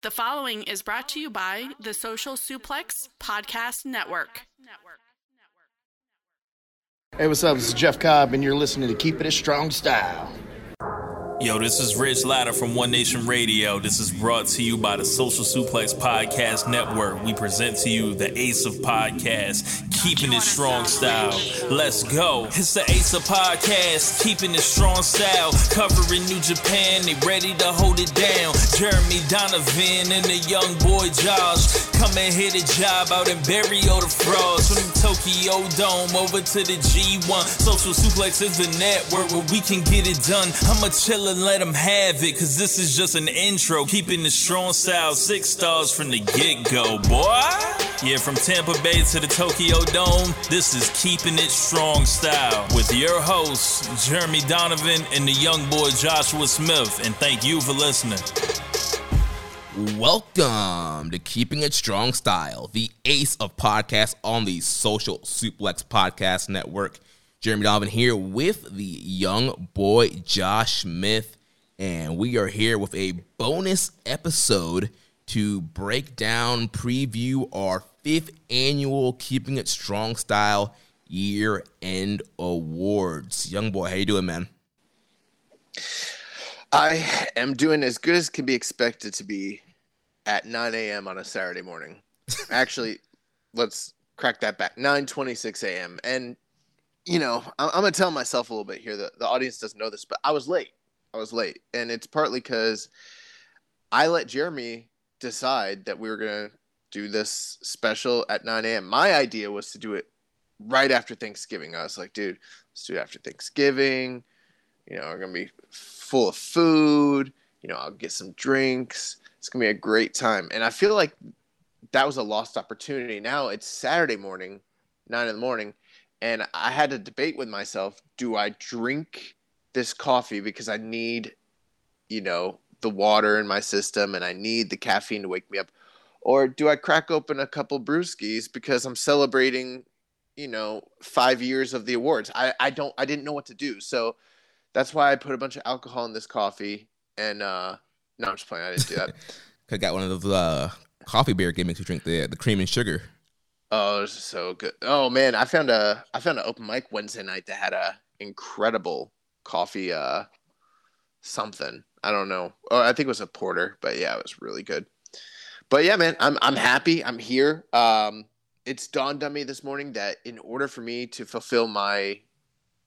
The following is brought to you by the Social Suplex Podcast Network. Hey, what's up? This is Jeff Cobb, and you're listening to Keep It a Strong Style. Yo, this is Rich Latta from One Nation Radio. This is brought to you by the Social Suplex Podcast Network. We present to you the Ace of Podcasts, keeping it strong style. Let's go. It's the Ace of Podcasts, keeping it strong style. Covering New Japan, they ready to hold it down. Jeremy Donovan and the young boy Josh. Come and hit a job out in Barrio the. From the Tokyo Dome over to the G1. Social Suplex is the network where we can get it done. I'ma chill and let them have it, cause this is just an intro. Keeping the strong style, six stars from the get go, boy. Yeah, from Tampa Bay to the Tokyo Dome, this is Keeping It Strong Style with your hosts, Jeremy Donovan and the young boy Joshua Smith. And thank you for listening. Welcome to Keeping It Strong Style, the ace of podcasts on the Social Suplex Podcast Network. Jeremy Donovan here with the young boy Josh Smith, and we are here with a bonus episode to break down, preview our fifth annual Keeping It Strong Style year end awards. Young boy, how you doing, man? I am doing as good as can be expected to be at 9 a.m. on a Saturday morning. Actually, let's crack that back. 9:26 a.m. And you know, I'm, I'm gonna tell myself a little bit here. The the audience doesn't know this, but I was late. I was late, and it's partly because I let Jeremy decide that we were gonna do this special at 9 a.m. My idea was to do it right after Thanksgiving. I was like, dude, let's do it after Thanksgiving. You know, we're gonna be full of food. You know, I'll get some drinks. It's gonna be a great time. And I feel like that was a lost opportunity. Now it's Saturday morning, nine in the morning, and I had to debate with myself: Do I drink this coffee because I need, you know, the water in my system and I need the caffeine to wake me up, or do I crack open a couple brewskis because I'm celebrating, you know, five years of the awards? I I don't I didn't know what to do, so that's why I put a bunch of alcohol in this coffee. And uh, no, I'm just playing. I didn't do that. Could got one of those uh, coffee bear gimmicks to drink the the cream and sugar. Oh, this is so good. Oh man, I found a I found an open mic Wednesday night that had a incredible coffee uh something. I don't know. Oh, I think it was a porter, but yeah, it was really good. But yeah, man, I'm I'm happy. I'm here. Um it's dawned on me this morning that in order for me to fulfill my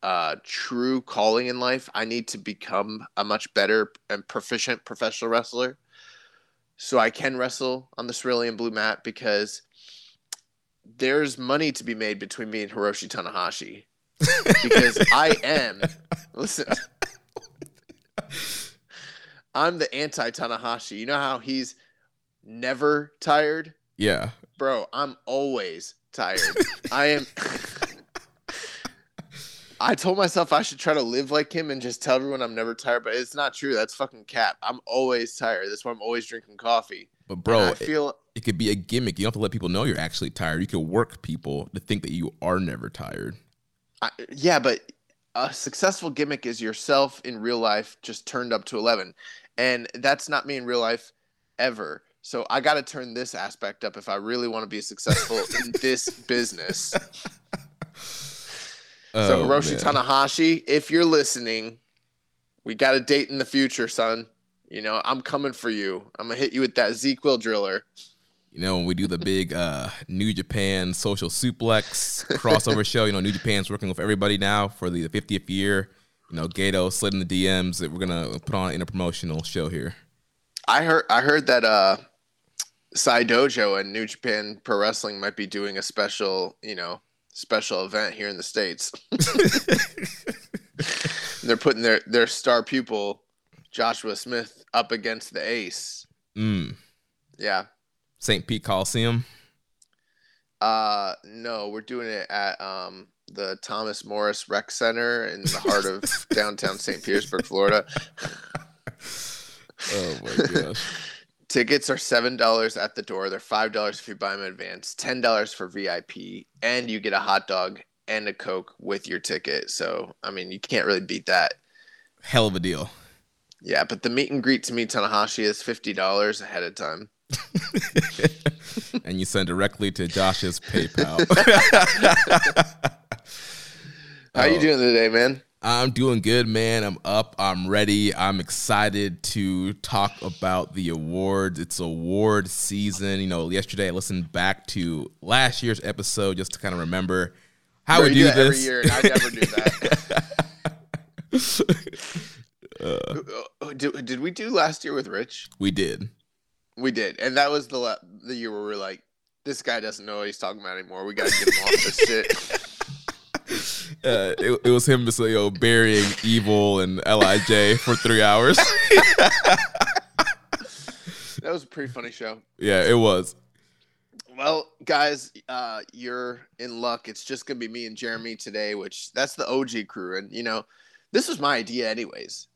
uh, true calling in life, I need to become a much better and proficient professional wrestler. So I can wrestle on the cerulean blue mat because there's money to be made between me and Hiroshi Tanahashi. because I am, listen, I'm the anti Tanahashi. You know how he's never tired? Yeah. Bro, I'm always tired. I am. I told myself I should try to live like him and just tell everyone I'm never tired, but it's not true. That's fucking cap. I'm always tired. That's why I'm always drinking coffee. But bro, And I feel it, it could be a gimmick. You don't have to let people know you're actually tired. You could work people to think that you are never tired. I, yeah, but a successful gimmick is yourself in real life just turned up to 11. And that's not me in real life ever. So I got to turn this aspect up if I really want to be successful in this business. So Oh, Hiroshi man. Tanahashi, if you're listening, we got a date in the future, son. You know, I'm coming for you. I'm gonna hit you with that Will driller. You know, when we do the big uh, New Japan social suplex crossover show, you know, New Japan's working with everybody now for the 50th year. You know, Gedo slid in the DMs that we're gonna put on in a promotional show here. I heard I heard that uh Sai Dojo and New Japan Pro Wrestling might be doing a special, you know, special event here in the States. They're putting their, their star pupil, Joshua Smith, up against the ace. Mm. Yeah. St. Pete Coliseum. Uh no, we're doing it at um the Thomas Morris Rec Center in the heart of downtown St. Petersburg, Florida. Oh my gosh. Tickets are seven dollars at the door. They're five dollars if you buy them in advance. Ten dollars for VIP, and you get a hot dog and a coke with your ticket. So I mean, you can't really beat that. Hell of a deal. Yeah, but the meet and greet to meet Tanahashi is fifty dollars ahead of time. and you send directly to Josh's PayPal. How you oh. doing today, man? I'm doing good, man. I'm up. I'm ready. I'm excited to talk about the awards. It's award season. You know, yesterday I listened back to last year's episode just to kind of remember how Bro, we you do do that this. every year, and I never do that. Uh, did, did we do last year with Rich? We did. We did, and that was the la- the year where we are like, this guy doesn't know what he's talking about anymore. We got to get him off this shit. Uh, it, it was him just you know, burying evil and LIJ for three hours. That was a pretty funny show. yeah, it was. Well, guys, uh, you're in luck. It's just gonna be me and Jeremy today, which that's the OG crew, and you know, this was my idea, anyways.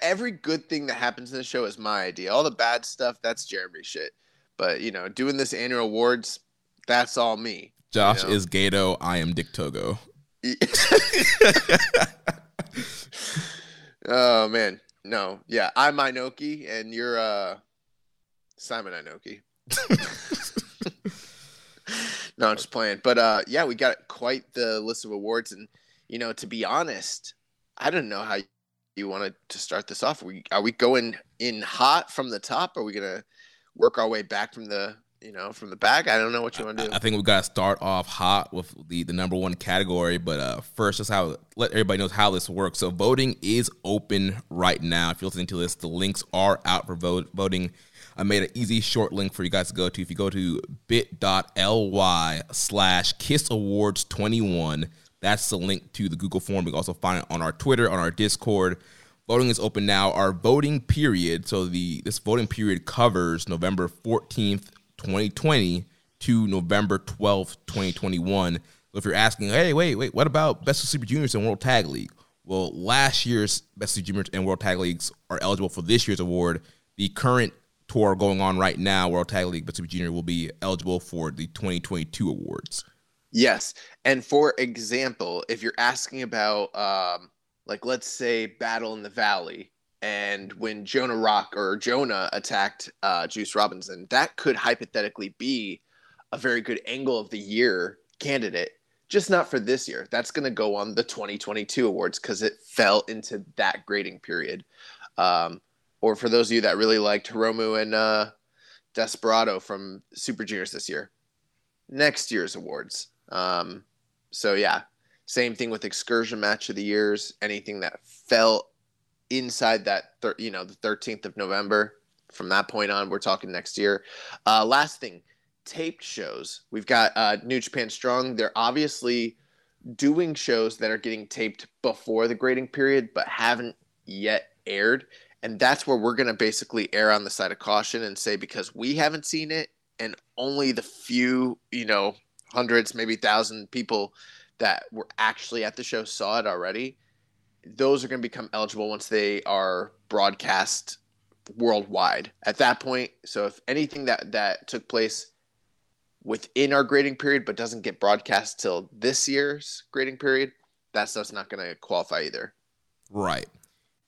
Every good thing that happens in the show is my idea. All the bad stuff, that's Jeremy's shit. But you know, doing this annual awards, that's all me. Josh You know? is Gedo. I am Dick Togo. oh man, no, yeah, I'm Inoki, and you're uh Simon Inoki. no, I'm just playing. But uh, yeah, we got quite the list of awards, and you know, to be honest, I don't know how you wanted to start this off. Are we are we going in hot from the top? Are we gonna work our way back from the you know from the back? I don't know what you want to do. I think we got to start off hot with the, the number one category. But uh, first, just how let everybody knows how this works. So voting is open right now. If you're listening to this, the links are out for vote, voting. I made an easy short link for you guys to go to. If you go to bit.ly slash kiss awards 21, that's the link to the Google form. You can also find it on our Twitter, on our Discord. Voting is open now. Our voting period, so the this voting period covers November 14th, 2020 to November 12th, 2021. So if you're asking, hey, wait, wait, what about Best of Super Juniors and World Tag League? Well, last year's Best of Super Juniors and World Tag Leagues are eligible for this year's award. The current tour going on right now, World Tag League Best of Super Junior, will be eligible for the 2022 awards. Yes. And for example, if you're asking about, um, like, let's say Battle in the Valley, and when Jonah Rock or Jonah attacked uh, Juice Robinson, that could hypothetically be a very good angle of the year candidate, just not for this year. That's going to go on the 2022 awards because it fell into that grading period. Um, or for those of you that really liked Hiromu and uh, Desperado from Super Juniors this year, next year's awards. Um, so yeah, same thing with excursion match of the years. Anything that fell inside that, thir- you know, the 13th of November. From that point on, we're talking next year. Uh, last thing, taped shows. We've got uh, New Japan Strong. They're obviously doing shows that are getting taped before the grading period, but haven't yet aired. And that's where we're going to basically err on the side of caution and say because we haven't seen it, and only the few, you know, hundreds, maybe thousand people that were actually at the show saw it already. Those are going to become eligible once they are broadcast worldwide. At that point, so if anything that that took place within our grading period but doesn't get broadcast till this year's grading period, that stuff's not going to qualify either. Right.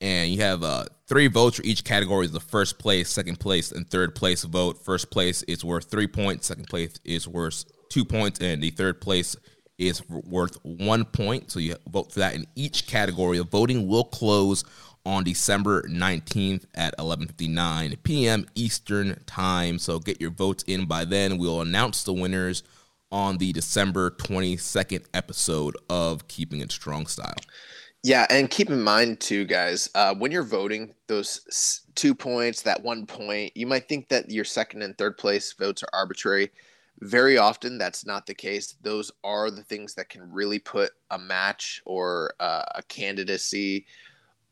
And you have uh, three votes for each category. The first place, second place, and third place vote. First place is worth three points. Second place is worth two points, and the third place is worth one point. So you vote for that in each category. The voting will close on December 19th at 11:59 p.m. Eastern Time. So get your votes in by then. We'll announce the winners on the December 22nd episode of Keeping It Strong Style. Yeah, and keep in mind too, guys, uh, when you're voting those two points, that one point, you might think that your second and third place votes are arbitrary. Very often, that's not the case. Those are the things that can really put a match or uh, a candidacy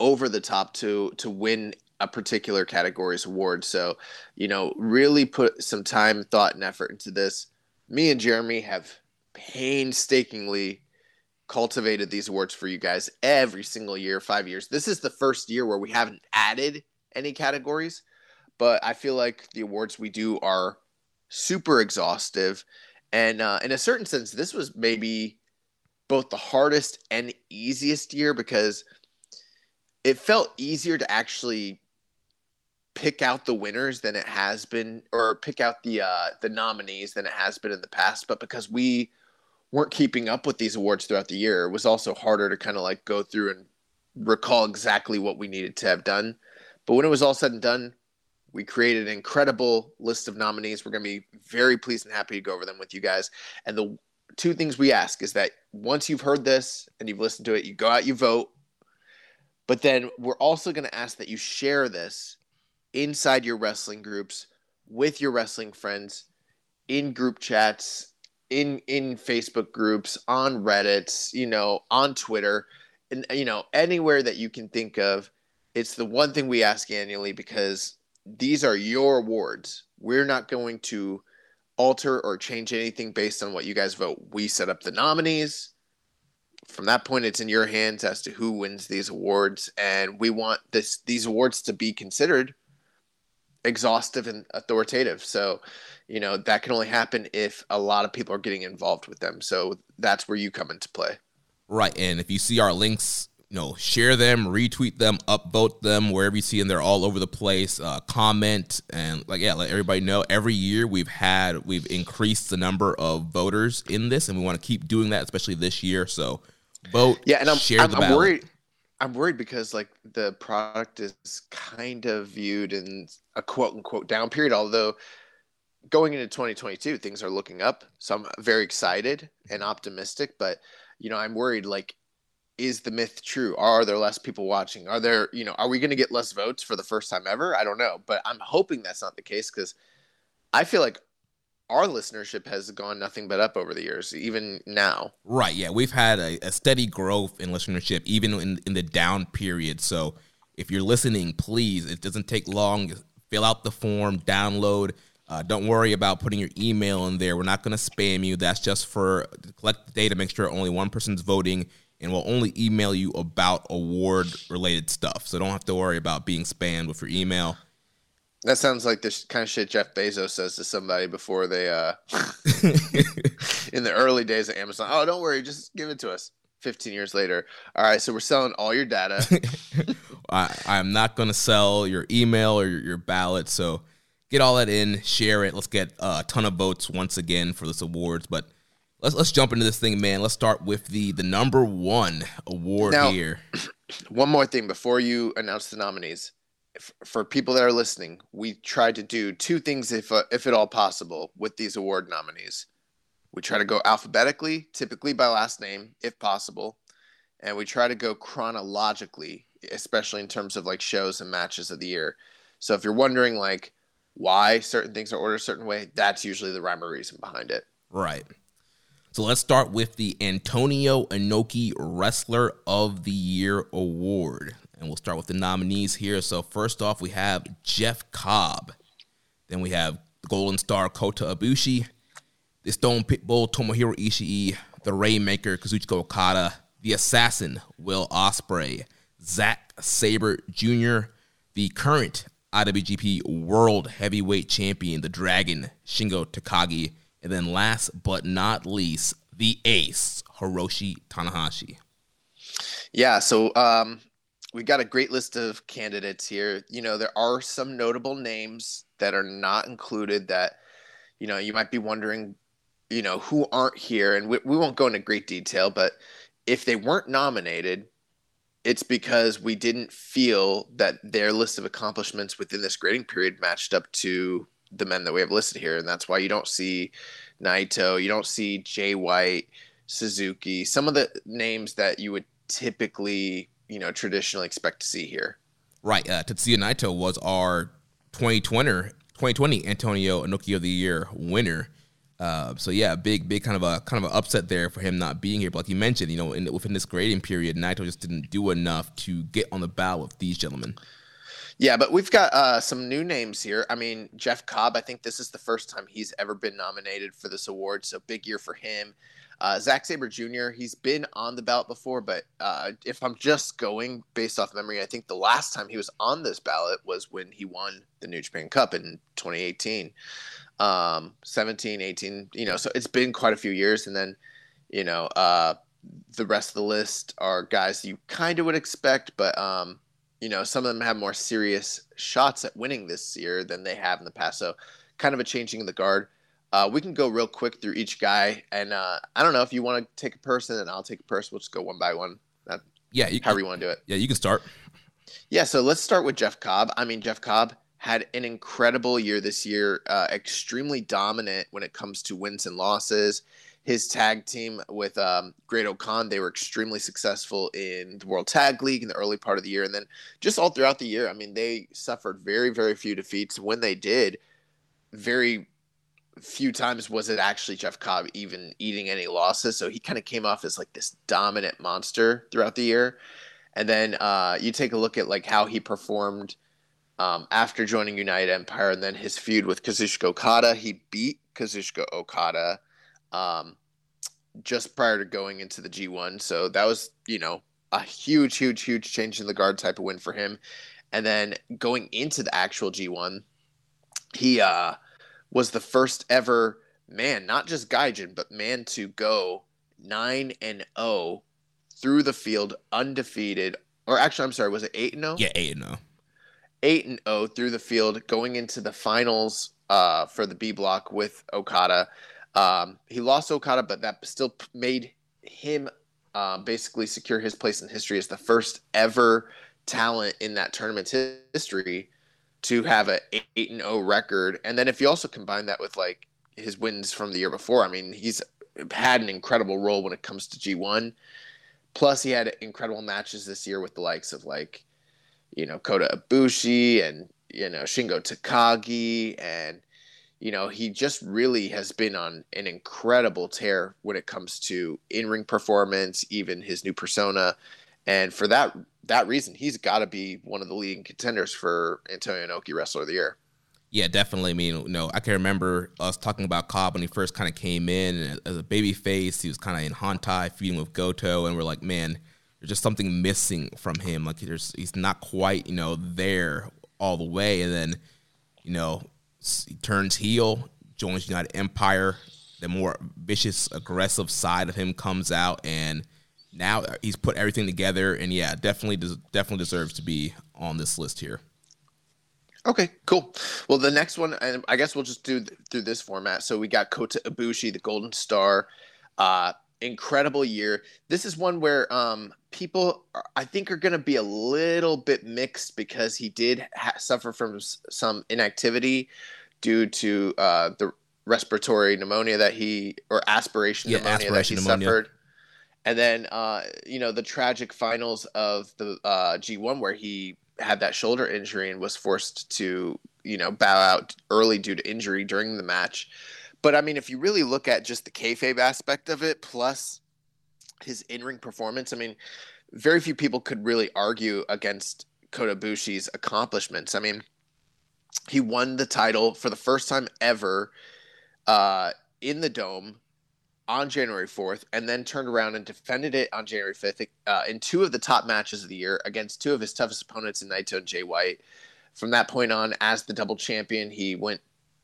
over the top to to win a particular category's award. So, you know, really put some time, thought, and effort into this. Me and Jeremy have painstakingly cultivated these awards for you guys every single year, five years. This is the first year where we haven't added any categories, but I feel like the awards we do are super exhaustive. And uh, in a certain sense, this was maybe both the hardest and easiest year because it felt easier to actually pick out the winners than it has been, or pick out the uh, the nominees than it has been in the past. But because we weren't keeping up with these awards throughout the year, it was also harder to kind of like go through and recall exactly what we needed to have done. But when it was all said and done, we created an incredible list of nominees. We're going to be very pleased and happy to go over them with you guys. And the two things we ask is that once you've heard this and you've listened to it, you go out, you vote. But then we're also going to ask that you share this inside your wrestling groups with your wrestling friends in group chats in in Facebook groups on Reddit you know on Twitter and you know anywhere that you can think of it's the one thing we ask annually because these are your awards we're not going to alter or change anything based on what you guys vote we set up the nominees from that point it's in your hands as to who wins these awards and we want this these awards to be considered exhaustive and authoritative. So, you know, that can only happen if a lot of people are getting involved with them. So that's where you come into play. Right. And if you see our links, you know, share them, retweet them, upvote them wherever you see them. They're all over the place. Uh, comment and like, yeah, let everybody know. Every year we've had, we've increased the number of voters in this, and we want to keep doing that, especially this year. So vote. Yeah, and I'm, I'm, I'm worried. I'm worried because like the product is kind of viewed in a quote unquote down period. Although going into 2022, things are looking up, so I'm very excited and optimistic. But you know, I'm worried. Like, is the myth true? Are there less people watching? Are there, you know, are we going to get less votes for the first time ever? I don't know, but I'm hoping that's not the case because I feel like our listenership has gone nothing but up over the years, even now. Right. Yeah. We've had a, a steady growth in listenership, even in, in the down period. So if you're listening, please, it doesn't take long. Fill out the form, download. Uh, don't worry about putting your email in there. We're not going to spam you. That's just for collect the data, make sure only one person's voting, and we'll only email you about award related stuff. So don't have to worry about being spammed with your email. That sounds like the kind of shit Jeff Bezos says to somebody before they, uh, in the early days of Amazon. Oh, don't worry, just give it to us. 15 years later. All right, so we're selling all your data. I, I'm not going to sell your email or your, your, ballot. So get all that in, share it. Let's get a ton of votes once again for this awards. But let's let's jump into this thing, man. Let's start with the the number one award now, here. One more thing before you announce the nominees for people that are listening, we tried to do two things, if uh, if at all possible, with these award nominees. We try to go alphabetically, typically by last name, if possible, and we try to go chronologically, especially in terms of like shows and matches of the year. So if you're wondering like why certain things are ordered a certain way, that's usually the rhyme or reason behind it. Right. So let's start with the Antonio Inoki Wrestler of the Year award. And we'll start with the nominees here. So first off, we have Jeff Cobb. Then we have Golden Star Kota Ibushi, the Stone Pitbull Tomohiro Ishii, the Rainmaker Kazuchika Okada, the Assassin Will Ospreay, Zack Sabre Jr., the current IWGP World Heavyweight Champion, the Dragon Shingo Takagi, and then last but not least, the Ace Hiroshi Tanahashi. Yeah, so um, we got a great list of candidates here. You know, there are some notable names that are not included that, you know, you might be wondering, you know, who aren't here. And we, we won't go into great detail, but if they weren't nominated, it's because we didn't feel that their list of accomplishments within this grading period matched up to the men that we have listed here. And that's why you don't see Naito, you don't see Jay White, Suzuki, some of the names that you would typically you know traditionally expect to see here. Right. Uh, Tetsuya Naito was our 2020 2020 Antonio Inoki of the Year winner. Uh, so yeah, big, big kind of a kind of an upset there for him not being here. But like you mentioned, you know, in, within this grading period, Naito just didn't do enough to get on the bow with these gentlemen. Yeah, but we've got uh, some new names here. I mean, Jeff Cobb. I think this is the first time he's ever been nominated for this award, so big year for him. Uh, Zack Sabre Jr. He's been on the ballot before, but uh, if I'm just going based off memory, I think the last time he was on this ballot was when he won the New Japan Cup in 2018, um, 17, 18. You know, so it's been quite a few years, and then you know uh, the rest of the list are guys you kind of would expect, but um, you know, some of them have more serious shots at winning this year than they have in the past. So, kind of a changing of the guard. Uh, we can go real quick through each guy, and uh, I don't know if you want to take a person, and I'll take a person. We'll just go one by one. That, yeah, you, however you want to do it. Yeah, you can start. Yeah, so let's start with Jeff Cobb. I mean, Jeff Cobb had an incredible year this year, uh, extremely dominant when it comes to wins and losses. His tag team with um, Great-O-Khan, they were extremely successful in the World Tag League in the early part of the year. And then just all throughout the year, I mean, they suffered very, very few defeats. When they did, very few times was it actually Jeff Cobb even eating any losses. So he kind of came off as like this dominant monster throughout the year. And then uh, you take a look at like how he performed um, after joining United Empire, and then his feud with Kazuchika Okada. He beat Kazuchika Okada um, just prior to going into the G1, so that was you know a huge, huge, huge change in the guard type of win for him. And then going into the actual G1, he uh, was the first ever man, not just Gaijin, but man to go nine and zero oh through the field undefeated. Or actually, I'm sorry, was it eight and zero? Oh? Yeah, eight and zero. Oh. Eight and zero through the field, going into the finals uh, for the B block with Okada. Um, he lost Okada, but that still made him uh, basically secure his place in history as the first ever talent in that tournament's history to have a eight and zero record. And then if you also combine that with like his wins from the year before, I mean, he's had an incredible role when it comes to G one. Plus, he had incredible matches this year with the likes of like, you know, Kota Ibushi and you know Shingo Takagi, and you know he just really has been on an incredible tear when it comes to in-ring performance, even his new persona, and for that that reason, he's got to be one of the leading contenders for Antonio Inoki Wrestler of the Year. Yeah, definitely. I mean, you know, I can remember us talking about Cobb when he first kind of came in as a baby face. He was kind of in Hontai feuding with Goto, and we're like, man, there's just something missing from him. Like there's he's not quite you know there all the way. And then you know he turns heel, joins United Empire. The more vicious, aggressive side of him comes out, and now he's put everything together. And yeah, definitely definitely deserves to be on this list here. Okay, cool. Well, the next one, I guess we'll just do th- through this format. So we got Kota Ibushi, the Golden Star. Uh, incredible year. This is one where um, people, are, I think, are going to be a little bit mixed because he did ha- suffer from s- some inactivity due to uh, the respiratory pneumonia that he, or aspiration yeah, pneumonia aspiration that he pneumonia. suffered. And then, uh, you know, the tragic finals of the uh, G1 where he had that shoulder injury and was forced to, you know, bow out early due to injury during the match. But I mean, if you really look at just the kayfabe aspect of it, plus his in-ring performance, I mean, very few people could really argue against Kota Ibushi's accomplishments. I mean, he won the title for the first time ever uh, in the dome on January 4th, and then turned around and defended it on January 5th uh, in two of the top matches of the year against two of his toughest opponents in Naito and Jay White. From that point on, as the double champion, he went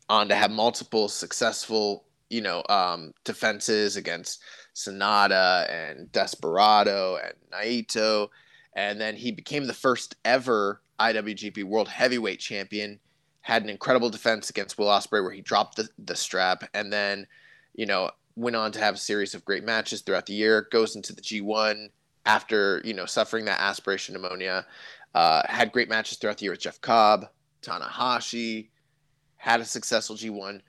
on to have multiple successful, you know, um, defenses against Sanada and Desperado and Naito. And then he became the first ever IWGP World Heavyweight Champion. Had an incredible defense against Will Ospreay where he dropped the, the strap. And then, you know, went on to have a series of great matches throughout the year. Goes into the G1 after, you know, suffering that aspiration pneumonia. Uh, had great matches throughout the year with Jeff Cobb, Tanahashi, had a successful G1,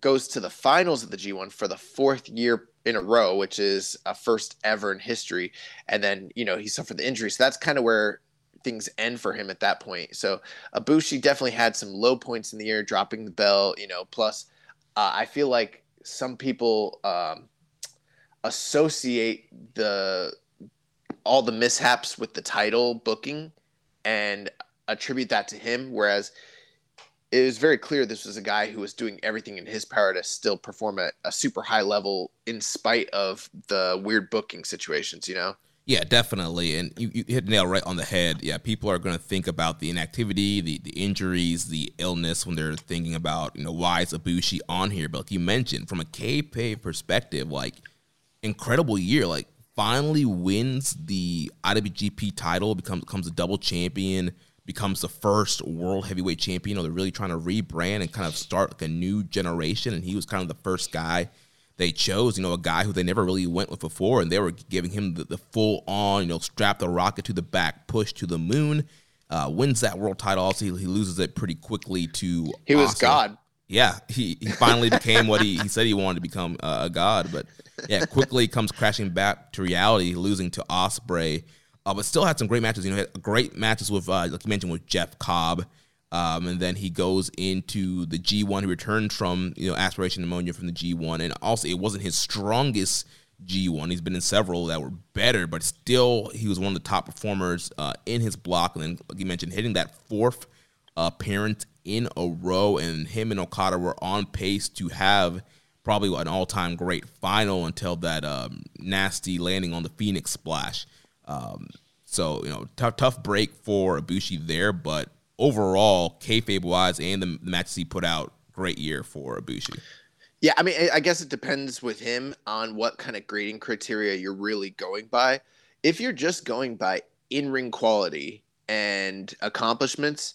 goes to the finals of the G1 for the fourth year in a row, which is a first ever in history. And then, you know, he suffered the injury. So that's kind of where things end for him at that point. So Ibushi definitely had some low points in the year, dropping the bell, you know, plus uh, I feel like some people um, associate the all the mishaps with the title booking and attribute that to him, whereas it was very clear this was a guy who was doing everything in his power to still perform at a super high level in spite of the weird booking situations, you know? Yeah, definitely. And you, you hit the nail right on the head. Yeah, people are going to think about the inactivity, the, the injuries, the illness when they're thinking about, you know, why is Ibushi on here? But like you mentioned, from a kayfabe perspective, like incredible year, like finally wins the IWGP title, becomes becomes a double champion, becomes the first world heavyweight champion. You know, they're really trying to rebrand and kind of start like a new generation. And he was kind of the first guy they chose. You know, a guy who they never really went with before, and they were giving him the, the full on, you know, strap the rocket to the back, push to the moon. Uh, wins that world title. Also, he, he loses it pretty quickly to. He was God. Yeah, he, he finally became what he, he said he wanted to become uh, a god, but yeah, quickly comes crashing back to reality, losing to Ospreay. Uh, but still had some great matches. You know, had great matches with, uh, like you mentioned, with Jeff Cobb. Um, and then he goes into the G1. He returned from you know aspiration pneumonia from the G1, and also it wasn't his strongest G1. He's been in several that were better, but still he was one of the top performers uh, in his block. And then, like you mentioned, hitting that fourth appearance in a row, and him and Okada were on pace to have probably an all-time great final until that um, nasty landing on the Phoenix splash. Um, so you know, tough tough break for Ibushi there, but overall, kayfabe wise, and the, the matches he put out, great year for Ibushi. Yeah, I mean, I guess it depends with him on what kind of grading criteria you're really going by. If you're just going by in-ring quality and accomplishments,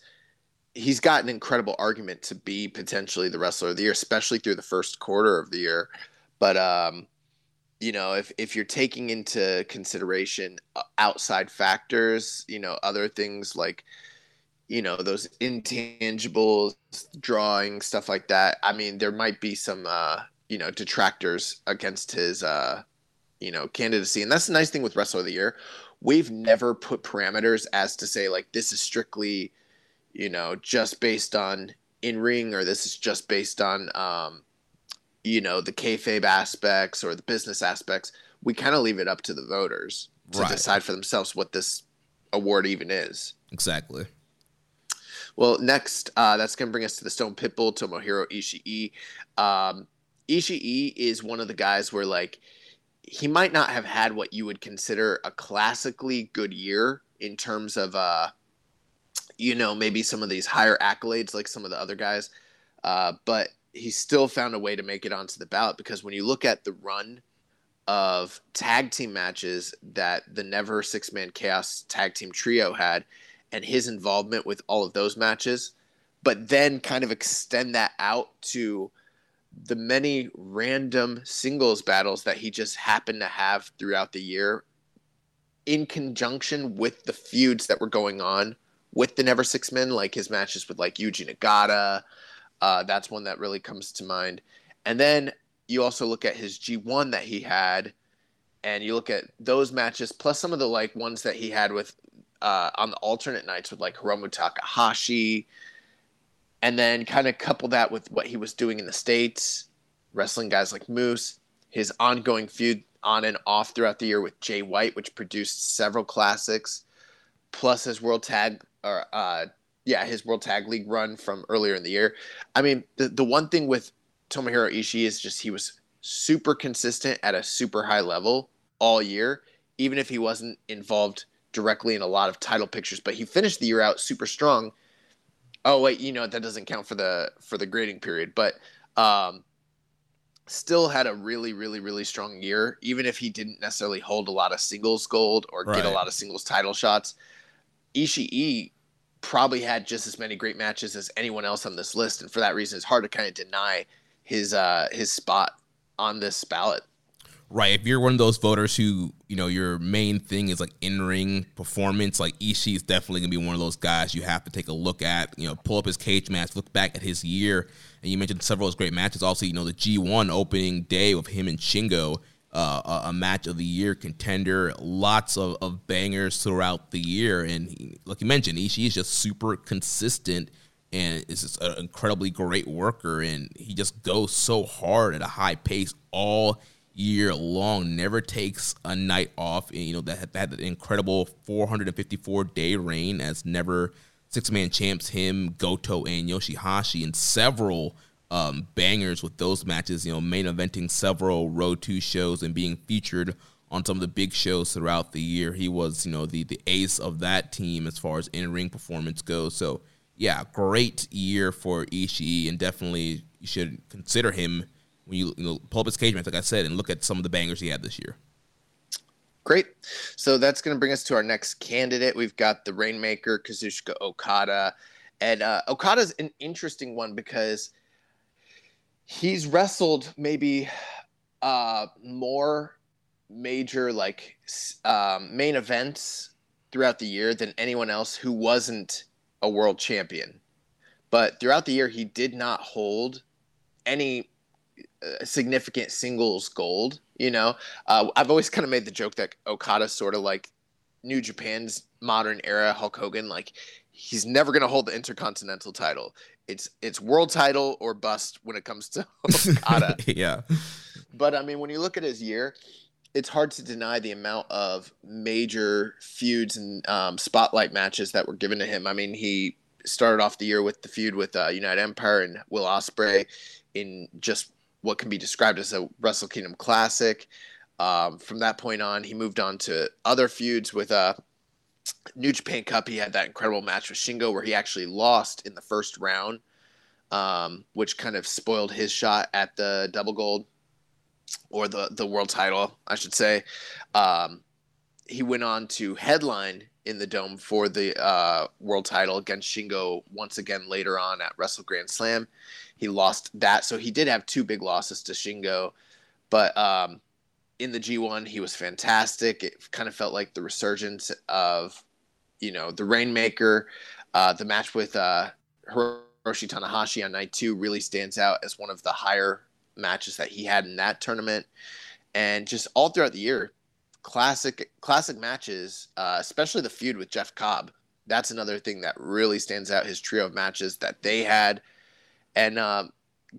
he's got an incredible argument to be potentially the wrestler of the year, especially through the first quarter of the year. But um, you know, if if you're taking into consideration uh, outside factors, you know, other things like you know those intangibles, drawing stuff like that. I mean, there might be some uh, you know detractors against his uh, you know candidacy, and that's the nice thing with wrestler of the year. We've never put parameters as to say like this is strictly you know, just based on in ring or this is just based on, um, you know, the kayfabe aspects or the business aspects. We kind of leave it up to the voters to right. decide for themselves what this award even is. Exactly. Well, next, uh, that's going to bring us to the Stone Pitbull, Tomohiro Ishii. Um, Ishii is one of the guys where, like, he might not have had what you would consider a classically good year in terms of uh, you know, maybe some of these higher accolades like some of the other guys. Uh, but he still found a way to make it onto the ballot because when you look at the run of tag team matches that the Never Six Man Chaos tag team trio had and his involvement with all of those matches, but then kind of extend that out to the many random singles battles that he just happened to have throughout the year in conjunction with the feuds that were going on with the Never Six Men, like his matches with like Yuji Nagata. Uh, that's one that really comes to mind. And then you also look at his G1 that he had, and you look at those matches plus some of the like ones that he had with uh, on the alternate nights with like Hiromu Takahashi, and then kind of couple that with what he was doing in the states, wrestling guys like Moose, his ongoing feud on and off throughout the year with Jay White, which produced several classics, plus his World Tag or uh, yeah, his World Tag League run from earlier in the year. I mean, the the one thing with Tomohiro Ishii is just he was super consistent at a super high level all year, even if he wasn't involved directly in a lot of title pictures. But he finished the year out super strong. Oh wait, you know that doesn't count for the for the grading period, but um, still had a really really really strong year. Even if he didn't necessarily hold a lot of singles gold or right. get a lot of singles title shots, Ishii probably had just as many great matches as anyone else on this list, and for that reason, it's hard to kind of deny his uh, his spot on this ballot. Right. If you're one of those voters who, you know, your main thing is like in ring performance, like Ishii is definitely going to be one of those guys you have to take a look at. You know, pull up his cage match, look back at his year. And you mentioned several of his great matches. Also, you know, the G1 opening day with him and Shingo uh, a, match of the year contender. Lots of, of bangers throughout the year, and he, like you mentioned, Ishii is just super consistent and is just an incredibly great worker. And he just goes so hard at a high pace all year long. Never takes a night off. And, you know that had that incredible 454 day reign as never six man champs. Him, Goto, and Yoshihashi, and several um, bangers with those matches. You know, main eventing several Road 2 shows and being featured on some of the big shows throughout the year. He was, you know, the the ace of that team as far as in ring performance goes. So yeah, great year for Ishii, and definitely you should consider him when you, you know pull up his cage match, like I said, and look at some of the bangers he had this year. Great. So that's going to bring us to our next candidate. We've got the Rainmaker, Kazuchika Okada. And uh, Okada's an interesting one because he's wrestled maybe uh, more major like um, main events throughout the year than anyone else who wasn't a world champion. But throughout the year, he did not hold any uh, significant singles gold. You know, uh, I've always kind of made the joke that Okada's sort of like New Japan's modern era Hulk Hogan. Like he's never going to hold the Intercontinental title. It's it's world title or bust when it comes to Okada. yeah. But I mean, when you look at his year, it's hard to deny the amount of major feuds and um, spotlight matches that were given to him. I mean, he started off the year with the feud with uh, United Empire and Will Ospreay in just what can be described as a Wrestle Kingdom classic. Um, from that point on, he moved on to other feuds with uh, New Japan Cup. He had that incredible match with Shingo where he actually lost in the first round, um, which kind of spoiled his shot at the double gold or the the world title, I should say. Um, he went on to headline in the dome for the uh, world title against Shingo once again later on at Wrestle Grand Slam. He lost that, so he did have two big losses to Shingo, but um, in the G1 he was fantastic. It kind of felt like the resurgence of you know the Rainmaker. Uh, the match with uh, Hiroshi Tanahashi on night two really stands out as one of the higher matches that he had in that tournament, and just all throughout the year, classic classic matches, uh, especially the feud with Jeff Cobb. That's another thing that really stands out. His trio of matches that they had, and um,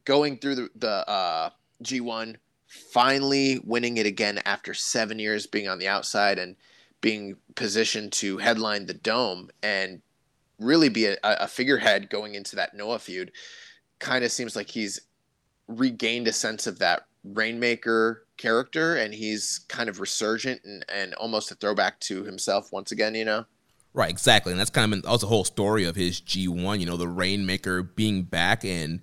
going through the, the uh, G1, finally winning it again after seven years being on the outside and being positioned to headline the dome and really be a, a figurehead going into that Noah feud. Kind of seems like he's regained a sense of that Rainmaker character, and he's kind of resurgent and, and almost a throwback to himself once again, you know? Right, exactly. And that's kind of been, was the whole story of his G1, you know, the Rainmaker being back and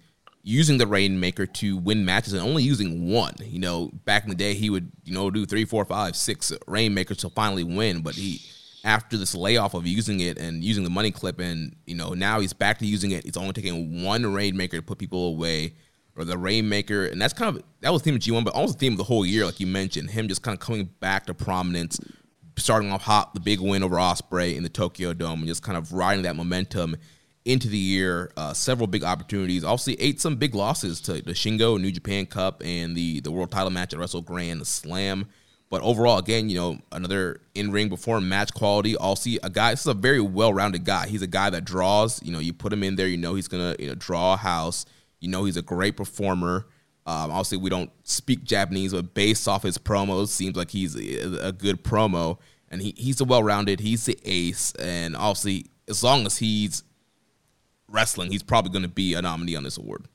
using the Rainmaker to win matches and only using one. You know, back in the day, he would, you know, do three, four, five, six Rainmakers to finally win, but he after this layoff of using it and using the money clip and you know now he's back to using it It's only taking one rainmaker to put people away or the Rainmaker, and that's kind of that was the theme of G1, but also the theme of the whole year, like you mentioned, him just kind of coming back to prominence, starting off hot, the big win over Ospreay in the Tokyo Dome, and just kind of riding that momentum into the year. Uh, several big opportunities. Obviously, ate some big losses to the Shingo New Japan Cup and the the World Title match at Wrestle Grand Slam. But overall, again, you know, another in ring before match quality. Also, a guy. This is a very well rounded guy. He's a guy that draws. You know, you put him in there, you know, he's gonna you know draw a house. You know he's a great performer. Um, obviously, we don't speak Japanese, but based off his promos, seems like he's a, a good promo. And he, he's a well rounded, he's the ace. And obviously, as long as he's wrestling, he's probably going to be a nominee on this award.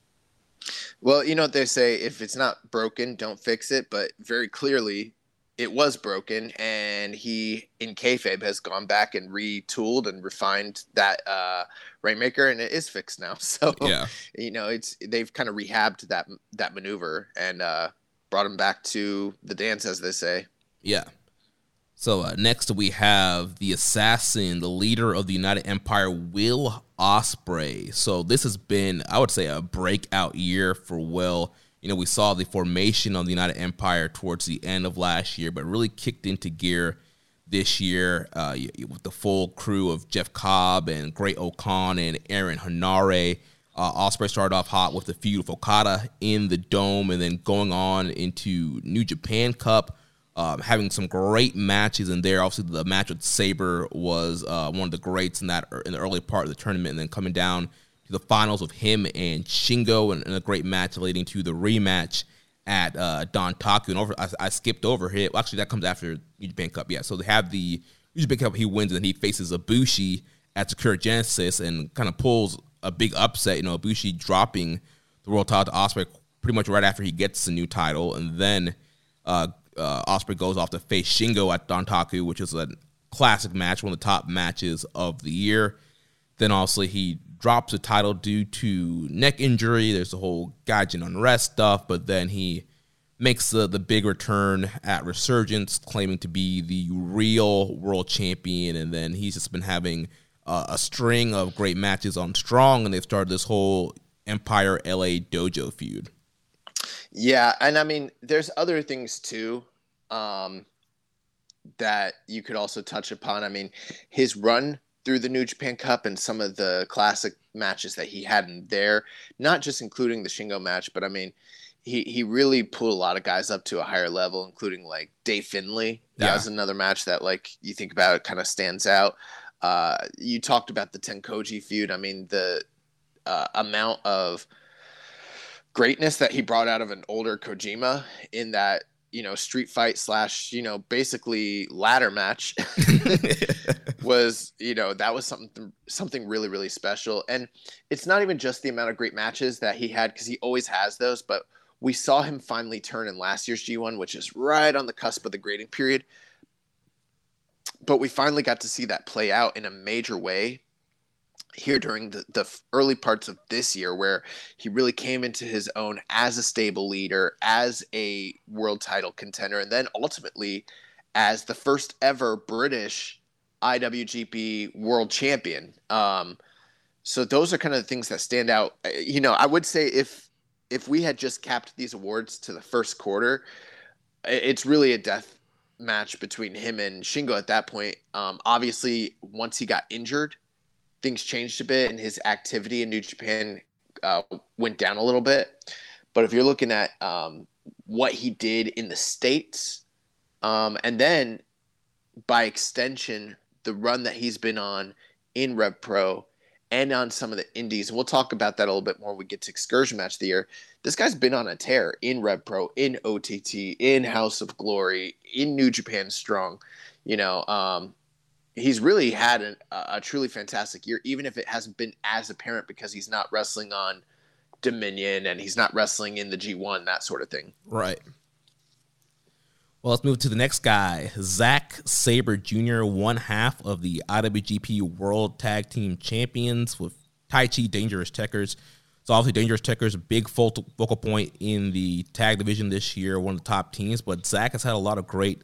Well, you know what they say if it's not broken, don't fix it. But very clearly, it was broken, and he in kayfabe has gone back and retooled and refined that uh, Rainmaker, and it is fixed now. So yeah, you know, it's they've kind of rehabbed that that maneuver and uh, brought him back to the dance, as they say. Yeah. So uh, next we have the assassin, the leader of the United Empire, Will Ospreay. So this has been, I would say, a breakout year for Will. You know, we saw the formation of the United Empire towards the end of last year, but really kicked into gear this year uh, with the full crew of Jeff Cobb and Great-O-Khan and Aaron Henare. Uh, Ospreay started off hot with the feud with Okada in the Dome, and then going on into New Japan Cup, um, having some great matches in there. Obviously, the match with Sabre was uh, one of the greats in that in the early part of the tournament, and then coming down to the finals of him and Shingo, and, and a great match leading to the rematch at uh, Dontaku. And over, I, I skipped over it. Well, actually, that comes after New Japan Cup. Yeah, so they have the New Japan Cup. He wins, and then he faces Ibushi at Sakura Genesis, and kind of pulls a big upset. You know, Ibushi dropping the world title to Ospreay pretty much right after he gets the new title, and then uh, uh, Ospreay goes off to face Shingo at Dontaku, which is a classic match, one of the top matches of the year. Then obviously he drops the title due to neck injury. There's the whole Gaijin unrest stuff, but then he makes the, the big return at Resurgence, claiming to be the real world champion. And then he's just been having uh, a string of great matches on Strong, and they've started this whole Empire LA Dojo feud. Yeah, and I mean, there's other things too um, that you could also touch upon. I mean, his run through the New Japan Cup and some of the classic matches that he had in there, not just including the Shingo match, but I mean, he he really pulled a lot of guys up to a higher level, including like Dave Finlay. That yeah. was another match that like you think about it kind of stands out. Uh, you talked about the Tenkoji feud. I mean, the uh, amount of greatness that he brought out of an older Kojima in that you know street fight slash you know basically ladder match was you know that was something something really really special. And it's not even just the amount of great matches that he had because he always has those but we saw him finally turn in last year's G1 which is right on the cusp of the grading period. But we finally got to see that play out in a major way here during the, the early parts of this year where he really came into his own as a stable leader as a world title contender and then ultimately as the first ever british iwgp world champion. Um, so those are kind of the things that stand out. Uh, you know i would say if if we had just capped these awards to the first quarter it's really a death match between him and shingo at that point. Um, obviously once he got injured things changed a bit and his activity in New Japan uh, went down a little bit. But if you're looking at um, what he did in the States, um, and then by extension, the run that he's been on in Rev Pro and on some of the indies, and we'll talk about that a little bit more when we get to excursion match of the year. This guy's been on a tear in Rev Pro, in OTT, in House of Glory, in New Japan Strong. You know, um, he's really had a truly fantastic year, even if it hasn't been as apparent because he's not wrestling on Dominion and he's not wrestling in the G1, that sort of thing. Right. Well, let's move to the next guy, Zack Sabre Jr., one half of the IWGP World Tag Team Champions with Taichi Dangerous Tekkers. So obviously, Dangerous Tekkers a big focal point in the tag division this year, one of the top teams. But Zack has had a lot of great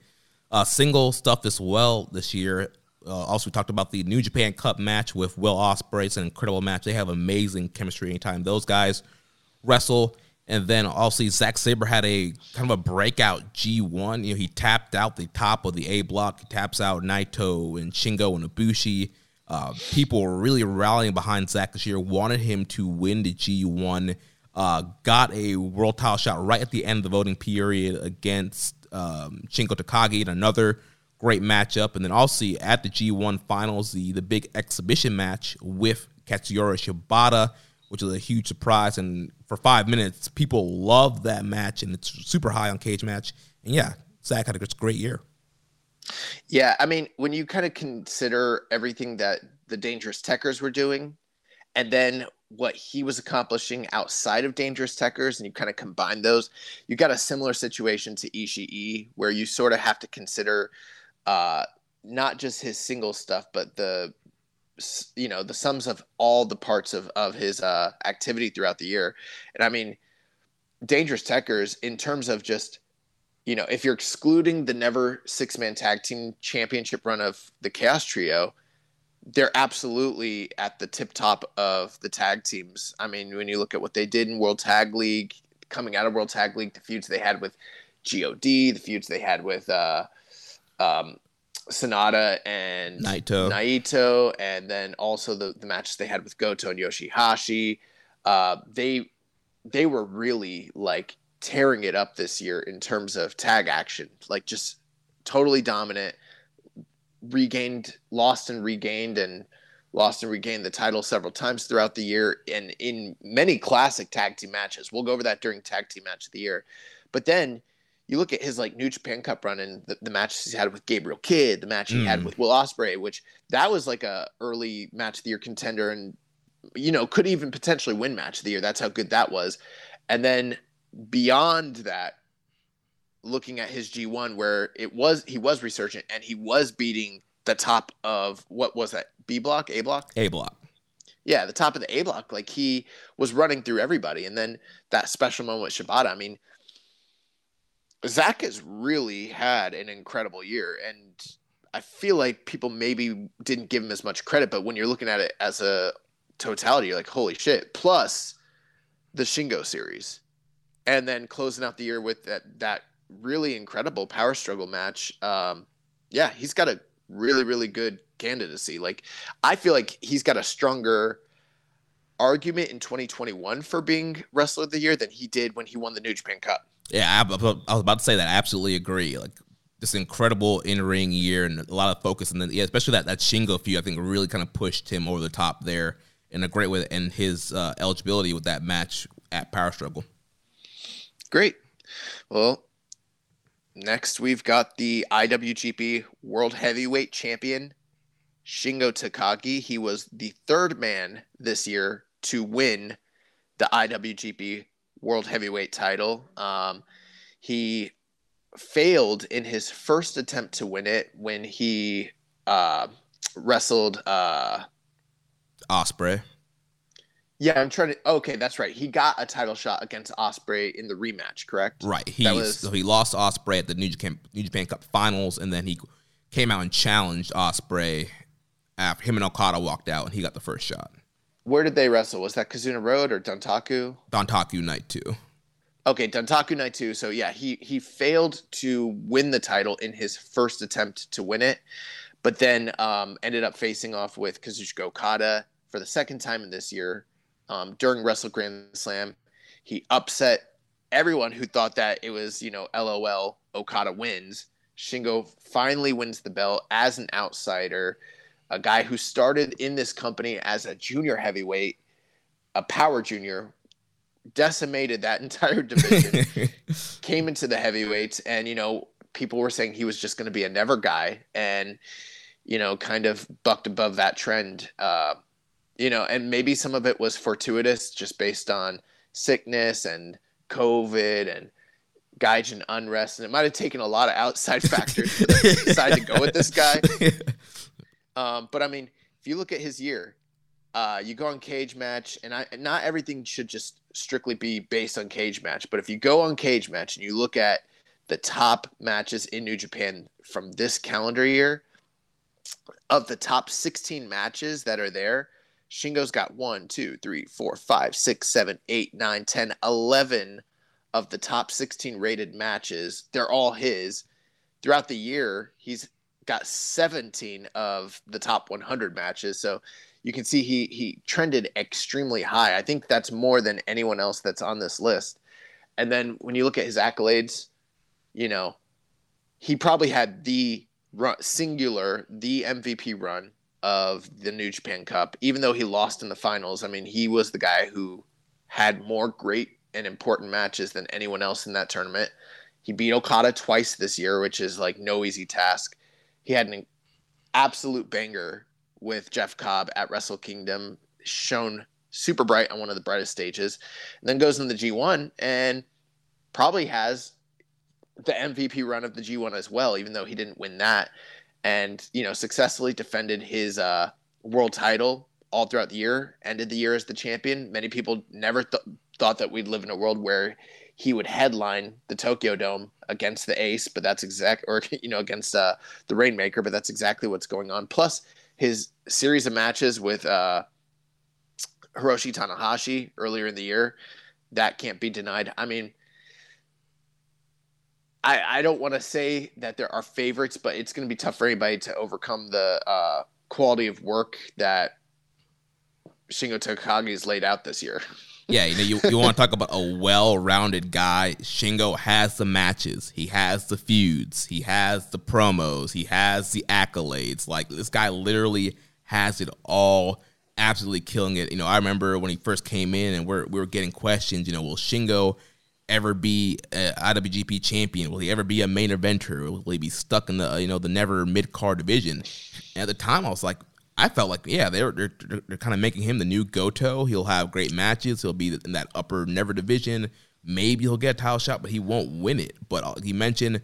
uh, single stuff as well this year. Uh, also, we talked about the New Japan Cup match with Will Ospreay. It's an incredible match. They have amazing chemistry anytime those guys wrestle. And then also Zack Sabre had a kind of a breakout G1. You know, he tapped out the top of the A block. He taps out Naito and Shingo and Ibushi. Uh, people were really rallying behind Zack this year, wanted him to win the G1. Uh, got a world title shot right at the end of the voting period against um, Shingo Takagi in another great matchup. And then also at the G1 finals, the, the big exhibition match with Katsuyori Shibata, which was a huge surprise. And for five minutes, people loved that match, and it's super high on cage match. And yeah, Zack had a great year. Yeah, I mean, when you kind of consider everything that the Dangerous Tekkers were doing, and then what he was accomplishing outside of Dangerous Tekkers, and you kind of combine those, you got a similar situation to Ishii, where you sort of have to consider uh, not just his single stuff, but the you know the sums of all the parts of of his uh, activity throughout the year. And I mean, Dangerous Tekkers in terms of just you know if you're excluding the never six man tag team championship run of the Chaos Trio. They're absolutely at the tip top of the tag teams. I mean, when you look at what they did in World Tag League, coming out of World Tag League, the feuds they had with God, the feuds they had with uh, um, Sanada and Naito. Naito, and then also the, the matches they had with Goto and Yoshihashi. Uh, they they were really like tearing it up this year in terms of tag action, like just totally dominant. Regained, lost and regained, and lost and regained the title several times throughout the year, and in many classic tag team matches. We'll go over that during tag team match of the year, but then you look at his like New Japan Cup run and the, the matches he's had with Gabriel Kidd, the match he mm. had with Will Ospreay, which that was like a early match of the year contender and you know could even potentially win match of the year. That's how good that was. And then beyond that, looking at his G1 where it was he was resurgent and he was beating the top of what was that B block, A block, A block. Yeah, the top of the A block. Like he was running through everybody, and then that special moment with Shibata. I mean Zack has really had an incredible year, and I feel like people maybe didn't give him as much credit, but when you're looking at it as a totality, you're like, holy shit. Plus the Shingo series. And then closing out the year with that that really incredible power struggle match. Um, yeah, he's got a really, really good candidacy. Like I feel like he's got a stronger argument in 2021 for being wrestler of the year than he did when he won the New Japan Cup. Yeah, I, I was about to say that. I absolutely agree. Like this incredible in ring year and a lot of focus, and then yeah, especially that that Shingo feud, I think really kind of pushed him over the top there in a great way, and his uh, eligibility with that match at Power Struggle. Great. Well, next we've got the IWGP World Heavyweight Champion Shingo Takagi. He was the third man this year to win the IWGP World Heavyweight title. Um, he failed in his first attempt to win it when he uh, wrestled uh, Ospreay. Yeah, I'm trying to. Okay, that's right. He got a title shot against Ospreay in the rematch, correct? Right. He was... so he lost Ospreay at the New Japan New Japan Cup Finals, and then he came out and challenged Ospreay after him and Okada walked out, and he got the first shot. Where did they wrestle? Was that Kizuna Road or Dontaku? Dontaku Night Two. Okay, Dontaku Night Two. So yeah, he he failed to win the title in his first attempt to win it, but then um, ended up facing off with Kazuchika Okada for the second time in this year um, during Wrestle Grand Slam. He upset everyone who thought that it was, you know, LOL, Okada wins. Shingo finally wins the belt as an outsider, a guy who started in this company as a junior heavyweight, a power junior, decimated that entire division, came into the heavyweights, and, you know, people were saying he was just going to be a never guy and, you know, kind of bucked above that trend. Uh, you know, and maybe some of it was fortuitous just based on sickness and COVID and Gaijin unrest, and it might have taken a lot of outside factors to decide to go with this guy. Um, but I mean, if you look at his year, uh, you go on cage match, and I not everything should just strictly be based on cage match. But if you go on cage match and you look at the top matches in New Japan from this calendar year, of the top 16 matches that are there, Shingo's got one, two, three, four, five, six, seven, eight, nine, 10, 11 of the top 16 rated matches. They're all his. Throughout the year, he's got 17 of the top 100 matches. So you can see he he trended extremely high. I think that's more than anyone else that's on this list. And then when you look at his accolades, you know, he probably had the run, singular the MVP run of the New Japan Cup, even though he lost in the finals. I mean, he was the guy who had more great and important matches than anyone else in that tournament. He beat Okada twice this year, which is like no easy task. He had an absolute banger with Jeff Cobb at Wrestle Kingdom, shown super bright on one of the brightest stages, and then goes in the G1 and probably has the MVP run of the G1 as well, even though he didn't win that and you know successfully defended his uh, world title all throughout the year. Ended the year as the champion. Many people never th- thought that we'd live in a world where he would headline the Tokyo Dome against the Ace, but that's exact, or you know, against uh, the Rainmaker, but that's exactly what's going on. Plus, his series of matches with uh, Hiroshi Tanahashi earlier in the year, that can't be denied. I mean, I, I don't want to say that there are favorites, but it's going to be tough for anybody to overcome the uh, quality of work that Shingo Takagi has laid out this year. Yeah, you know, you, you want to talk about a well-rounded guy. Shingo has the matches, he has the feuds, he has the promos, he has the accolades. Like this guy literally has it all, absolutely killing it. You know, I remember when he first came in, and we're we were getting questions. You know, will Shingo ever be a IWGP champion? Will he ever be a main eventer? Will he be stuck in the you know the never mid card division? And at the time, I was like, I felt like yeah, they're they're, they're kind of making him the new Goto. He'll have great matches. He'll be in that upper never division. Maybe he'll get a title shot, but he won't win it. But uh, he mentioned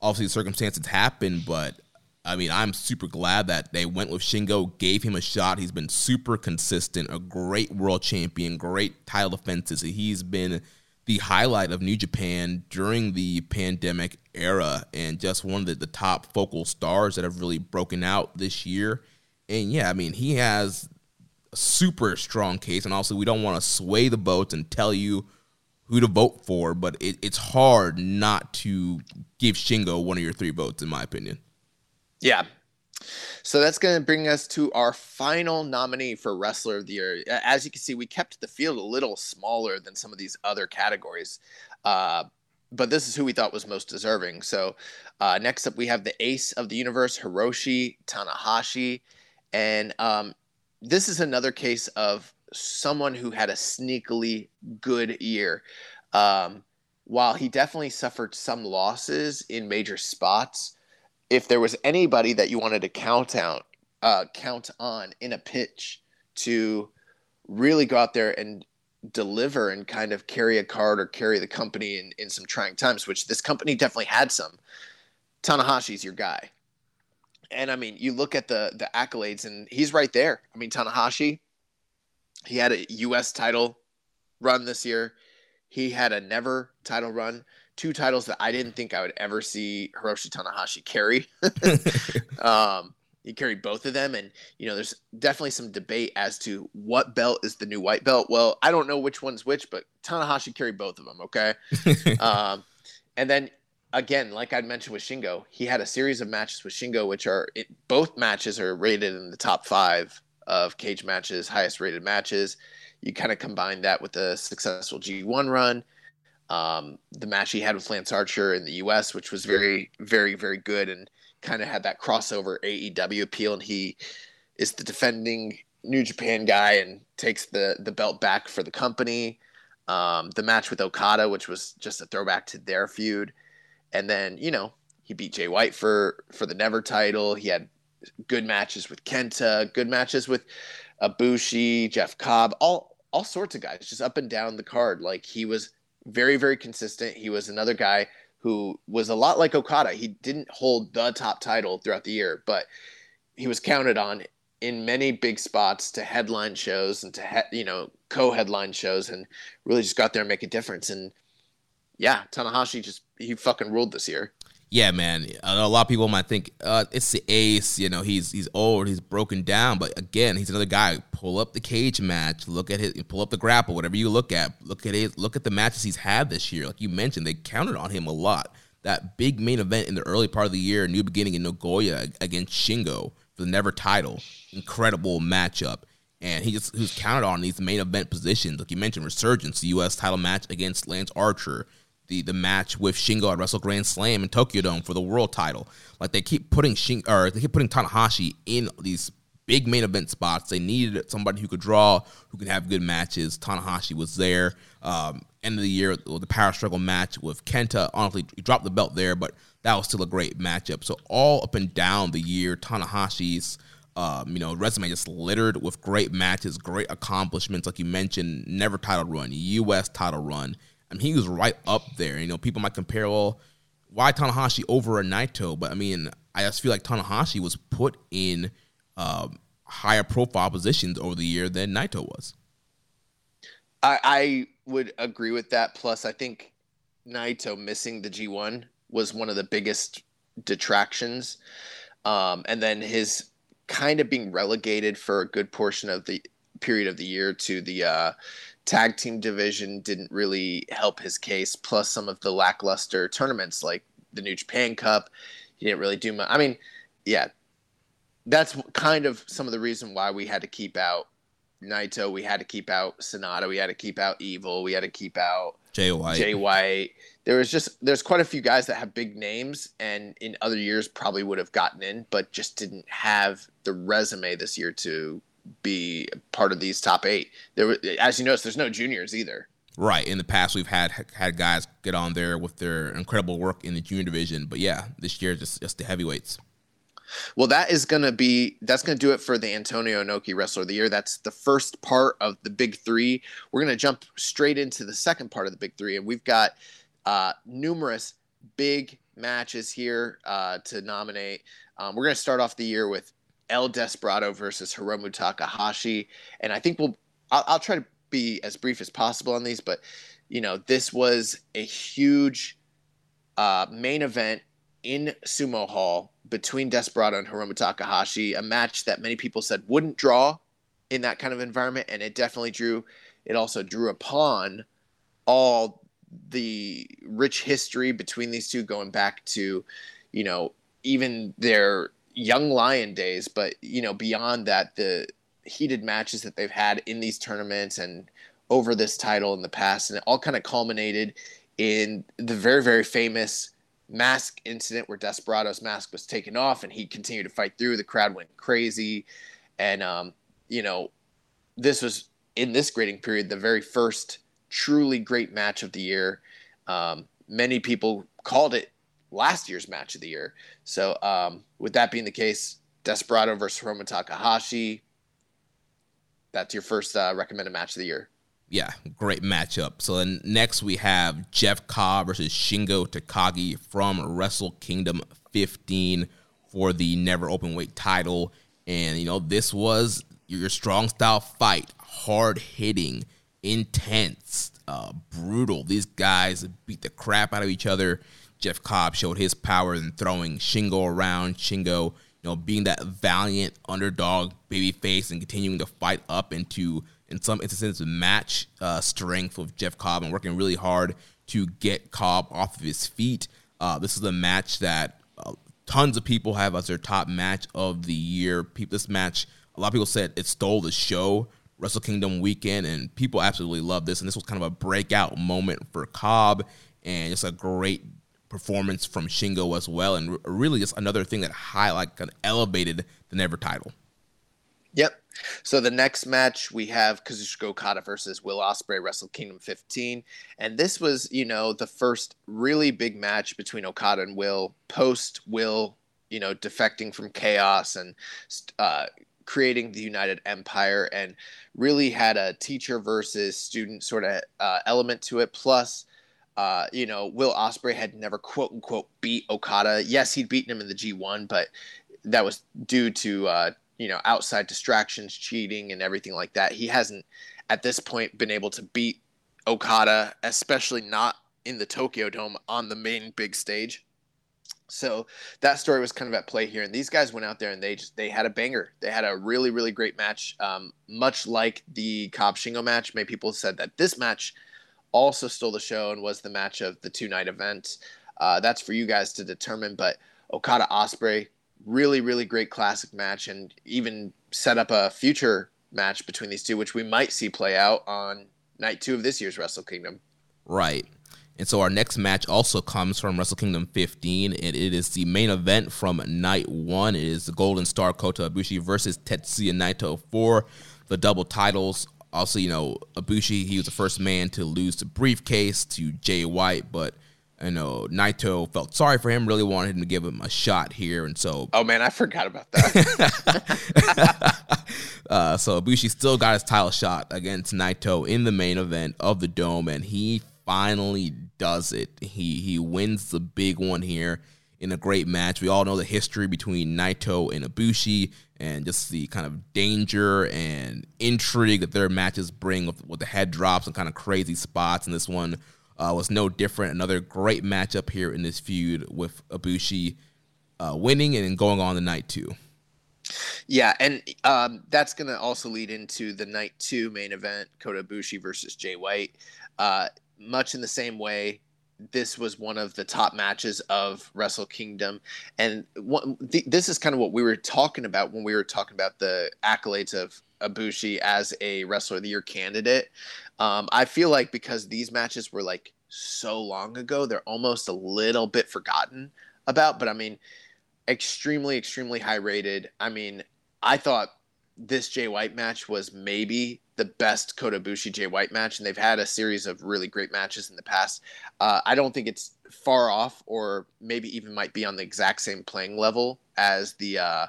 obviously circumstances happen, but I mean, I'm super glad that they went with Shingo, gave him a shot. He's been super consistent, a great world champion, great title defenses. He's been the highlight of New Japan during the pandemic era and just one of the, the top focal stars that have really broken out this year. And yeah, I mean, he has a super strong case. And also, we don't want to sway the votes and tell you who to vote for, but it, it's hard not to give Shingo one of your three votes, in my opinion. Yeah, so that's going to bring us to our final nominee for Wrestler of the Year. As you can see, we kept the field a little smaller than some of these other categories. Uh, but this is who we thought was most deserving. So uh, next up, we have the ace of the universe, Hiroshi Tanahashi. And um, this is another case of someone who had a sneakily good year. Um, while he definitely suffered some losses in major spots, if there was anybody that you wanted to count out, uh, count on in a pitch to really go out there and deliver and kind of carry a card or carry the company in, in some trying times, which this company definitely had some. Tanahashi's your guy. And I mean, you look at the the accolades and he's right there. I mean, Tanahashi, he had a US title run this year. He had a never title run two titles that I didn't think I would ever see Hiroshi Tanahashi carry. um, he carried both of them, and you know, there's definitely some debate as to what belt is the new white belt. Well, I don't know which one's which, but Tanahashi carried both of them. Okay, um, and then again, like I mentioned with Shingo, he had a series of matches with Shingo, which are it, both matches are rated in the top five of cage matches, highest rated matches. You kind of combine that with a successful G1 run um, the match he had with Lance Archer in the U.S., which was very, very, very good, and kind of had that crossover AEW appeal. And he is the defending New Japan guy and takes the the belt back for the company. Um, the match with Okada, which was just a throwback to their feud, and then you know he beat Jay White for for the Never title. He had good matches with Kenta, good matches with Ibushi, Jeff Cobb, all all sorts of guys, just up and down the card. Like he was very, very consistent. He was another guy who was a lot like Okada. He didn't hold the top title throughout the year, but he was counted on in many big spots to headline shows and to he- you know co-headline shows, and really just got there and make a difference. And yeah, Tanahashi just he fucking ruled this year yeah, man. A lot of people might think uh, it's the ace. You know, he's he's old, he's broken down. But again, he's another guy. Pull up the cage match. Look at his. Pull up the grapple. Whatever you look at. Look at his. Look at the matches he's had this year. Like you mentioned, they counted on him a lot. That big main event in the early part of the year, New Beginning in Nagoya against Shingo for the Never title, incredible matchup. And he just was counted on these main event positions. Like you mentioned, Resurgence, the U.S. title match against Lance Archer the the match with Shingo at Wrestle Grand Slam in Tokyo Dome for the world title. Like they keep putting Shingo or they keep putting Tanahashi in these big main event spots. They needed somebody who could draw, who could have good matches. Tanahashi was there. Um, end of the year, the power struggle match with Kenta. Honestly, he dropped the belt there, but that was still a great matchup. So all up and down the year, Tanahashi's um, you know, resume just littered with great matches, great accomplishments, like you mentioned, never title run, U.S. title run, I mean, he was right up there. You know, people might compare, well, why Tanahashi over a Naito? But I mean, I just feel like Tanahashi was put in um, higher profile positions over the year than Naito was. I, I would agree with that. Plus, I think Naito missing the G1 was one of the biggest detractions. Um, and then his kind of being relegated for a good portion of the period of the year to the uh, tag team division didn't really help his case. Plus, some of the lackluster tournaments like the New Japan Cup, he didn't really do much. I mean, yeah, that's kind of some of the reason why we had to keep out Naito. We had to keep out Sanada. We had to keep out Evil. We had to keep out Jay White. Jay White. There was just there's quite a few guys that have big names, and in other years probably would have gotten in, but just didn't have the resume this year to be part of these top eight. There, as you notice, there's no juniors either. Right. In the past, we've had had guys get on there with their incredible work in the junior division, but yeah, this year just just the heavyweights. Well, that is going to be that's going to do it for the Antonio Inoki Wrestler of the Year. That's the first part of the big three. We're going to jump straight into the second part of the big three, and we've got uh, numerous big matches here uh, to nominate. Um, we're going to start off the year with El Desperado versus Hiromu Takahashi, and I think we'll. I'll, I'll, try to be as brief as possible on these, but you know, this was a huge uh, main event in Sumo Hall between Desperado and Hiromu Takahashi, a match that many people said wouldn't draw in that kind of environment, and it definitely drew. It also drew upon all the rich history between these two, going back to, you know, even their young lion days, but you know, beyond that, the heated matches that they've had in these tournaments and over this title in the past, and it all kind of culminated in the very, very famous mask incident where Desperado's mask was taken off and he continued to fight through. The crowd went crazy. And, um, you know, this was in this grading period the very first truly great match of the year. Um, many people called it last year's match of the year. So, um, with that being the case, Desperado versus Hiromu Takahashi. That's your first uh, recommended match of the year yeah, great matchup. So then next we have Jeff Cobb versus Shingo Takagi from Wrestle Kingdom 15 for the never open weight title. And you know, this was your strong style fight, hard hitting, intense, uh, brutal. These guys beat the crap out of each other. Jeff Cobb showed his power in throwing Shingo around. Shingo, you know, being that valiant underdog baby face and continuing to fight up into in some instances match uh, strength with Jeff Cobb and working really hard to get Cobb off of his feet. Uh, this is a match that uh, tons of people have as their top match of the year. This match, a lot of people said it stole the show, Wrestle Kingdom weekend, and people absolutely love this. And this was kind of a breakout moment for Cobb, and just a great performance from Shingo as well, and really just another thing that highlight kind of elevated the Never title. Yep. So the next match we have Kazuchika Okada versus Will Ospreay Wrestle Kingdom 15, and this was you know the first really big match between Okada and Will post Will you know defecting from Chaos and uh, creating the United Empire, and really had a teacher versus student sort of uh, element to it. Plus. Uh, you know, Will Ospreay had never quote unquote beat Okada. Yes, he'd beaten him in the G1, but that was due to uh, you know outside distractions, cheating, and everything like that. He hasn't at this point been able to beat Okada, especially not in the Tokyo Dome on the main big stage. So that story was kind of at play here, and these guys went out there and they just they had a banger. They had a really really great match, um, much like the Cobb Shingo match. Many people said that this match also stole the show and was the match of the two night event. Uh, that's for you guys to determine. But Okada Ospreay, really, really great classic match and even set up a future match between these two, which we might see play out on night two of this year's Wrestle Kingdom. Right. And so our next match also comes from Wrestle Kingdom 15, and it is the main event from night one. It is the Golden Star Kota Ibushi versus Tetsuya Naito for the double titles. Also, you know, Ibushi, he was the first man to lose the briefcase to Jay White, but I know Naito felt sorry for him, really wanted him to give him a shot here, and so. Oh man, I forgot about that. uh, so Ibushi still got his title shot against Naito in the main event of the Dome, and he finally does it. He he wins the big one here in a great match. We all know the history between Naito and Ibushi, and just the kind of danger and intrigue that their matches bring with, with the head drops and kind of crazy spots. And this one uh, was no different. Another great matchup here in this feud with Ibushi uh, winning and going on the night two. Yeah, and um, that's going to also lead into the night two main event, Kota Ibushi versus Jay White. Uh, much in the same way, this was one of the top matches of Wrestle Kingdom, and th- this is kind of what we were talking about when we were talking about the accolades of Ibushi as a Wrestler of the Year candidate. Um, I feel like because these matches were like so long ago, they're almost a little bit forgotten about. But I mean, extremely, extremely high rated. I mean, I thought this Jay White match was maybe the best Kota Ibushi Jay White match, and they've had a series of really great matches in the past. Uh, I don't think it's far off, or maybe even might be on the exact same playing level as the uh,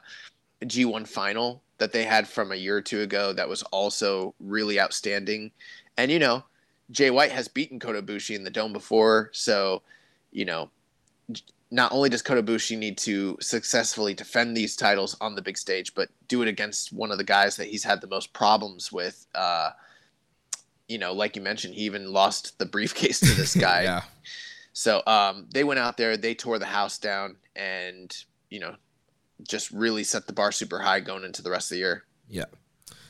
G1 final that they had from a year or two ago. That was also really outstanding. And you know, Jay White has beaten Kota Ibushi in the dome before, so you know, not only does Kota Ibushi need to successfully defend these titles on the big stage, but do it against one of the guys that he's had the most problems with uh, you know, like you mentioned, he even lost the briefcase to this guy. yeah. So um, they went out there, they tore the house down, and you know, just really set the bar super high going into the rest of the year. Yeah.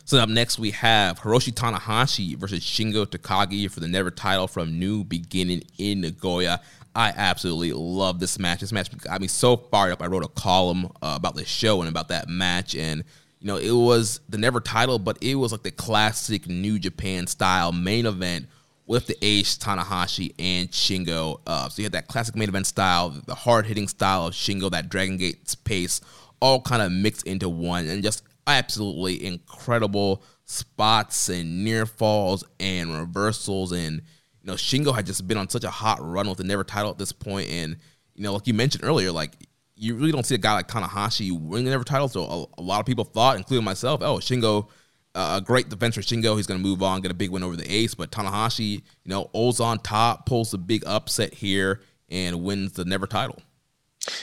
So up next we have Hiroshi Tanahashi versus Shingo Takagi for the Never title from New Beginning in Nagoya. I absolutely love this match. This match got me so fired up. I wrote a column uh, about this show and about that match, and you know it was the Never title, but it was like the classic New Japan style main event with the Ace Tanahashi and Shingo. Uh, so you had that classic main event style, the hard hitting style of Shingo, that Dragon Gate's pace, all kind of mixed into one, and just absolutely incredible spots and near falls and reversals. And, you know, Shingo had just been on such a hot run with the never title at this point. And, you know, like you mentioned earlier, like, you really don't see a guy like Tanahashi winning the never title. So a, a lot of people thought, including myself, oh, Shingo, uh, a great defense for Shingo. He's going to move on, get a big win over the Ace. But Tanahashi, you know, O's on top, pulls a big upset here, and wins the never title.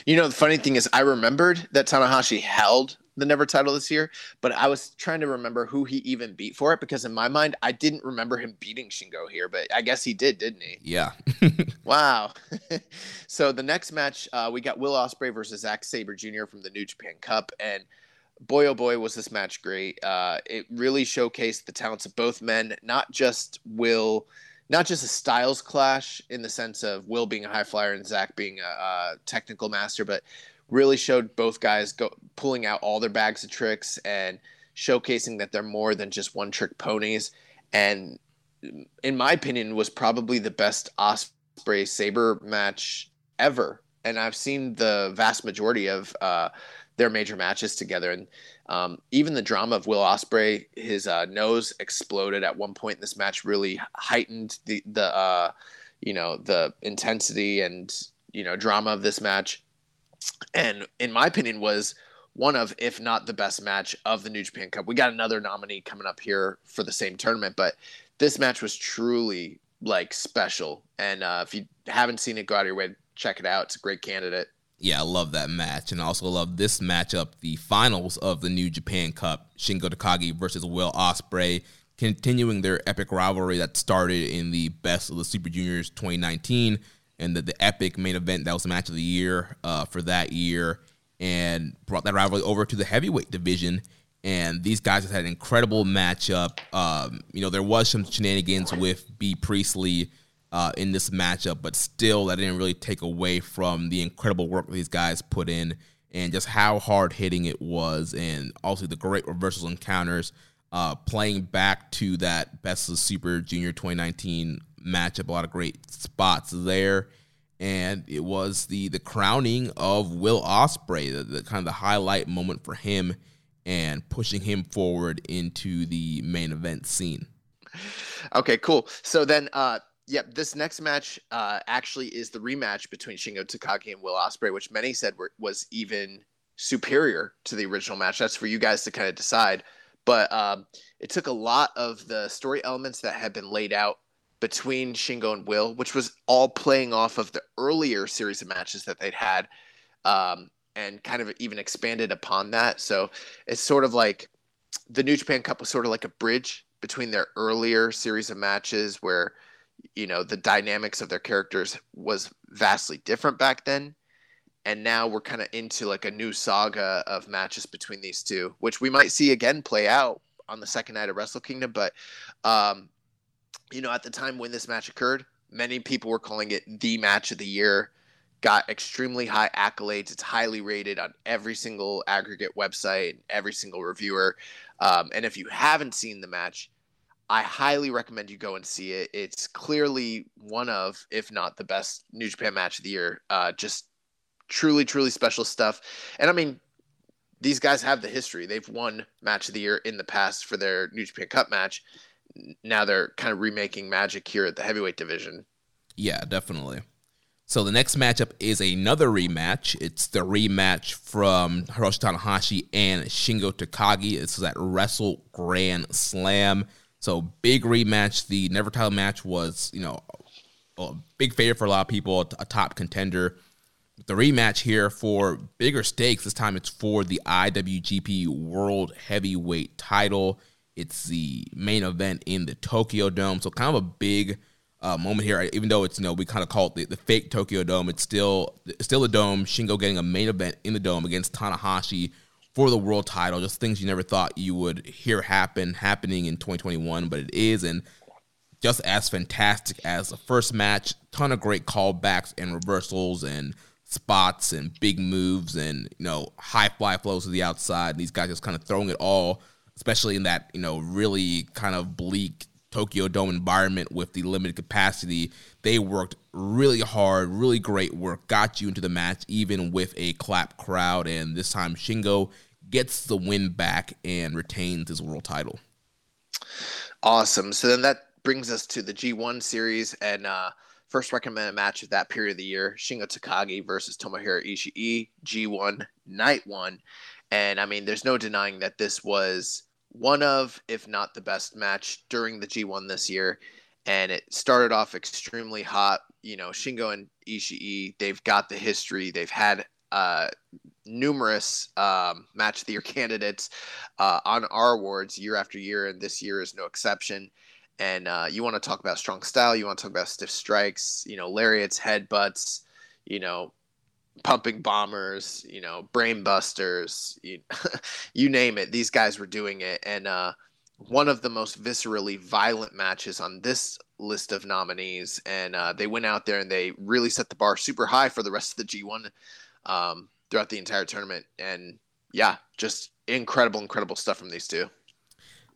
You know, the funny thing is, I remembered that Tanahashi held the never title this year, but I was trying to remember who he even beat for it because in my mind I didn't remember him beating Shingo here, but I guess he did, didn't he? Yeah. wow. so the next match, uh, we got Will Ospreay versus Zack Sabre Jr. from the New Japan Cup, and boy oh boy was this match great. Uh, it really showcased the talents of both men, not just Will. Not just a styles clash in the sense of Will being a high flyer and Zack being a, a technical master, but really showed both guys go pulling out all their bags of tricks and showcasing that they're more than just one trick ponies. And in my opinion, was probably the best Ospreay Sabre match ever. And I've seen the vast majority of uh, their major matches together, and um, even the drama of Will Ospreay, his uh, nose exploded at one point in this match, really heightened the the uh, you know the intensity and you know drama of this match and in my opinion was one of if not the best match of the New Japan Cup. We got another nominee coming up here for the same tournament, but this match was truly like special. And uh, if you haven't seen it, go out of your way check it out. It's a great candidate. Yeah, I love that match, and I also love this matchup, the finals of the New Japan Cup: Shingo Takagi versus Will Ospreay, continuing their epic rivalry that started in the Best of the Super Juniors 2019 and the, the epic main event that was the match of the year uh, for that year, and brought that rivalry over to the heavyweight division. And these guys had an incredible matchup. Um, you know, there was some shenanigans with Bea Priestley uh, in this matchup, but still, that didn't really take away from the incredible work these guys put in and just how hard hitting it was, and also the great reversal encounters. Uh, playing back to that Best of Super Junior 2019 matchup, a lot of great spots there. And it was the the crowning of Will Ospreay, the, the kind of the highlight moment for him, and pushing him forward into the main event scene. Okay, cool. So then, uh, yep, this next match uh, actually is the rematch between Shingo Takagi and Will Ospreay, which many said were, was even superior to the original match. That's for you guys to kind of decide. But um, it took a lot of the story elements that had been laid out between Shingo and Will, which was all playing off of the earlier series of matches that they'd had, um, and kind of even expanded upon that. So it's sort of like the New Japan Cup was sort of like a bridge between their earlier series of matches where you know the dynamics of their characters was vastly different back then and now we're kind of into like a new saga of matches between these two which we might see again play out on the second night of wrestle kingdom but um, you know, at the time when this match occurred, many people were calling it the match of the year. Got extremely high accolades. It's highly rated on every single aggregate website, every single reviewer. Um, and if you haven't seen the match, I highly recommend you go and see it. It's clearly one of, if not the best New Japan match of the year. Uh, just truly, truly special stuff. And I mean, these guys have the history. They've won match of the year in the past for their New Japan Cup match now they're kind of remaking magic here at the heavyweight division. Yeah, definitely. So the next matchup is another rematch. It's the rematch from Hiroshi Tanahashi and Shingo Takagi. It's at Wrestle Grand Slam. So big rematch. The Never Title match was, you know, a big favorite for a lot of people, a top contender. The rematch here for bigger stakes. This time it's for the IWGP World Heavyweight title It's the main event in the Tokyo Dome, so kind of a big uh, moment here. Even though it's you know we kind of call it the, the fake Tokyo Dome, it's still still a dome. Shingo getting a main event in the dome against Tanahashi for the world title. Just things you never thought you would hear happen happening in 2021, but it is, and just as fantastic as the first match. Ton of great callbacks and reversals and spots and big moves and you know high fly flows to the outside. And These guys just kind of throwing it all, especially in that you know really kind of bleak Tokyo Dome environment with the limited capacity. They worked really hard, really great work, got you into the match even with a clap crowd, and this time Shingo gets the win back and retains his world title. Awesome. So then that brings us to the G1 series and uh, first recommended match of that period of the year: Shingo Takagi versus Tomohiro Ishii, G1 Night One. And I mean, there's no denying that this was one of, if not the best match during the G1 this year. And it started off extremely hot. You know, Shingo and Ishii, they've got the history. They've had uh, numerous um, match of the year candidates uh, on our awards year after year, and this year is no exception. And uh, you want to talk about strong style, you want to talk about stiff strikes, you know, lariats, headbutts, you know, pumping bombers, you know, brain busters, you, you name it. These guys were doing it, and uh, one of the most viscerally violent matches on this list of nominees. And uh, they went out there and they really set the bar super high for the rest of the G1 um, throughout the entire tournament. And yeah, just incredible, incredible stuff from these two.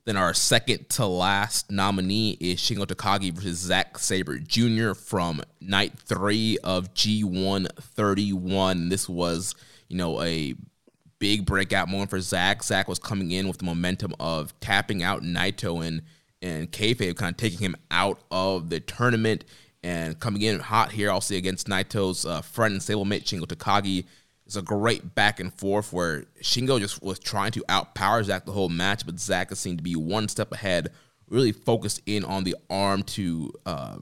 Then our second to last nominee is Shingo Takagi versus Zack Sabre Jr. from night three of G1 31. This was, you know, a big breakout moment for Zack. Zack was coming in with the momentum of tapping out Naito and and kayfabe, kind of taking him out of the tournament and coming in hot here. See against Naito's uh, friend and stablemate Shingo Takagi it's a great back and forth where Shingo just was trying to outpower Zack the whole match, but Zack seemed to be one step ahead, really focused in on the arm to uh,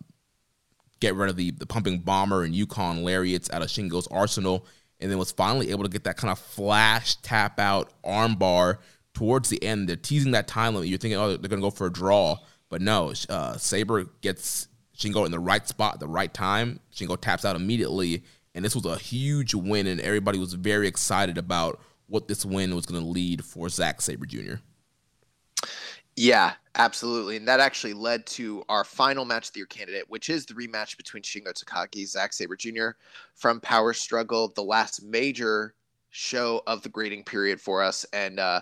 get rid of the, the pumping bomber and Yukon lariats out of Shingo's arsenal, and then was finally able to get that kind of flash tap out armbar towards the end. They're teasing that time limit. You're thinking, oh, they're going to go for a draw. But no, uh, Sabre gets Shingo in the right spot at the right time. Shingo taps out immediately and this was a huge win, and everybody was very excited about what this win was going to lead for Zack Sabre Jr. Yeah, absolutely. And that actually led to our final match of the year candidate, which is the rematch between Shingo Takagi, Zack Sabre Jr. from Power Struggle, the last major show of the grading period for us. And uh,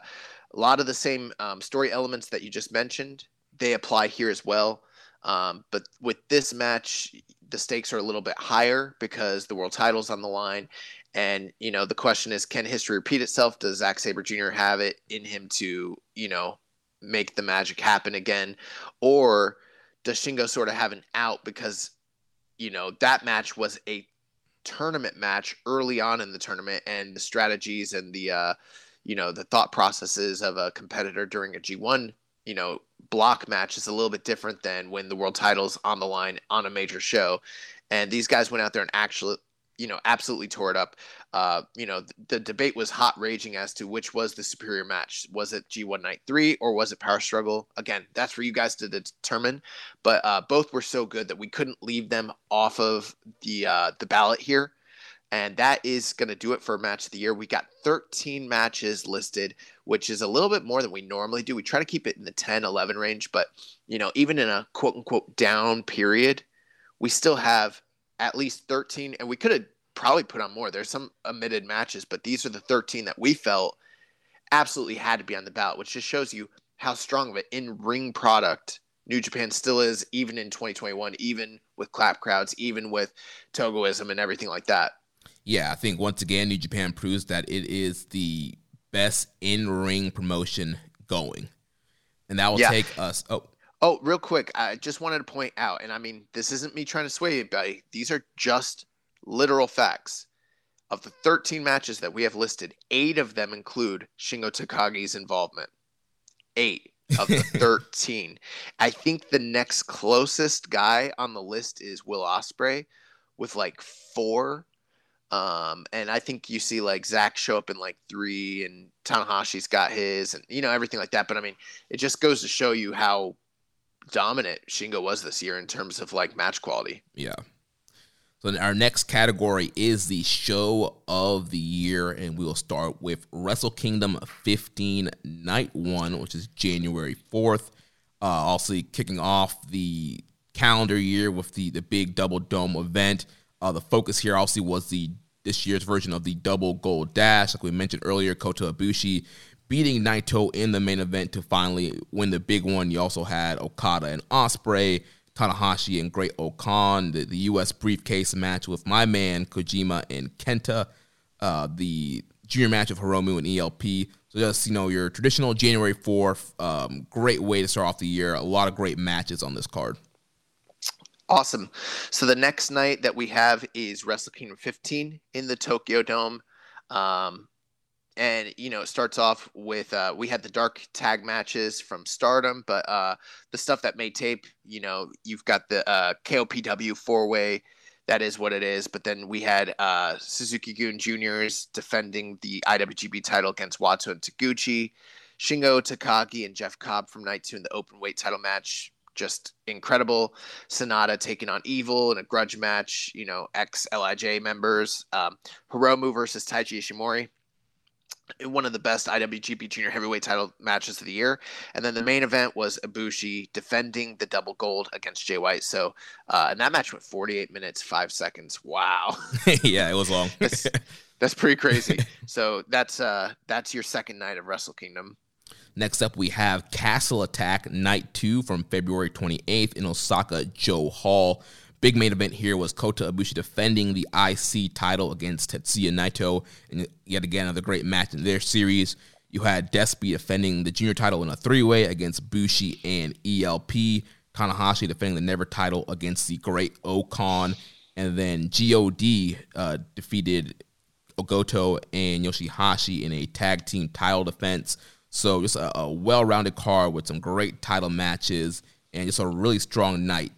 a lot of the same um, story elements that you just mentioned, they apply here as well. Um, but with this match, the stakes are a little bit higher because the world title's on the line. And, you know, the question is can history repeat itself? Does Zack Sabre Jr. have it in him to, you know, make the magic happen again? Or does Shingo sort of have an out because, you know, that match was a tournament match early on in the tournament and the strategies and the, uh, you know, the thought processes of a competitor during a G1, you know, block match is a little bit different than when the world title's on the line on a major show. And these guys went out there and actually, you know, absolutely tore it up. Uh, you know, the, the debate was hot raging as to which was the superior match. Was it G1 Night 3 or was it Power Struggle? Again, that's for you guys to determine. But uh, both were so good that we couldn't leave them off of the uh, the ballot here. And that is going to do it for match of the year. We got 13 matches listed, which is a little bit more than we normally do. We try to keep it in the 10, 11 range, but you know, even in a quote unquote down period, we still have at least 13 and we could have probably put on more. There's some omitted matches, but these are the 13 that we felt absolutely had to be on the ballot, which just shows you how strong of an in-ring product New Japan still is even in 2021, even with clap crowds, even with Togoism and everything like that yeah, I think once again, New Japan proves that it is the best in ring promotion going. And that will yeah. take us. Oh. Oh, real quick. I just wanted to point out, and I mean, this isn't me trying to sway anybody. These are just literal facts. Of the 13 matches that we have listed, eight of them include Shingo Takagi's involvement. Eight of the 13. I think the next closest guy on the list is Will Ospreay with like four Um, and I think you see like Zack show up in like three, and Tanahashi's got his, and you know everything like that. But I mean, it just goes to show you how dominant Shingo was this year in terms of like match quality. Yeah. So our next category is the show of the year, and we will start with Wrestle Kingdom 15 Night One, which is January 4th. Uh, also kicking off the calendar year with the the big double dome event. Uh, the focus here obviously was the this year's version of the double gold dash. Like we mentioned earlier, Kota Ibushi beating Naito in the main event to finally win the big one. You also had Okada and Ospreay, Tanahashi and Great O-Khan, the, the U.S. briefcase match with my man Kojima and Kenta, uh, the junior match of Hiromu and ELP. So just you know your traditional January fourth, um, great way to start off the year. A lot of great matches on this card. Awesome. So the next night that we have is Wrestle Kingdom 15 in the Tokyo Dome. Um, and you know it starts off with uh, we had the dark tag matches from stardom but uh, the stuff that made tape you know you've got the uh, kopw four way that is what it is but then we had uh, suzuki-gun juniors defending the iwgp title against wato and taguchi shingo takagi and jeff cobb from night two in the open weight title match just incredible. Sanada taking on Evil in a grudge match, you know, ex LIJ members. Um, Hiromu versus Taiji Ishimori. One of the best IWGP Junior Heavyweight title matches of the year. And then the main event was Ibushi defending the double gold against Jay White. So, uh, and that match went 48 minutes, five seconds. Wow. yeah, it was long. that's, that's pretty crazy. So that's, uh, that's your second night of Wrestle Kingdom. Next up, we have Castle Attack Night 2 from February 28th in Osaka, Jo Hall. Big main event here was Kota Ibushi defending the IC title against Tetsuya Naito, and yet again another great match in their series. You had Despy defending the junior title in a three-way against Bushi and ELP. Tanahashi defending the Never title against the Great O-Khan, and then God uh, defeated Ogoto and Yoshihashi in a tag team title defense. So just a, a well-rounded card with some great title matches and just a really strong night.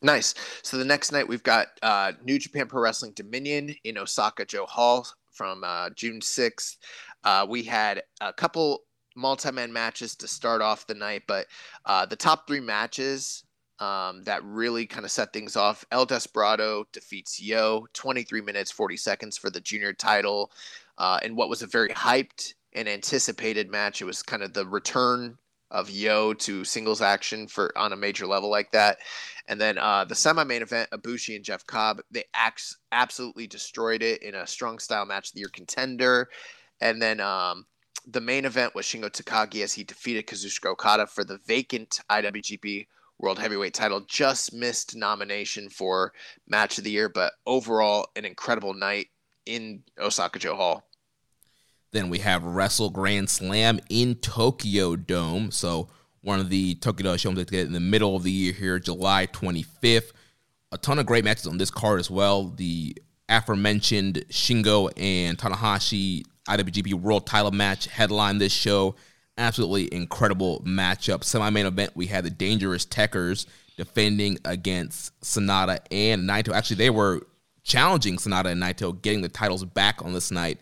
Nice. So the next night we've got uh, New Japan Pro Wrestling Dominion in Osaka Jo Hall from uh, June 6th. Uh, we had a couple multi-man matches to start off the night, but uh, the top three matches um, that really kind of set things off. El Desperado defeats Yo, 23 minutes 40 seconds for the junior title, uh, in what was a very hyped an anticipated match. It was kind of the return of Yo to singles action for on a major level like that. And then uh, the semi-main event, Ibushi and Jeff Cobb, they ax- absolutely destroyed it in a strong style match of the year contender. And then um, the main event was Shingo Takagi as he defeated Kazuchika Okada for the vacant IWGP World Heavyweight title. Just missed nomination for match of the year, but overall an incredible night in Osaka Jo Hall. Then we have Wrestle Grand Slam in Tokyo Dome. So one of the Tokyo Dome shows that in the middle of the year here, July 25th. A ton of great matches on this card as well. The aforementioned Shingo and Tanahashi IWGP World Title match headline this show. Absolutely incredible matchup. Semi main event, we had the Dangerous Tekkers defending against Sanada and Naito. Actually, they were challenging Sanada and Naito, getting the titles back on this night.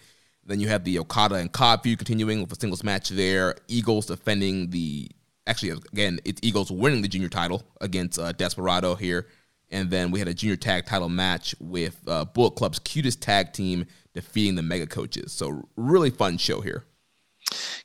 Then you have the Okada and Cobb feud continuing with a singles match there. Eagles defending the actually again it's Eagles winning the junior title against uh, Desperado here, and then we had a junior tag title match with uh, Bullet Club's cutest tag team defeating the Mega Coaches. So really fun show here.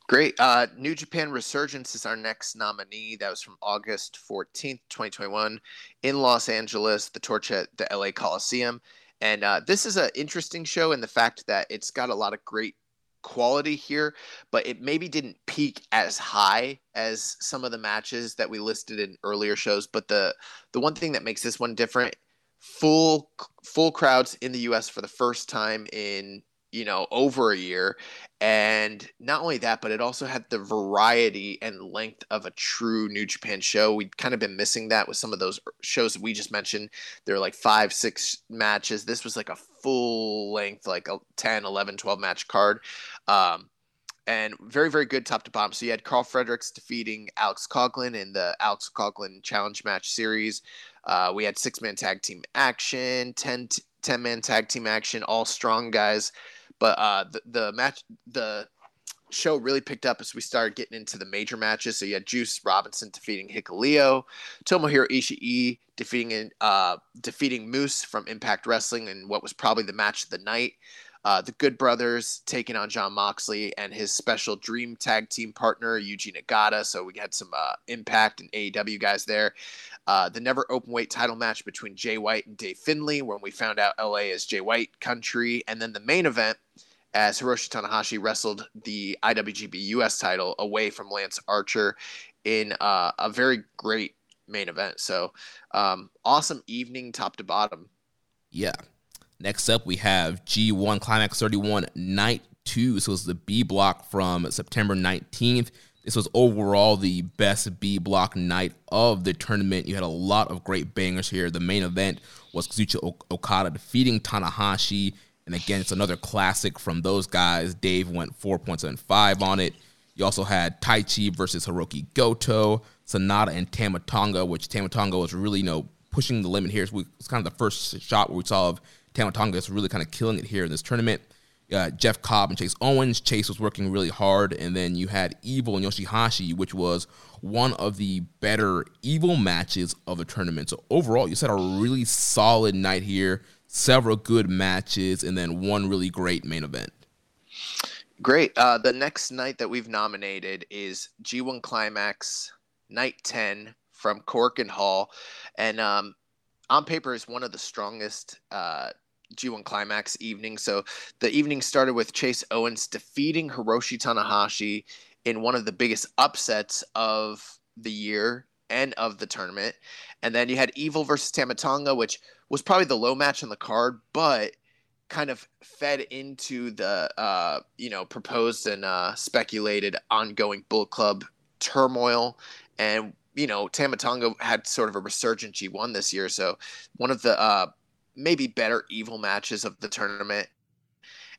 Great. Uh, New Japan Resurgence is our next nominee. That was from August 14th, 2021, in Los Angeles, the torch at the LA Coliseum. And uh, this is an interesting show in the fact that it's got a lot of great quality here, but it maybe didn't peak as high as some of the matches that we listed in earlier shows. But the the one thing that makes this one different, full full crowds in the U.S. for the first time in you know over a year and not only that but it also had the variety and length of a true new japan show. We'd kind of been missing that with some of those shows that we just mentioned. There were like five six matches. This was like a full length like a 10 11 12 match card um, and very very good top to bottom. So you had karl fredericks defeating alex coughlin in the alex coughlin challenge match series. Uh, we had six man tag team action 10 10 man tag team action, all strong guys. But uh, the, the match, the show really picked up as we started getting into the major matches. So you had Juice Robinson defeating Hikuleo, Tomohiro Ishii defeating uh, defeating Moose from Impact Wrestling in what was probably the match of the night. Uh, the Good Brothers taking on Jon Moxley and his special Dream Tag Team partner Yuji Nagata. So we had some uh, Impact and AEW guys there. Uh, the never open weight title match between Jay White and Dave Finlay when we found out LA is Jay White country, and then the main event as Hiroshi Tanahashi wrestled the IWGP US title away from Lance Archer in uh, a very great main event. So um, awesome evening, top to bottom. Yeah, Next up, we have G1 Climax 31 Night 2. So it's the B block from September 19th. This was overall the best B block night of the tournament. You had a lot of great bangers here. The main event was Kazuchika Okada defeating Tanahashi. And again, it's another classic from those guys. Dave went 4.75 on it. You also had Taichi versus Hiroki Goto, Sanada and Tama Tonga, which Tama Tonga was really, you know, pushing the limit here. It's kind of the first shot where we saw of Tama Tonga is really kind of killing it here in this tournament. Uh, Jeff Cobb and Chase Owens. Chase was working really hard, and then you had Evil and Yoshihashi, which was one of the better Evil matches of the tournament. So overall, you said a really solid night here, several good matches, and then one really great main event. Great. Uh, the next night that we've nominated is G1 Climax Night 10 from Korakuen Hall, and um, on paper is one of the strongest uh, G1 Climax evening. So the evening started with Chase Owens defeating Hiroshi Tanahashi in one of the biggest upsets of the year and of the tournament. And then you had Evil versus Tama Tonga, which was probably the low match on the card, but kind of fed into the uh, you know proposed and uh, speculated ongoing Bull Club turmoil. And you know Tama Tonga had sort of a resurgent G1 this year, so one of the uh, maybe better evil matches of the tournament.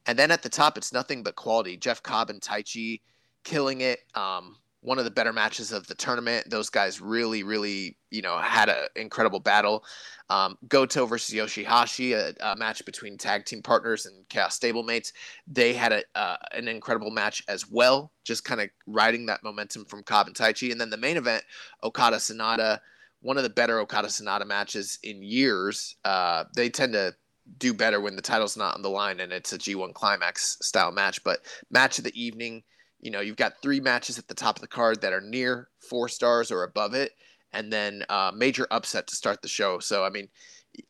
And then at the top, it's nothing but quality. Jeff Cobb and Taichi killing it. Um, one of the better matches of the tournament. Those guys really, really, you know, had an incredible battle. Um, Goto versus Yoshihashi, a, a, match between tag team partners and Chaos stablemates. They had a, uh, an incredible match as well, just kind of riding that momentum from Cobb and Taichi. And then the main event, Okada Sanada one of the better Okada Sanada matches in years. Uh, they tend to do better when the title's not on the line and it's a G1 climax style match. But match of the evening, you know, you've got three matches at the top of the card that are near four stars or above it, and then uh, major upset to start the show. So I mean,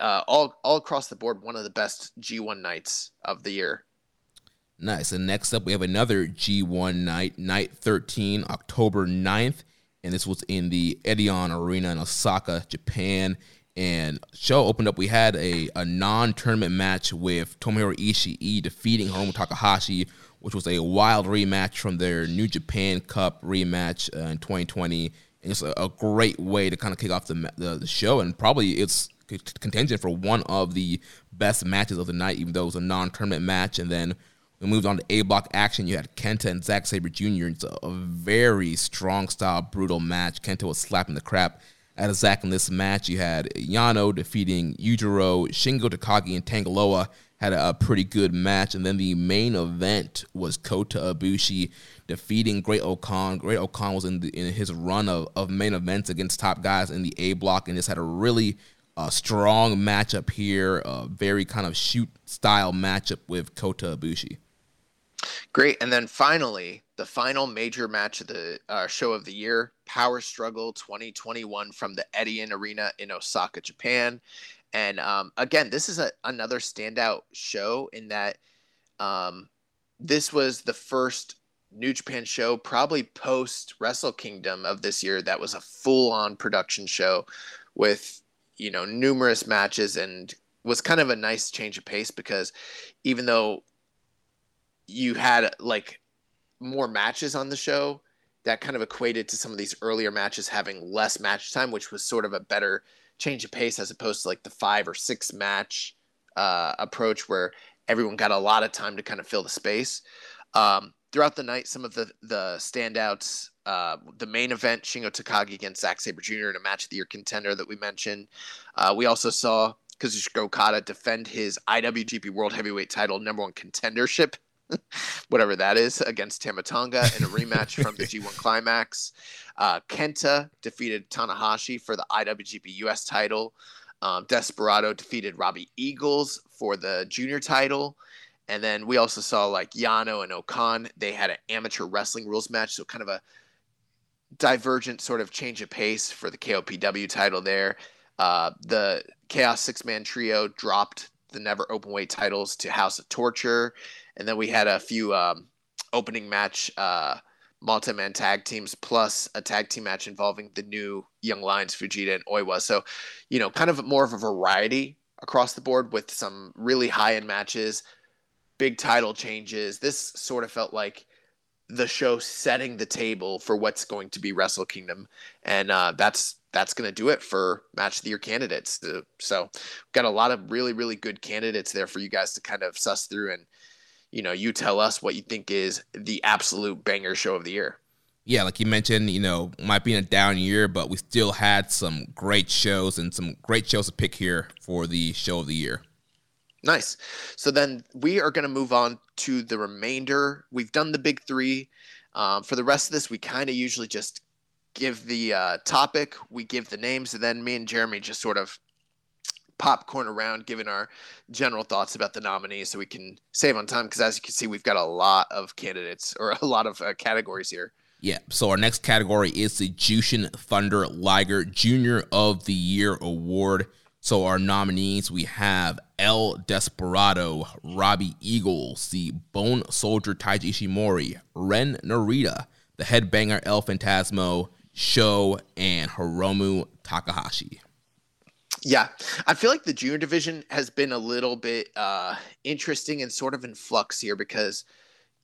uh, all all across the board, one of the best G1 nights of the year. Nice. And next up, we have another G1 night, night 13, October 9th and this was in the Edion Arena in Osaka, Japan. And show opened up. We had a, a non-tournament match with Tomohiro Ishii defeating Hiromu Takahashi, which was a wild rematch from their New Japan Cup rematch uh, in 2020. And it's a, a, great way to kind of kick off the, the, the show, and probably it's contention for one of the best matches of the night, even though it was a non-tournament match. And then we moved on to A block action. You had Kenta and Zack Sabre Jr. It's a, a, very strong style, brutal match. Kenta was slapping the crap out of Zack in this match. You had Yano defeating Yujiro, Shingo Takagi, and Tanga Loa had a, a, pretty good match. And then the main event was Kota Ibushi defeating Great-O-Khan. Great O-Khan was in, the, in his run of, of main events against top guys in the A block and just had a really strong matchup here. A very kind of shoot style matchup with Kota Ibushi. Great. And then finally, the final major match of the uh, show of the year Power Struggle 2021 from the Edion Arena in Osaka, Japan. And um, again, this is a, another standout show in that um, this was the first New Japan show, probably post Wrestle Kingdom of this year, that was a full on production show with, you know, numerous matches and was kind of a nice change of pace because even though you had like more matches on the show that kind of equated to some of these earlier matches having less match time, which was sort of a better change of pace as opposed to like the five or six match uh, approach where everyone got a lot of time to kind of fill the space. Um, throughout the night, some of the the standouts, uh, the main event, Shingo Takagi against Zack Sabre Jr. in a match of the year contender that we mentioned. Uh, we also saw Kazuchika Okada defend his IWGP World Heavyweight Title number one contendership, whatever that is, against Tama Tonga in a rematch from the G1 Climax. Uh, Kenta defeated Tanahashi for the IWGP US title. Um, Desperado defeated Robbie Eagles for the junior title. And then we also saw like Yano and O-Khan. They had an amateur wrestling rules match, so kind of a divergent sort of change of pace for the KOPW title there. Uh, the Chaos Six Man Trio dropped the Never Openweight titles to House of Torture, and then we had a few um, opening match uh, multi-man tag teams plus a tag team match involving the new Young Lions Fujita and Oiwa. So, you know, kind of more of a variety across the board with some really high-end matches, big title changes. This sort of felt like the show setting the table for what's going to be Wrestle Kingdom, and uh, that's that's going to do it for match of the year candidates. So, got a lot of really really good candidates there for you guys to kind of suss through, and you know, you tell us what you think is the absolute banger show of the year. Yeah, like you mentioned, you know, might be in a down year, but we still had some great shows and some great shows to pick here for the show of the year. Nice. So then we are going to move on to the remainder. We've done the big three. Um, for the rest of this, we kind of usually just give the uh, topic, we give the names, and then me and Jeremy just sort of popcorn around, giving our general thoughts about the nominees, so we can save on time. Because as you can see, we've got a lot of candidates or a lot of uh, categories here. Yeah. So our next category is the Jushin Thunder Liger Junior of the Year award. So our nominees we have El Desperado, Robbie Eagles, the Bone Soldier Taiji Ishimori, Ren Narita, the Headbanger El Phantasmo, Sho, and Hiromu Takahashi. Yeah, I feel like the junior division has been a little bit uh, interesting and sort of in flux here because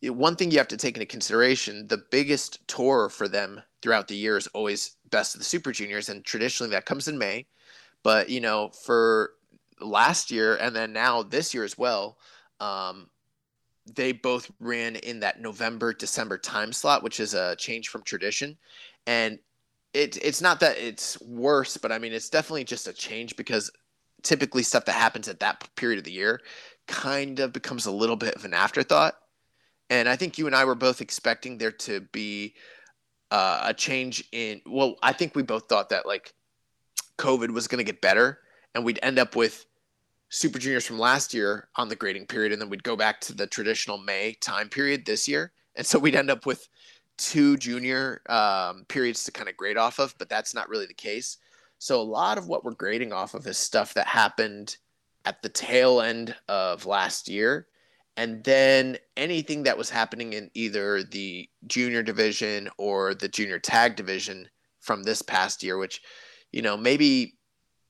one thing you have to take into consideration the biggest tour for them throughout the year is always best of the super juniors and traditionally that comes in may but you know, for last year and then now this year as well, um, they both ran in that November December time slot, which is a change from tradition. And it, it's not that it's worse, but I mean, it's definitely just a change because typically stuff that happens at that period of the year kind of becomes a little bit of an afterthought. And I think you and I were both expecting there to be uh, a change in. Well, I think we both thought that like COVID was going to get better and we'd end up with super juniors from last year on the grading period and then we'd go back to the traditional May time period this year. And so we'd end up with two junior um, periods to kind of grade off of, but that's not really the case. So a lot of what we're grading off of is stuff that happened at the tail end of last year. And then anything that was happening in either the junior division or the junior tag division from this past year, which you know, maybe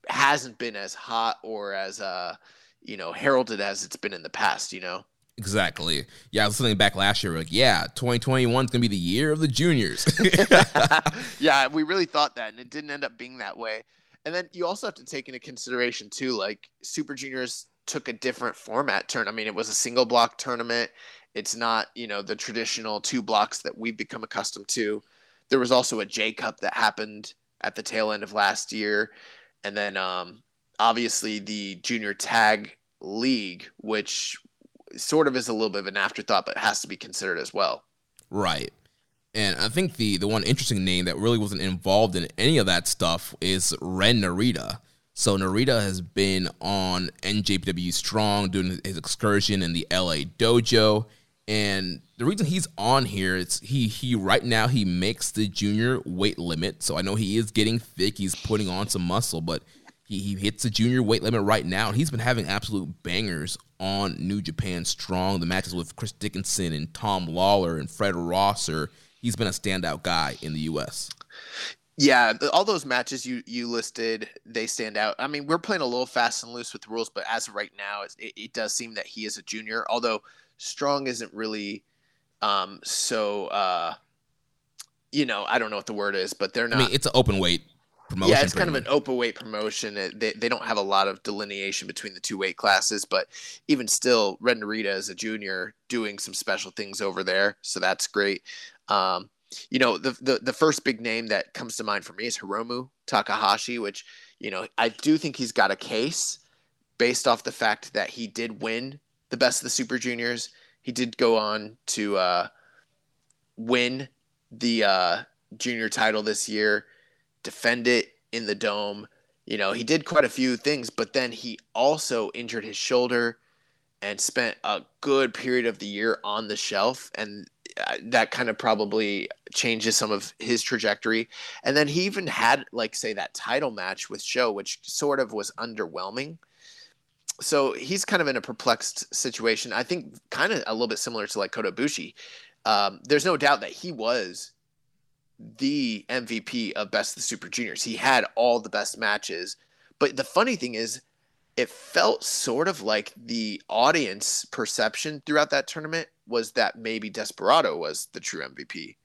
hasn't been as hot or as uh, you know, heralded as it's been in the past, you know. Exactly. Yeah, I was listening back last year, like, yeah, 2021 is going to be the year of the juniors. yeah, we really thought that, and it didn't end up being that way. And then you also have to take into consideration, too, like Super Juniors took a different format turn. I mean, it was a single block tournament. It's not, you know, the traditional two blocks that we've become accustomed to. There was also a J Cup that happened at the tail end of last year, and then um, obviously the junior tag league, which sort of is a little bit of an afterthought, but has to be considered as well. Right. And I think the the one interesting name that really wasn't involved in any of that stuff is Ren Narita. So Narita has been on NJPW Strong doing his excursion in the LA dojo. And the reason he's on here is he he right now he makes the junior weight limit. So I know he is getting thick. He's putting on some muscle, but he, he hits the junior weight limit right now. And he's been having absolute bangers on New Japan Strong. The matches with Chris Dickinson and Tom Lawler and Fred Rosser. He's been a standout guy in the U.S. Yeah, all those matches you you listed, they stand out. I mean, we're playing a little fast and loose with the rules, but as of right now, it, it does seem that he is a junior. Although strong isn't really um, so uh, you know I don't know what the word is, but they're not. I mean, it's an open weight promotion. Yeah, it's kind of an open weight promotion. They they don't have a lot of delineation between the two weight classes, but even still, Ren Narita is a junior doing some special things over there, so that's great. Um, you know, the, the the first big name that comes to mind for me is Hiromu Takahashi, which you know I do think he's got a case based off the fact that he did win the best of the Super Juniors. He did go on to uh, win the uh, junior title this year, defend it in the dome. You know, he did quite a few things, but then he also injured his shoulder and spent a good period of the year on the shelf. And uh, that kind of probably changes some of his trajectory. And then he even had, like, say, that title match with Sho, which sort of was underwhelming. So he's kind of in a perplexed situation. I think kind of a little bit similar to like Kota. Um, there's no doubt that he was the MVP of Best of the Super Juniors. He had all the best matches. But the funny thing is, it felt sort of like the audience perception throughout that tournament was that maybe Desperado was the true MVP.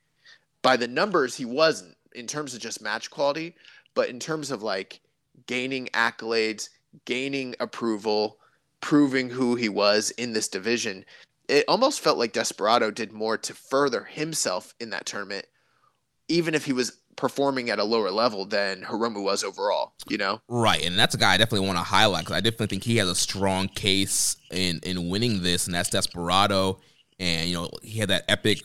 By the numbers, he wasn't in terms of just match quality, but in terms of like gaining accolades, gaining approval, proving who he was in this division. It almost felt like Desperado did more to further himself in that tournament even if he was performing at a lower level than Hiromu was overall, you know? Right. And that's a guy I definitely want to highlight because I definitely think he has a strong case in, in winning this, and that's Desperado. And, you know, he had that epic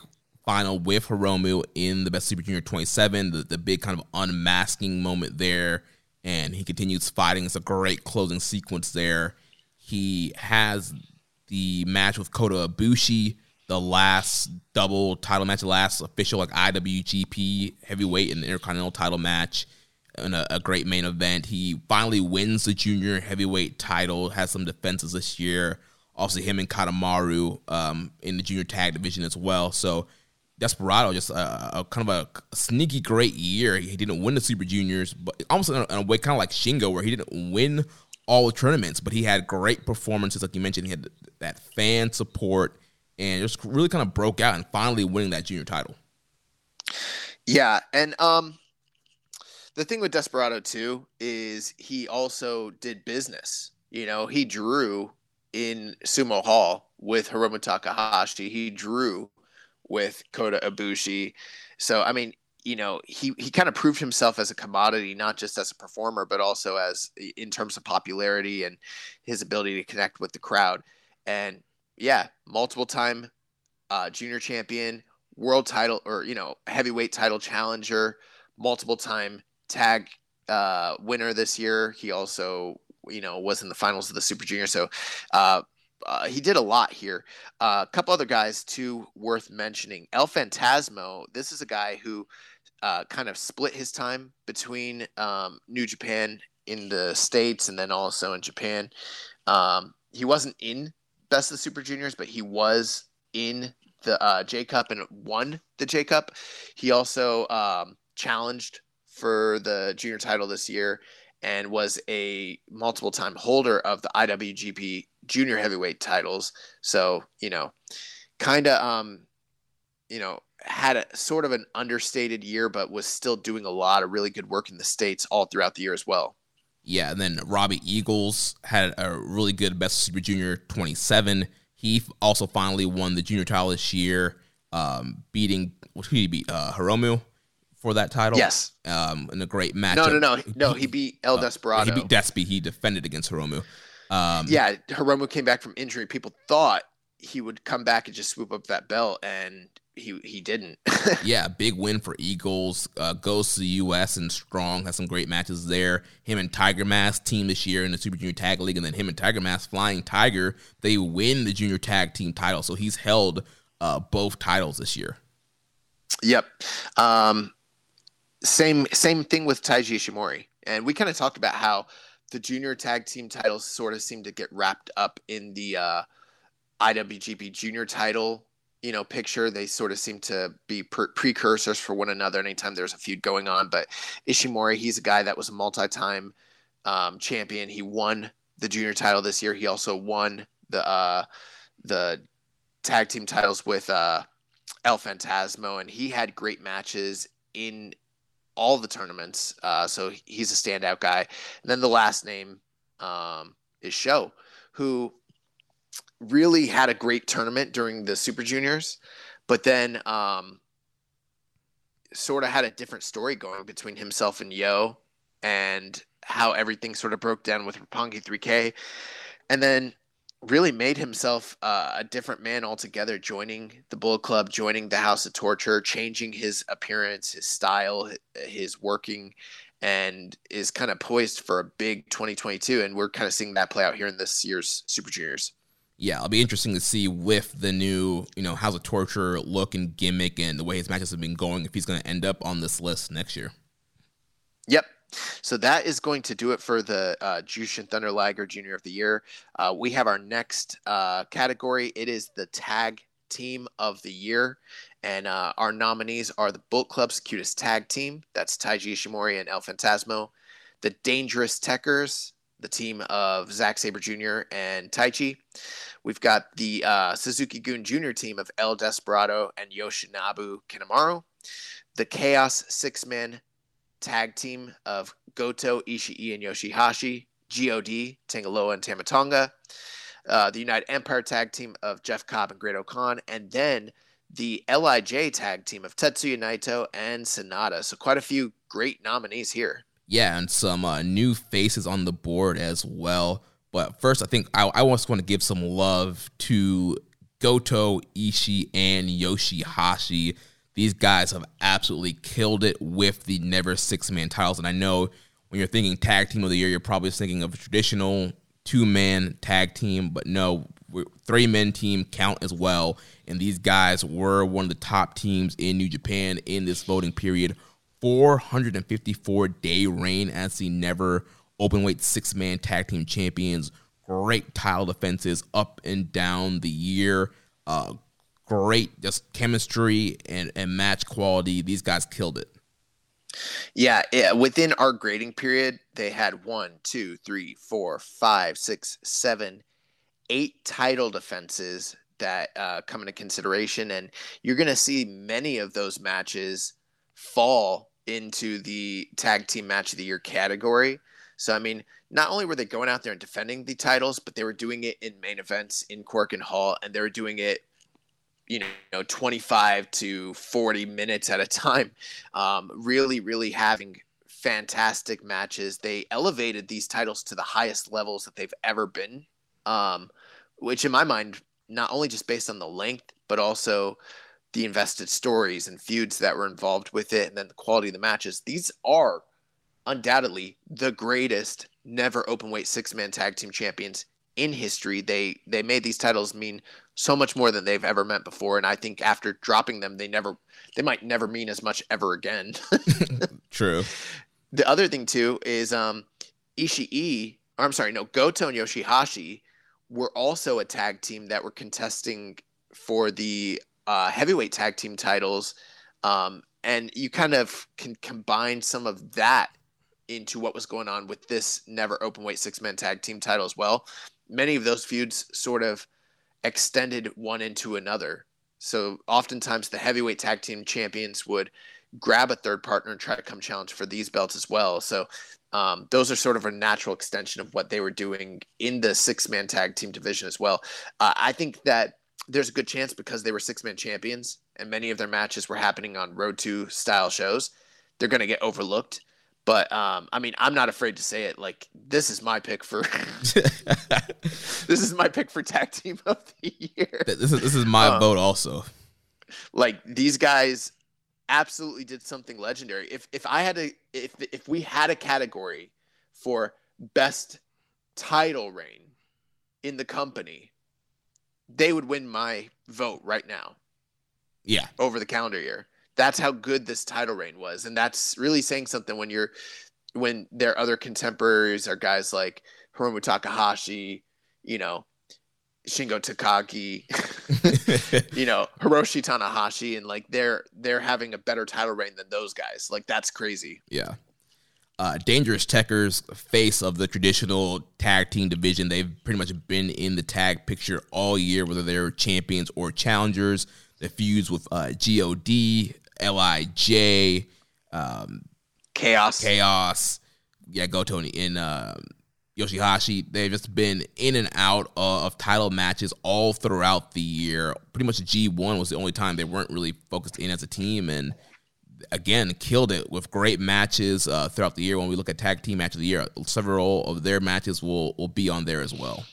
final with Hiromu in the Best Super Junior 27, the, the big kind of unmasking moment there. And he continues fighting. It's a great closing sequence there. He has the match with Kota Ibushi the last double title match, the last official like IWGP heavyweight and the intercontinental title match, and a, great main event. He finally wins the junior heavyweight title. Has some defenses this year. Also, him and Kanemaru um, in the junior tag division as well. So Desperado just a, a kind of a, sneaky great year. He didn't win the Super Juniors, but almost in a, in a way kind of like Shingo, where he didn't win all the tournaments, but he had great performances. Like you mentioned, he had that fan support and just really kind of broke out and finally winning that junior title. Yeah, and um, the thing with Desperado too is he also did business. You know, he drew in Sumo Hall with Hiromu Takahashi. He drew with Kota Ibushi. So I mean, you know, he he kind of proved himself as a commodity, not just as a performer, but also as in terms of popularity and his ability to connect with the crowd. And yeah, multiple time uh, junior champion, world title, or you know, heavyweight title challenger, multiple time tag uh, winner this year. He also, you know, was in the finals of the Super Junior. So uh, uh, he did a lot here. Uh, a couple other guys too worth mentioning. El Phantasmo. This is a guy who uh, kind of split his time between um, New Japan in the states and then also in Japan. Um, he wasn't in Best of the Super Juniors, but he was in the uh, J Cup and won the J Cup. He also um, challenged for the junior title this year and was a multiple time holder of the IWGP junior heavyweight titles. So, you know, kind of, um, you know, had a sort of an understated year, but was still doing a lot of really good work in the States all throughout the year as well. Yeah, and then Robbie Eagles had a really good Best Super Junior 27. He also finally won the junior title this year, um, beating what did he beat? Uh, Hiromu for that title. Yes, um, in a great match. No, no, no, no. He beat El uh, Desperado. He beat Despy. He defended against Hiromu. Um, yeah, Hiromu came back from injury. People thought he would come back and just swoop up that belt, and he he didn't. yeah, big win for Eagles. Uh, goes to the U.S. and strong. Has some great matches there. Him and Tiger Mask team this year in the Super Junior Tag League, and then him and Tiger Mask Flying Tiger. They win the Junior Tag Team title, so he's held uh, both titles this year. Yep. Um, same same thing with Taiji Ishimori, and we kind of talked about how the Junior Tag Team titles sort of seem to get wrapped up in the uh, IWGP Junior title you know picture they sort of seem to be pre- precursors for one another anytime there's a feud going on but ishimori he's a guy that was a multi-time um, champion. He won the junior title this year. He also won the uh, the tag team titles with uh, el phantasmo and he had great matches in all the tournaments uh, so he's a standout guy. And then the last name um, is Sho who really had a great tournament during the Super Juniors, but then um, sort of had a different story going between himself and Yo, and how everything sort of broke down with Roppongi 3K, and then really made himself uh, a different man altogether, joining the Bullet Club, joining the House of Torture, changing his appearance, his style, his working, and is kind of poised for a big 2022. And we're kind of seeing that play out here in this year's Super Juniors. Yeah, it'll be interesting to see with the new, you know, House of Torture look and gimmick and the way his matches have been going if he's going to end up on this list next year. Yep, so that is going to do it for the uh, Jushin Thunder Liger Junior of the Year. Uh, we have our next uh, category. It is the Tag Team of the Year. And uh, our nominees are the Bullet Club's cutest tag team. That's Taiji Ishimori and El Phantasmo. The Dangerous Tekkers, the team of Zack Sabre Jr. and Taichi. We've got the uh, Suzuki-gun Jr. team of El Desperado and Yoshinobu Kanemaru. The Chaos Six Man tag team of Goto, Ishii, and Yoshihashi, God, Tanga Loa, and Tama Tonga. Uh, the United Empire tag team of Jeff Cobb and Great-O-Khan, and then the LIJ tag team of Tetsuya Naito and Sanada. So quite a few great nominees here. Yeah, and some uh, new faces on the board as well. But first, I think I, I just want to give some love to Goto, Ishii, and Yoshihashi these guys have absolutely killed it with the never six man titles. And I know when you're thinking tag team of the year, you're probably thinking of a traditional two man tag team, but no, three men team count as well. And these guys were one of the top teams in New Japan in this voting period. 454 day reign as the never open weight six man tag team champions. Great title defenses up and down the year. Uh, great just chemistry and, and match quality. These guys killed it. Yeah, yeah, within our grading period, they had one, two, three, four, five, six, seven, eight title defenses that uh, come into consideration, and you're going to see many of those matches fall into the tag team match of the year category. So, I mean, not only were they going out there and defending the titles, but they were doing it in main events in Korakuen Hall, and they were doing it you know 25 to 40 minutes at a time um, really really having fantastic matches they elevated these titles to the highest levels that they've ever been um, which in my mind not only just based on the length but also the invested stories and feuds that were involved with it and then the quality of the matches these are undoubtedly the greatest never open weight six man tag team champions in history. They they made these titles mean so much more than they've ever meant before, and I think after dropping them, they never they might never mean as much ever again. True. The other thing too is um, Ishii. Or I'm sorry, no, Goto and Yoshihashi were also a tag team that were contesting for the uh, heavyweight tag team titles, um, and you kind of can combine some of that into what was going on with this never open weight six man tag team title as well many of those feuds sort of extended one into another. So oftentimes the heavyweight tag team champions would grab a third partner and try to come challenge for these belts as well. So um, those are sort of a natural extension of what they were doing in the six man tag team division as well. Uh, I think that there's a good chance because they were six man champions and many of their matches were happening on Road to style shows. They're going to get overlooked. But um, I mean, I'm not afraid to say it. Like this is my pick for this is my pick for tag team of the year. This is this is my um, vote also. Like these guys absolutely did something legendary. If if I had to if if we had a category for best title reign in the company, they would win my vote right now. Yeah. Over the calendar year that's how good this title reign was, and that's really saying something when you're when their other contemporaries are guys like Hiromu Takahashi, you know, Shingo Takagi, you know, Hiroshi Tanahashi, and like they're they're having a better title reign than those guys. Like that's crazy. Yeah. Uh, Dangerous Tekkers, face of the traditional tag team division. They've pretty much been in the tag picture all year, whether they're champions or challengers. The feuds with uh, God, Lij, um, Chaos, Chaos, yeah, Go Tony in uh, Yoshihashi. They've just been in and out of, of title matches all throughout the year. Pretty much G1 was the only time they weren't really focused in as a team, and again killed it with great matches uh, throughout the year. When we look at tag team match of the year, several of their matches will will be on there as well.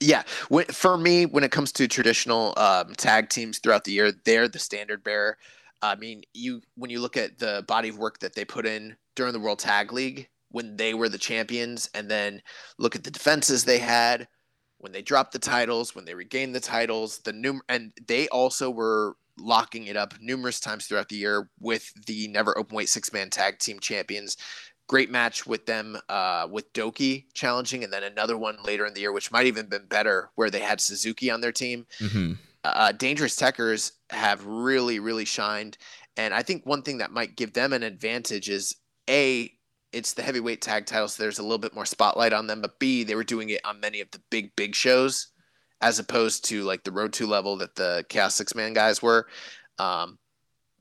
Yeah, for me, when it comes to traditional um, tag teams throughout the year, they're the standard bearer. I mean, you when you look at the body of work that they put in during the World Tag League when they were the champions, and then look at the defenses they had when they dropped the titles, when they regained the titles, the num- and they also were locking it up numerous times throughout the year with the never open weight six man tag team champions. Great match with them, uh, with Douki challenging, and then another one later in the year, which might even been better, where they had Suzuki on their team. Mm-hmm. Uh, Dangerous Tekkers have really, really shined, and I think one thing that might give them an advantage is a it's the heavyweight tag title, so there's a little bit more spotlight on them. But B, they were doing it on many of the big, big shows as opposed to like the road to level that the chaos six man guys were. Um,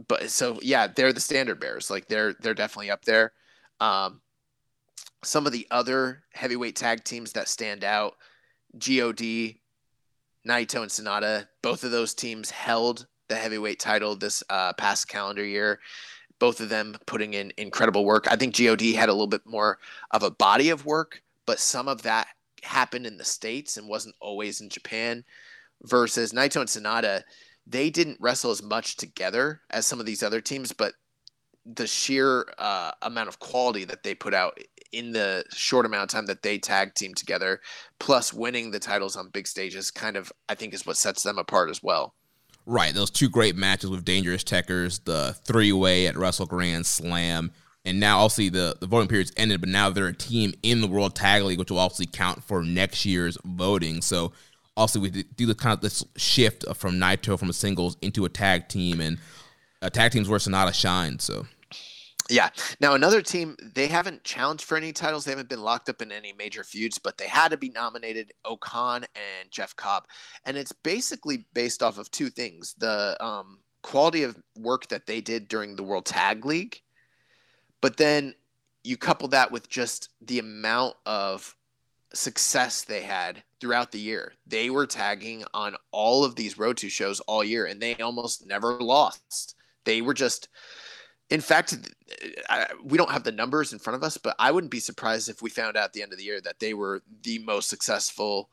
but so yeah, they're the standard bearers. Like they're they're definitely up there. Um, some of the other heavyweight tag teams that stand out, God, Naito and Sanada. both of those teams held the heavyweight title this uh, past calendar year. Both of them putting in incredible work. I think God had a little bit more of a body of work, but some of that happened in the states and wasn't always in Japan. Versus Naito and Sanada, they didn't wrestle as much together as some of these other teams, but the sheer uh, amount of quality that they put out in the short amount of time that they tag team together, plus winning the titles on big stages, kind of I think is what sets them apart as well. Right, those two great matches with Dangerous Tekkers, the three way at Wrestle Grand Slam, and now obviously the, the voting period's ended, but now they're a team in the World Tag League, which will obviously count for next year's voting. So also we do the kind of this shift from Naito from a singles into a tag team, and a tag team's where Sanada shines. So. Yeah. Now another team, they haven't challenged for any titles. They haven't been locked up in any major feuds, but they had to be nominated. O-Khan and Jeff Cobb, and it's basically based off of two things: the um, quality of work that they did during the World Tag League, but then you couple that with just the amount of success they had throughout the year. They were tagging on all of these Road to shows all year, and they almost never lost. They were just, in fact, I, we don't have the numbers in front of us, but I wouldn't be surprised if we found out at the end of the year that they were the most successful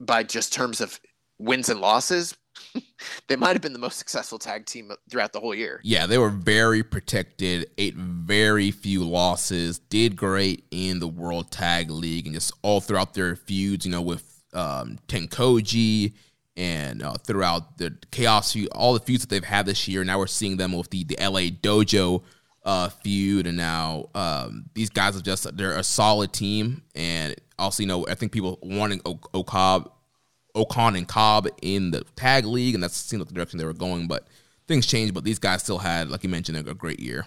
by just terms of wins and losses they might have been the most successful tag team throughout the whole year. Yeah, they were very protected, ate very few losses, did great in the World Tag League, and just all throughout their feuds, you know, with um, TenCozy and uh, throughout the Chaos all the feuds that they've had this year. Now we're seeing them with the, the LA Dojo uh, feud, and now um, these guys are just they're a solid team. And also, you know, I think people wanting Okab O-Khan and Cobb in the tag league, and that seemed like the direction they were going. But things changed. But these guys still had, like you mentioned, a, great year.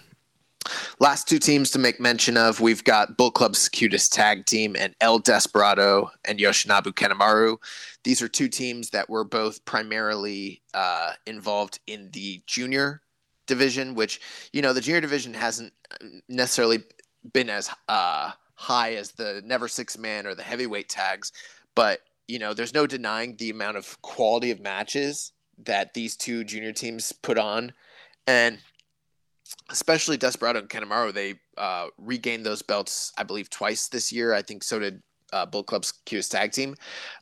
Last two teams to make mention of, we've got Bull Club's cutest tag team and El Desperado and Yoshinobu Kanemaru. These are two teams that were both primarily uh, involved in the junior division, which, you know, the junior division hasn't necessarily been as uh, high as the Never Six Man or the heavyweight tags, but you know, there's no denying the amount of quality of matches that these two junior teams put on. And especially Desperado and Kanemaru, they uh, regained those belts, I believe, twice this year. I think so did uh, Bull Club's cutest tag team.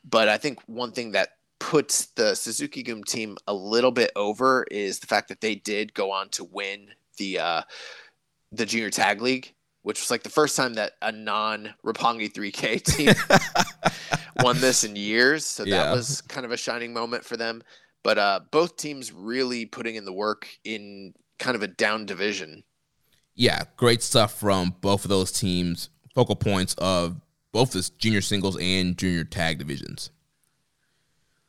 But I think one thing that puts the Suzuki-gun team a little bit over is the fact that they did go on to win the uh, the junior tag league which was like the first time that a non Roppongi 3K team won this in years. So yeah. that was kind of a shining moment for them. But uh, both teams really putting in the work in kind of a down division. Yeah, great stuff from both of those teams. Focal points of both the junior singles and junior tag divisions.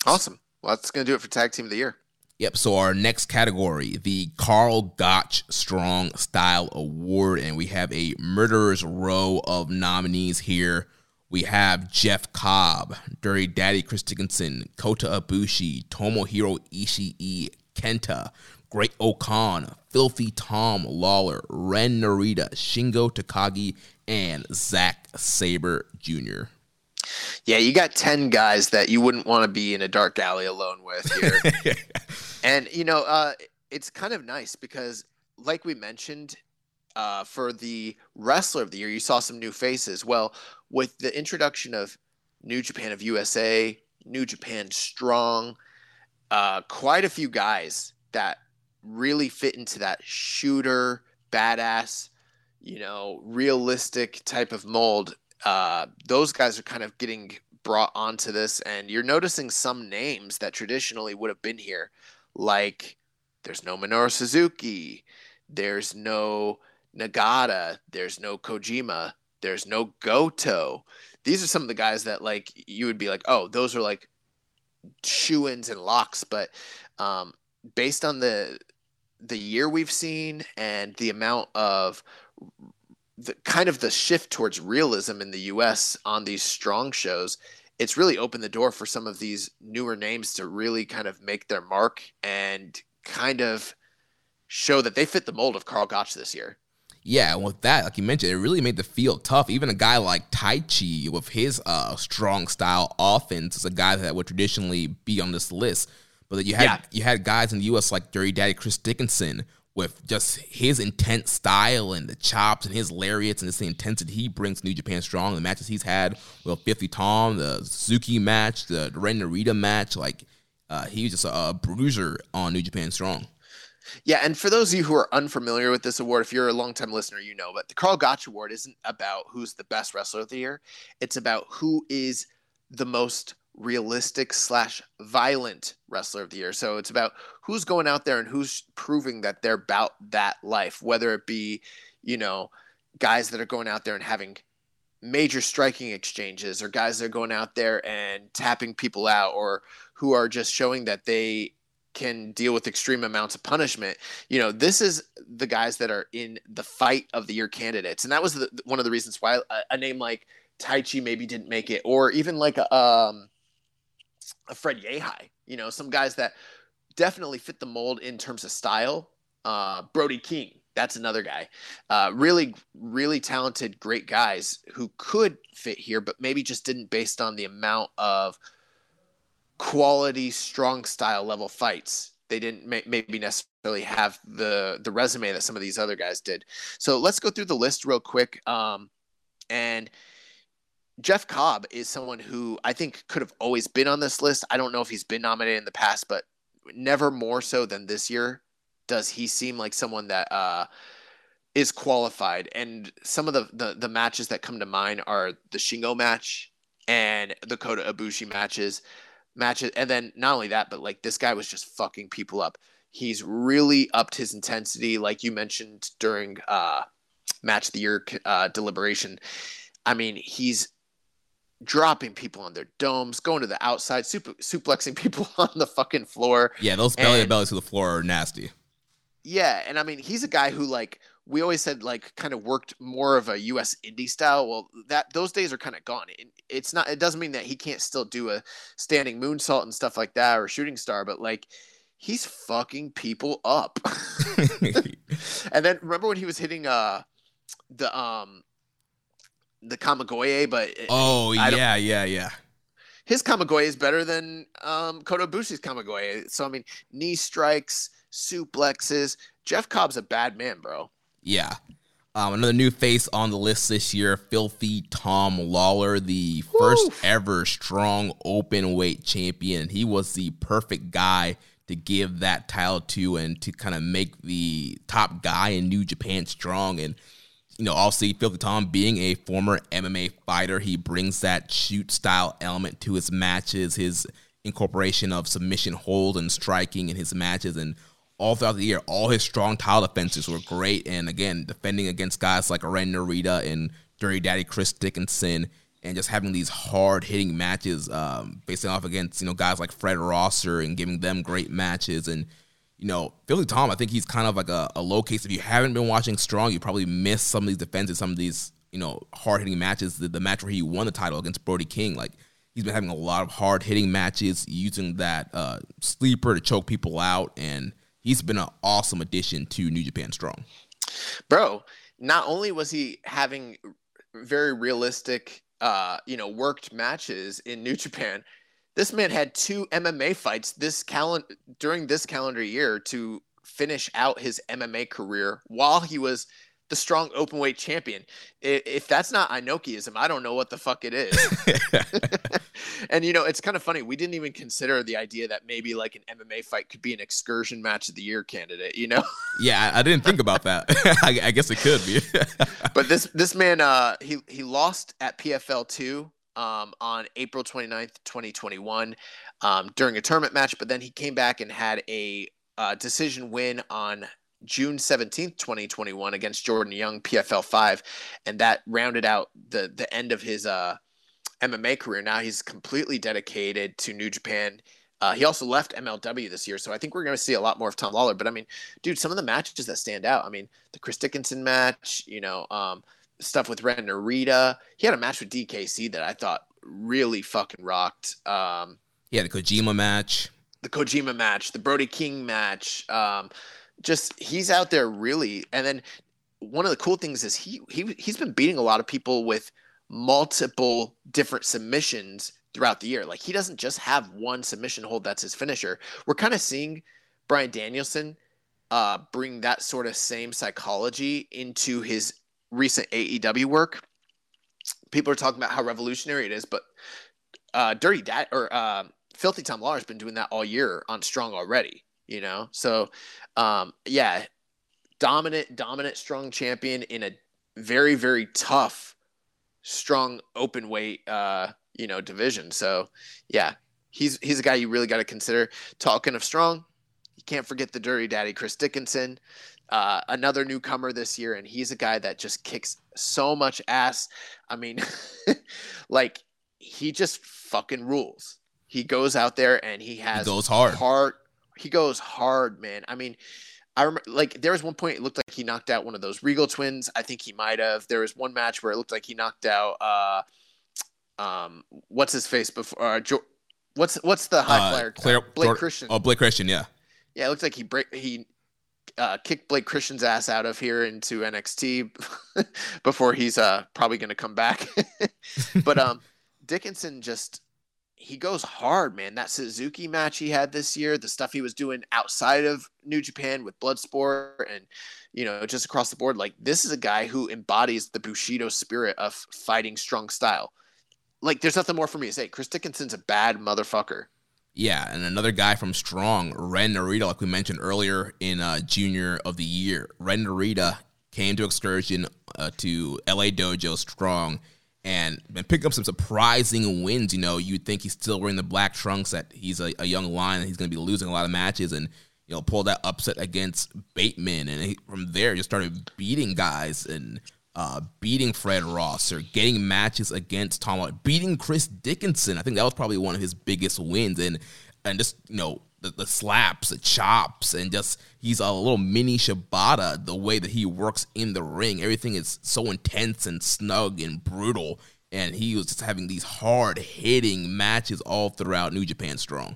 Awesome. Well, that's going to do it for Tag Team of the Year. Yep. So our next category, the Karl Gotch Strong Style Award, and we have a murderer's row of nominees here. We have Jeff Cobb, Dirty Daddy Chris Dickinson, Kota Ibushi, Tomohiro Ishii, Kenta, Great O-Khan, Filthy Tom Lawler, Ren Narita, Shingo Takagi, and Zack Sabre Jr. Yeah, you got 10 guys that you wouldn't want to be in a dark alley alone with here. and, you know, uh, it's kind of nice because like we mentioned, uh, for the wrestler of the year, you saw some new faces. Well, with the introduction of New Japan of USA, New Japan Strong, uh, quite a few guys that really fit into that shooter, badass, you know, realistic type of mold. Uh, those guys are kind of getting brought onto this, and you're noticing some names that traditionally would have been here, like there's no Minoru Suzuki, there's no Nagata, there's no Kojima, there's no Goto. These are some of the guys that like you would be like, oh, those are like shoe ins and locks. But um, based on the the year we've seen and the amount of the kind of the shift towards realism in the US on these strong shows, it's really opened the door for some of these newer names to really kind of make their mark and kind of show that they fit the mold of Karl Gotch this year. Yeah, and with that, like you mentioned, it really made the field tough. Even a guy like Taichi with his uh, strong style offense is a guy that would traditionally be on this list. But you had yeah. you had guys in the U.S. like Dirty Daddy Chris Dickinson with just his intense style and the chops and his lariats and just the intensity he brings to New Japan Strong. The matches he's had with Filthy Tom, the Suzuki match, the Ren Narita match, like uh, he was just a, a bruiser on New Japan Strong. Yeah, and for those of you who are unfamiliar with this award, if you're a longtime listener, you know, but the Karl Gotch Award isn't about who's the best wrestler of the year. It's about who is the most realistic slash violent wrestler of the year. So it's about who's going out there and who's proving that they're about that life, whether it be, you know, guys that are going out there and having major striking exchanges or guys that are going out there and tapping people out or who are just showing that they can deal with extreme amounts of punishment. You know, this is the guys that are in the fight of the year candidates, and that was the, one of the reasons why a, a name like Taichi maybe didn't make it, or even like a, um, a Fred Yehi. You know, some guys that definitely fit the mold in terms of style. Uh, Brody King, that's another guy. Uh, really, really talented, great guys who could fit here, but maybe just didn't based on the amount of quality, strong style level fights. They didn't may- maybe necessarily have the the resume that some of these other guys did. So let's go through the list real quick. Um, and Jeff Cobb is someone who I think could have always been on this list. I don't know if he's been nominated in the past, but never more so than this year does he seem like someone that uh, is qualified. And some of the, the the matches that come to mind are the Shingo match and the Kota Ibushi matches matches. And then not only that, but like this guy was just fucking people up. He's really upped his intensity, like you mentioned during uh, match of the year uh, deliberation. I mean, he's dropping people on their domes, going to the outside, super, suplexing people on the fucking floor. Yeah, those belly to bellies to the floor are nasty. Yeah, and I mean, he's a guy who like we always said like kind of worked more of a US indie style. Well, that those days are kind of gone. It, it's not it doesn't mean that he can't still do a standing moonsault and stuff like that or shooting star, but like he's fucking people up. and then remember when he was hitting uh the um the Kamigoye, but Oh yeah, yeah, yeah. His Kamigoye is better than um Kota Ibushi's Kamigoye. So I mean knee strikes, suplexes. Jeff Cobb's a bad man, bro. Yeah. Um, another new face on the list this year, Filthy Tom Lawlor, the Woo. first ever strong open weight champion. He was the perfect guy to give that title to and to kind of make the top guy in New Japan strong. And, you know, also Filthy Tom being a former MMA fighter, he brings that shoot style element to his matches, his incorporation of submission hold and striking in his matches and all throughout the year, all his strong title defenses were great. And again, defending against guys like Ren Narita and Dirty Daddy Chris Dickinson, and just having these hard hitting matches, um, facing off against you know guys like Fred Rosser and giving them great matches. And you know, Filthy Tom, I think he's kind of like a, a low case. If you haven't been watching Strong, you probably missed some of these defenses, some of these you know hard hitting matches. The, the match where he won the title against Brody King, like he's been having a lot of hard hitting matches, using that uh, sleeper to choke people out and he's been an awesome addition to New Japan Strong. Bro, not only was he having very realistic, uh, you know, worked matches in New Japan, this man had two MMA fights this calendar during this calendar year to finish out his MMA career while he was the strong open weight champion. If that's not Inokiism, I don't know what the fuck it is. and you know, it's kind of funny. We didn't even consider the idea that maybe like an MMA fight could be an excursion match of the year candidate. You know? Yeah, I didn't think about that. I, I, guess it could be. but this this man, uh, he he lost at PFL two. Um, on April 29th, 2021, um, during a tournament match, but then he came back and had a uh, decision win on June 17th, 2021 against Jordan Young, PFL 5. And that rounded out the, the end of his uh, MMA career. Now he's completely dedicated to New Japan. Uh, he also left MLW this year, so I think we're going to see a lot more of Tom Lawlor. But I mean, dude, some of the matches that stand out. I mean, the Chris Dickinson match, you know, um, stuff with Ren Narita. He had a match with DKC that I thought really fucking rocked. Um, yeah, the Kojima match, the Kojima match, the Brody King match. Um, just he's out there really. And then one of the cool things is he he he's been beating a lot of people with multiple different submissions throughout the year. Like he doesn't just have one submission hold that's his finisher. We're kind of seeing Bryan Danielson uh, bring that sort of same psychology into his recent AEW work. People are talking about how revolutionary it is, but uh, Dirty Dad or uh, Filthy Tom Lawlor has been doing that all year on Strong already you know? So um yeah dominant dominant strong champion in a very very tough strong open weight uh you know division. So yeah he's he's a guy you really got to consider. Talking of strong you can't forget the dirty daddy chris dickinson uh, another newcomer this year and he's a guy that just kicks so much ass. I mean like he just fucking rules. He goes out there and he has he goes hard. heart he goes hard, man. I mean, I remember like there was one point it looked like he knocked out one of those Regal twins. I think he might have. There was one match where it looked like he knocked out uh um what's his face before uh, jo- what's what's the high uh, flyer Claire, Blake Dor- Christian. Oh, Blake Christian, yeah. Yeah, it looks like he break he uh, kicked Blake Christian's ass out of here into NXT before he's uh probably going to come back. but um Dickinson just he goes hard, man. That Suzuki match he had this year, the stuff he was doing outside of New Japan with Bloodsport and you know, just across the board, like this is a guy who embodies the Bushido spirit of fighting strong style. Like there's nothing more for me to say. Chris Dickinson's a bad motherfucker. Yeah, and another guy from Strong, Ren Narita, like we mentioned earlier in uh, Junior of the Year. Ren Narita came to excursion uh, to LA Dojo Strong and been picking up some surprising wins. You know, you'd think he's still wearing the black trunks, that he's a, a young lion, and he's going to be losing a lot of matches, and you know, pull that upset against Bateman, and he, from there just started beating guys and uh, beating Fred Rosser getting matches against Tom, beating Chris Dickinson. I think that was probably one of his biggest wins, and and just you know the, the slaps, the chops, and just he's a little mini Shibata. The way that he works in the ring, everything is so intense and snug and brutal. And he was just having these hard hitting matches all throughout New Japan Strong.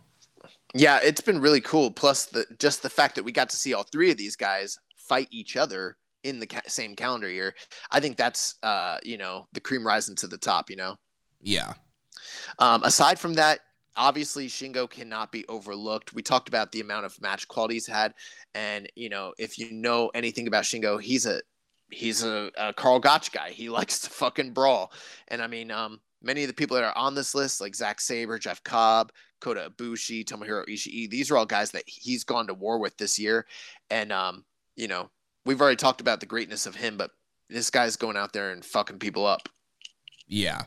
Yeah, it's been really cool. Plus, the just the fact that we got to see all three of these guys fight each other in the ca- same calendar year. I think that's uh, you know the cream rising to the top. You know. Yeah. Um, aside from that, obviously Shingo cannot be overlooked. We talked about the amount of match quality he's had, and you know if you know anything about Shingo, he's a he's a, a Karl Gotch guy. He likes to fucking brawl, and I mean, um, many of the people that are on this list, like Zack Sabre, Jeff Cobb, Kota Ibushi, Tomohiro Ishii, these are all guys that he's gone to war with this year, and um, you know we've already talked about the greatness of him, but this guy's going out there and fucking people up. Yeah,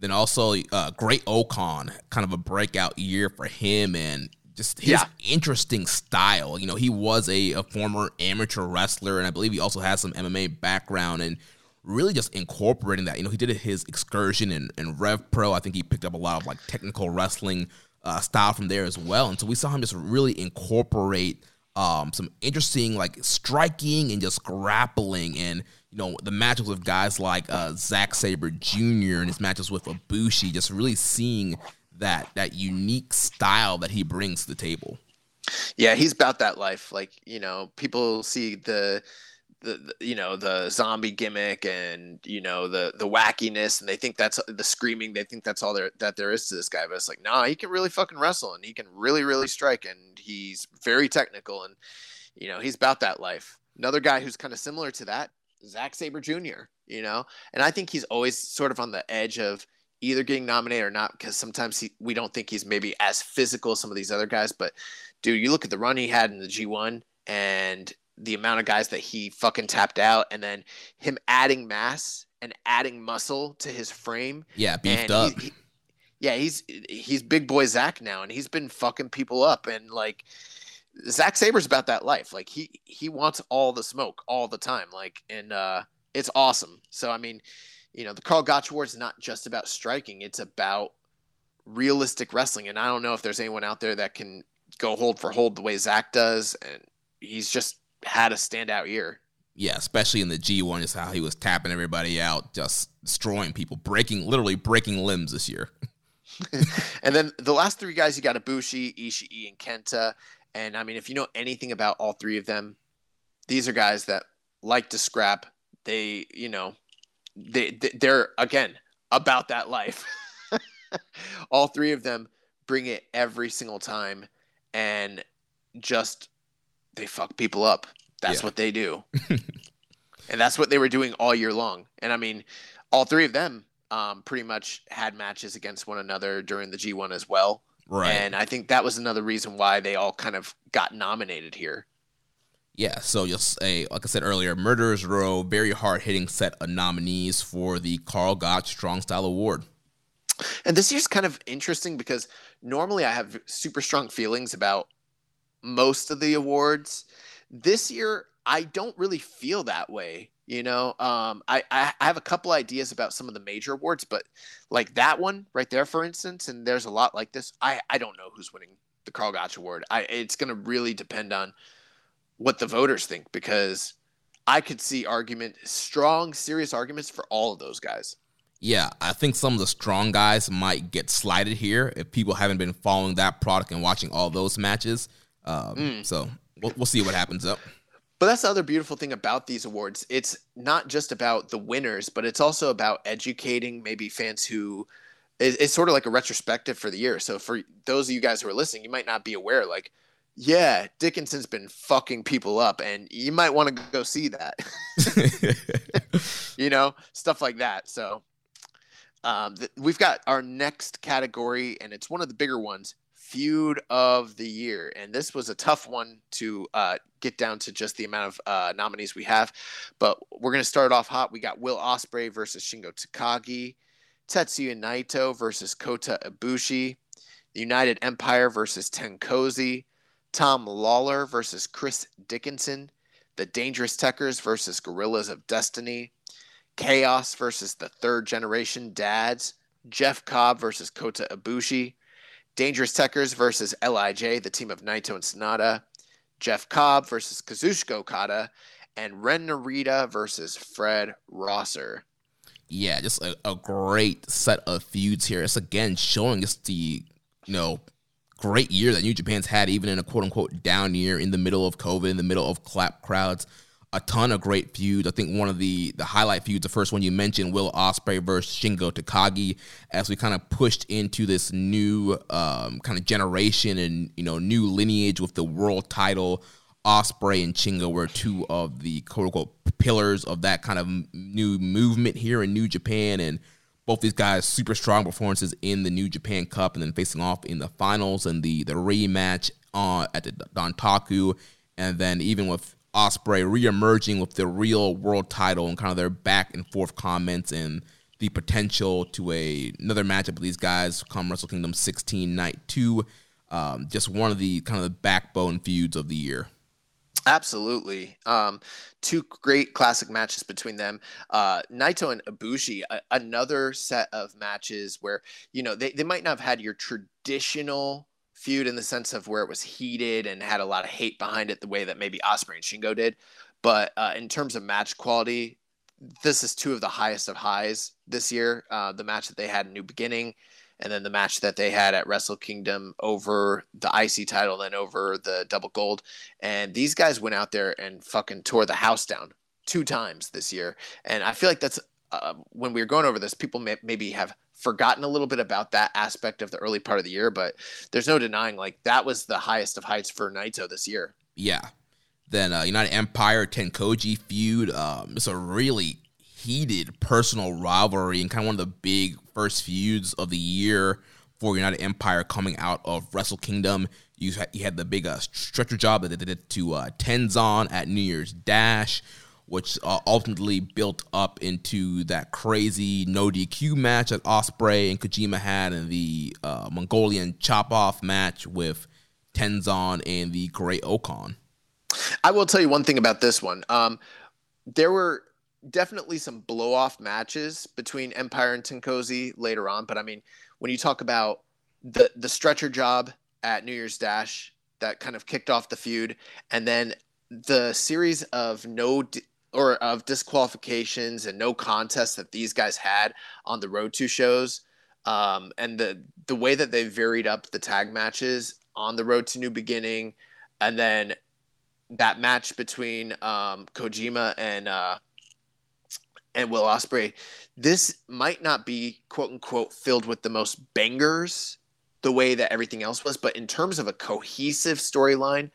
then also, uh, Great O-Khan, kind of a breakout year for him and just his yeah. interesting style. You know, he was a, a, former amateur wrestler, and I believe he also has some MMA background and really just incorporating that. You know, he did his excursion in, in Rev Pro. I think he picked up a lot of like technical wrestling uh, style from there as well. And so we saw him just really incorporate um, some interesting like striking and just grappling and you know, the matches with guys like uh, Zack Sabre Jr. and his matches with Ibushi, just really seeing that that unique style that he brings to the table. Yeah, he's about that life. Like you know, people see the the, the, you know the zombie gimmick and you know the the wackiness and they think that's the screaming they think that's all there that there is to this guy but it's like nah he can really fucking wrestle and he can really really strike and he's very technical and you know, he's about that life. Another guy who's kind of similar to that, Zack Sabre Jr., you know, and I think he's always sort of on the edge of either getting nominated or not because sometimes he, we don't think he's maybe as physical as some of these other guys. But dude, you look at the run he had in the G1 and the amount of guys that he fucking tapped out, and then him adding mass and adding muscle to his frame. Yeah, beefed up. He, he, yeah, he's he's big boy Zack now, and he's been fucking people up, and like Zack Sabre's about that life. Like he he wants all the smoke all the time. Like and uh, it's awesome. So I mean, you know, the Karl Gotch Award is not just about striking; it's about realistic wrestling. And I don't know if there's anyone out there that can go hold for hold the way Zack does, and he's just had a standout year. Yeah, especially in the G1, is how he was tapping everybody out, just destroying people, breaking, literally breaking limbs this year. and then the last three guys, you got Ibushi, Ishii, and Kenta. And I mean, if you know anything about all three of them, these are guys that like to scrap. They, you know, they they're again about that life. all three of them bring it every single time, and just they fuck people up. That's yeah. what they do. and that's what they were doing all year long. And I mean, all three of them um, pretty much had matches against one another during the G1 as well. Right. And I think that was another reason why they all kind of got nominated here. Yeah, so you'll say, like I said earlier, Murderers Row, very hard hitting set of nominees for the Karl Gotch Strong Style Award. And this year's kind of interesting because normally I have super strong feelings about most of the awards. This year, I don't really feel that way. You know, um, I, I have a couple ideas about some of the major awards, but like that one right there, for instance, and there's a lot like this. I, I don't know who's winning the Karl Gotch Award. I it's going to really depend on what the voters think because I could see argument, strong, serious arguments for all of those guys. Yeah, I think some of the strong guys might get slighted here if people haven't been following that product and watching all those matches. Um, mm. So we'll, we'll see what happens up. But that's the other beautiful thing about these awards. It's not just about the winners, but it's also about educating maybe fans who it's sort of like a retrospective for the year. So for those of you guys who are listening, you might not be aware, like, yeah, Dickinson's been fucking people up, and you might want to go see that. you know, stuff like that. So um, th- we've got our next category, and it's one of the bigger ones feud of the year. And this was a tough one to uh, get down to just the amount of uh, nominees we have. But we're going to start off hot. We got Will Ospreay versus Shingo Takagi, Tetsuya Naito versus Kota Ibushi, the United Empire versus TenCozy, Tom Lawlor versus Chris Dickinson, the Dangerous Tekkers versus Guerrillas of Destiny, Chaos versus the Third Generation Dads, Jeff Cobb versus Kota Ibushi, Dangerous Tekkers versus LIJ, the team of Naito and Sanada. Jeff Cobb versus Kazuchika Okada. And Ren Narita versus Fred Rosser. Yeah, just a, a great set of feuds here. It's again showing us the, you know, great year that New Japan's had, even in a quote unquote down year in the middle of COVID, in the middle of clap crowds a ton of great feuds. I think one of the the highlight feuds, the first one you mentioned, Will Ospreay versus Shingo Takagi, as we kind of pushed into this new um, kind of generation and you know new lineage with the world title. Ospreay and Shingo were two of the quote unquote pillars of that kind of new movement here in New Japan, and both these guys super strong performances in the New Japan Cup, and then facing off in the finals and the the rematch at the Dontaku, and then even with Ospreay reemerging with the real world title and kind of their back and forth comments and the potential to a another matchup with these guys come Wrestle Kingdom 16 night two. Um, just one of the kind of the backbone feuds of the year. Absolutely. Um, two great classic matches between them. Uh, Naito and Ibushi, a- another set of matches where, you know, they, they might not have had your traditional feud in the sense of where it was heated and had a lot of hate behind it, the way that maybe Ospreay and Shingo did. But uh, in terms of match quality, this is two of the highest of highs this year. Uh, the match that they had in New Beginning, and then the match that they had at Wrestle Kingdom over the IC title, then over the Double Gold. And these guys went out there and fucking tore the house down two times this year. And I feel like that's uh, when we were going over this, people may, maybe have forgotten a little bit about that aspect of the early part of the year, but there's no denying like that was the highest of heights for Naito this year. Yeah. Then uh, United Empire TenCozy feud. Um, it's a really heated personal rivalry and kind of one of the big first feuds of the year for United Empire coming out of Wrestle Kingdom. You had, you had the big uh, stretcher job that they did to uh, Tenzan at New Year's Dash, which uh, ultimately built up into that crazy no DQ match that Ospreay and Kojima had in the uh, Mongolian chop off match with Tenzan and the Great O-Khan. I will tell you one thing about this one. Um, there were definitely some blow off matches between Empire and TenCozy later on, but I mean, when you talk about the the stretcher job at New Year's Dash that kind of kicked off the feud, and then the series of no or of disqualifications and no contests that these guys had on the road to shows, um, and the the way that they varied up the tag matches on the road to New Beginning, and then that match between um, Kojima and uh, and Will Ospreay this might not be quote unquote filled with the most bangers the way that everything else was, but in terms of a cohesive storyline,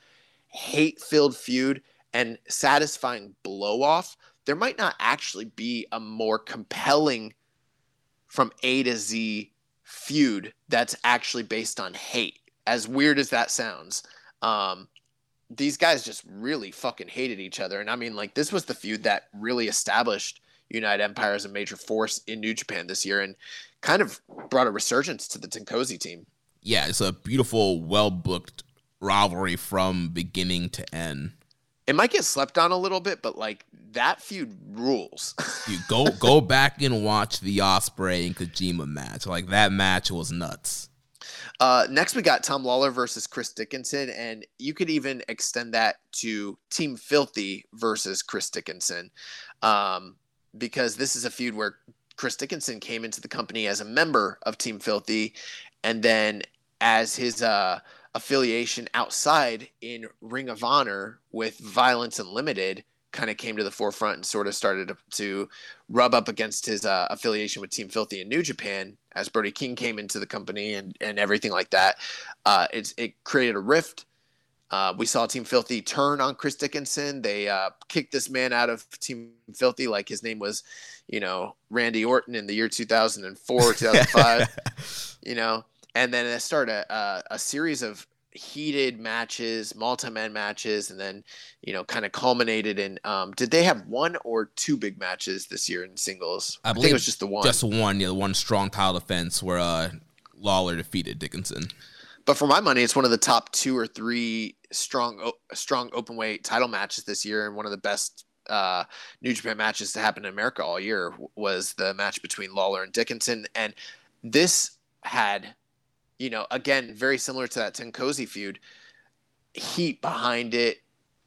hate filled feud, and satisfying blow off, there might not actually be a more compelling from A to Z feud that's actually based on hate. As weird as that sounds. Um, these guys just really fucking hated each other. And I mean, like, this was the feud that really established United Empire as a major force in New Japan this year and kind of brought a resurgence to the TenCozy team. Yeah, it's a beautiful, well booked rivalry from beginning to end. It might get slept on a little bit, but like that feud rules. you go go back and watch the Ospreay and Kojima match. Like that match was nuts. Uh, next, we got Tom Lawlor versus Chris Dickinson, and you could even extend that to Team Filthy versus Chris Dickinson, um, because this is a feud where Chris Dickinson came into the company as a member of Team Filthy, and then as his uh, affiliation outside in Ring of Honor with Violence Unlimited kind of came to the forefront and sort of started to, to rub up against his uh, affiliation with Team Filthy in New Japan as Brody King came into the company and, and everything like that. Uh, it's, it created a rift. Uh, we saw Team Filthy turn on Chris Dickinson. They uh, kicked this man out of Team Filthy like his name was, you know, Randy Orton in the year 2004, 2005, you know, and then it started a, a, a series of heated matches, multi-man matches, and then you know, kind of culminated in. Um, did they have one or two big matches this year in singles? I, I think it was just the one. Just one, yeah, the one strong title defense where uh, Lawlor defeated Dickinson. But for my money, it's one of the top two or three strong, strong open weight title matches this year, and one of the best uh, New Japan matches to happen in America all year was the match between Lawlor and Dickinson, and this had you know, again, very similar to that TenCozy feud, heat behind it,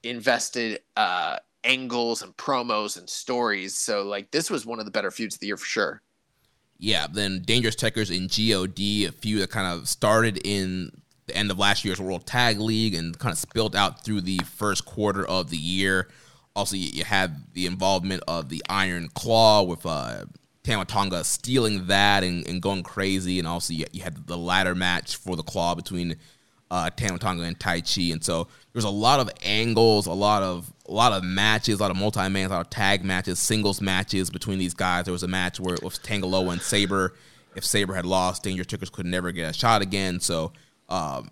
invested uh, angles and promos and stories. So, like, this was one of the better feuds of the year for sure. Yeah, then Dangerous Tekkers in God, a feud that kind of started in the end of last year's World Tag League and kind of spilled out through the first quarter of the year. Also, you had the involvement of the Iron Claw with uh, Tama Tonga stealing that and, and going crazy, and also you, you, had the ladder match for the claw between uh, Tama Tonga and Taichi, and so there's a lot of angles, a lot of a lot of matches, a lot of multi man, a lot of tag matches, singles matches between these guys. There was a match where it was Tanga Loa and Sabre. If Sabre had lost, Danger Tekkers could never get a shot again. So. Um,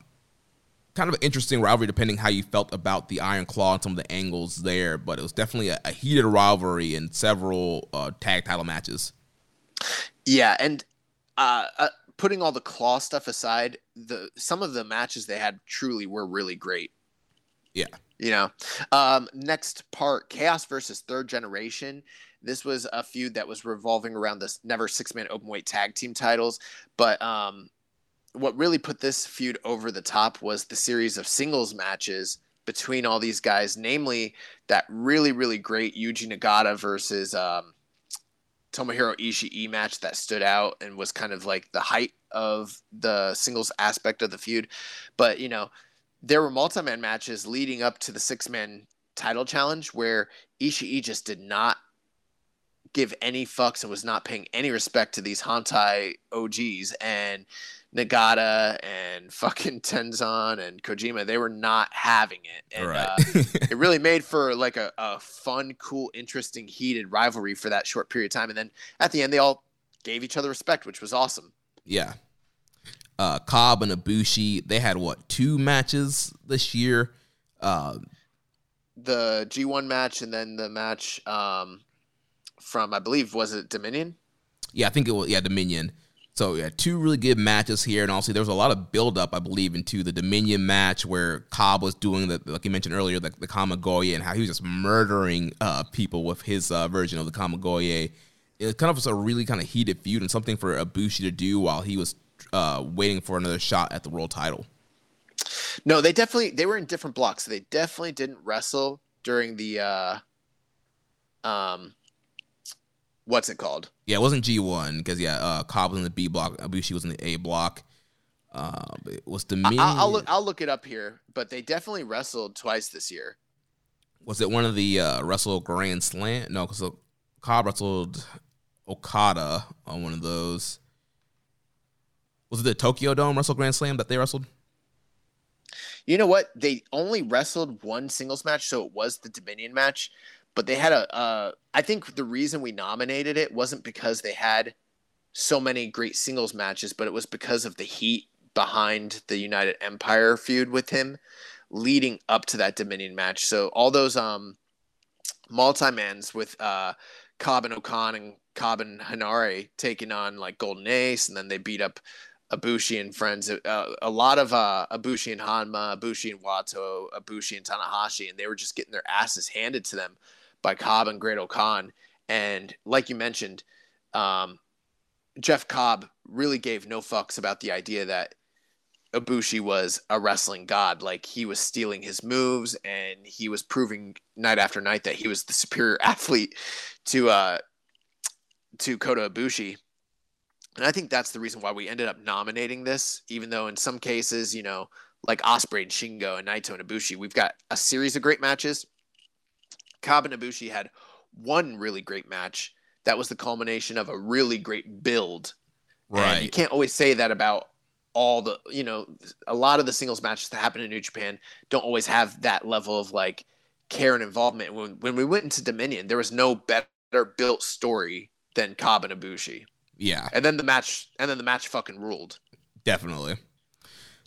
kind of an interesting rivalry depending how you felt about the Iron Claw and some of the angles there, but it was definitely a, a heated rivalry in several uh, tag title matches. Yeah, and uh, uh, putting all the claw stuff aside, the some of the matches they had truly were really great. Yeah. You know, um, next part, Chaos versus Third Generation. This was a feud that was revolving around this never six man open weight tag team titles. But um, what really put this feud over the top was the series of singles matches between all these guys, namely that really, really great Yuji Nagata versus um, Tomohiro Ishii match that stood out and was kind of like the height of the singles aspect of the feud. But, you know, there were multi man matches leading up to the six man title challenge where Ishii just did not give any fucks and was not paying any respect to these Hontai OGs. And Nagata and fucking Tenzan and Kojima, they were not having it. And Right. uh, it really made for like a, a fun, cool, interesting, heated rivalry for that short period of time. And then at the end, they all gave each other respect, which was awesome. Yeah. Uh, Cobb and Ibushi, they had what two matches this year? Uh, The G1 match and then the match um, from, I believe, was it Dominion? yeah, I think it was yeah Dominion. So yeah, two really good matches here, and also there was a lot of build up, I believe, into the Dominion match where Cobb was doing the like you mentioned earlier, the, the Kamigoye, and how he was just murdering uh, people with his uh, version of the Kamigoye. It kind of was a really kind of heated feud and something for Ibushi to do while he was uh, waiting for another shot at the world title. No, they definitely they were in different blocks. So They definitely didn't wrestle during the uh um what's it called? Yeah, it wasn't G one because yeah, uh, Cobb was in the B block, Ibushi was in the A block. Uh, it was I, Dominion. I'll, I'll look I'll look it up here, but they definitely wrestled twice this year. was it one of the uh, Wrestle Grand Slam? No, because Cobb wrestled Okada on one of those. Was it the Tokyo Dome Wrestle Grand Slam that they wrestled? You know what? They only wrestled one singles match, so it was the Dominion match. But they had a. I think the reason we nominated it wasn't because they had so many great singles matches, but it was because of the heat behind the United Empire feud with him, leading up to that Dominion match. So all those um, multi mans with uh, Cobb and O-Khan and Cobb and taking on like Golden Ace, and then they beat up Ibushi and friends. Uh, a lot of uh, Ibushi and Hanma, Ibushi and Wato, Ibushi and Tanahashi, and they were just getting their asses handed to them by Cobb and Great O-Khan. And like you mentioned, um, Jeff Cobb really gave no fucks about the idea that Ibushi was a wrestling god. Like he was stealing his moves and he was proving night after night that he was the superior athlete to uh, to Kota Ibushi. And I think that's the reason why we ended up nominating this, even though in some cases, you know, like Ospreay and Shingo and Naito and Ibushi, we've got a series of great matches. Cobb and Ibushi had one really great match. That was the culmination of a really great build. And you can't always say that about all the, you know, a lot of the singles matches that happen in New Japan don't always have that level of like care and involvement. When when we went into Dominion, there was no better built story than Cobb and Ibushi. Yeah, And then the match, and then the match fucking ruled. definitely.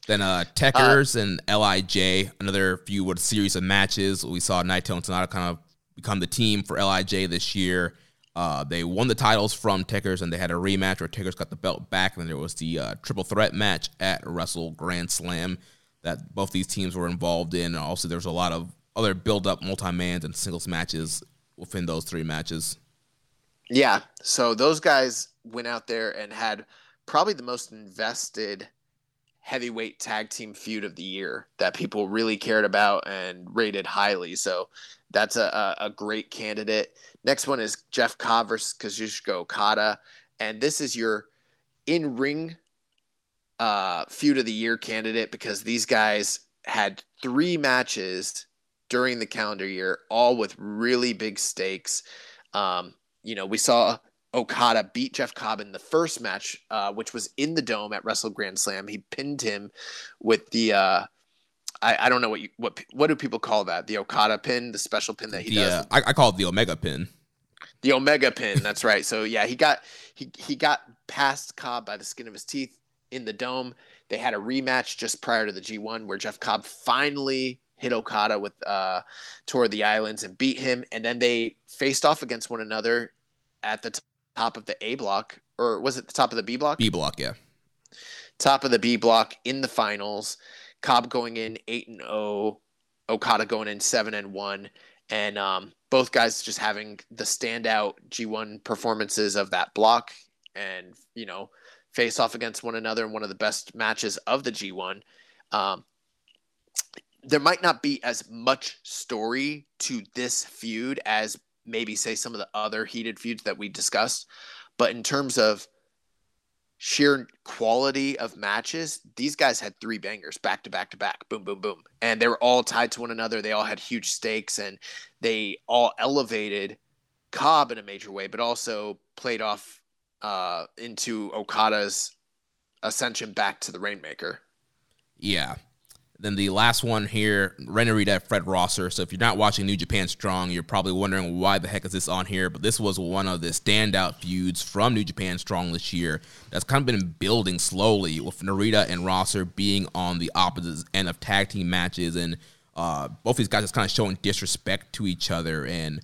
Then uh Tekkers and Lij, another few series of matches. We saw Naito and Sanada kind of become the team for Lij this year. Uh, they won the titles from Tekkers, and they had a rematch where Tekkers got the belt back. And then there was the uh, triple threat match at Wrestle Grand Slam that both these teams were involved in. And also, there was a lot of other build up multi mans and singles matches within those three matches. Yeah. So those guys went out there and had probably the most invested heavyweight tag team feud of the year that people really cared about and rated highly. So that's a, a, great candidate. Next one is Jeff Cobb versus Kazuchika Okada. And this is your in ring uh, feud of the year candidate because these guys had three matches during the calendar year, all with really big stakes. Um, you know, we saw Okada beat Jeff Cobb in the first match, uh, which was in the dome at Wrestle Grand Slam. He pinned him with the uh, I, I don't know what you what what do people call that? The Okada pin, the special pin that he The, does. I, I call it the Omega pin. The Omega pin, that's right. So yeah, he got he he got past Cobb by the skin of his teeth in the dome. They had a rematch just prior to the G1 where Jeff Cobb finally hit Okada with uh Tour of the Islands and beat him and then they faced off against one another at the t- top of the A block or was it the top of the B block? B block, yeah. top of the B block in the finals. Cobb going in eight and zero, Okada going in seven and one, and um, both guys just having the standout G1 performances of that block, and you know, face off against one another in one of the best matches of the G1. Um, there might not be as much story to this feud as maybe say some of the other heated feuds that we discussed, but in terms of sheer quality of matches, these guys had three bangers back to back to back, boom, boom, boom. And they were all tied to one another. They all had huge stakes and they all elevated Cobb in a major way, but also played off uh, into Okada's ascension back to the Rainmaker. Yeah. Then the last one here, Ren Narita, Fred Rosser. So if you're not watching New Japan Strong, you're probably wondering why the heck is this on here. But this was one of the standout feuds from New Japan Strong this year that's kind of been building slowly with Narita and Rosser being on the opposite end of tag team matches. And uh, both these guys just kind of showing disrespect to each other and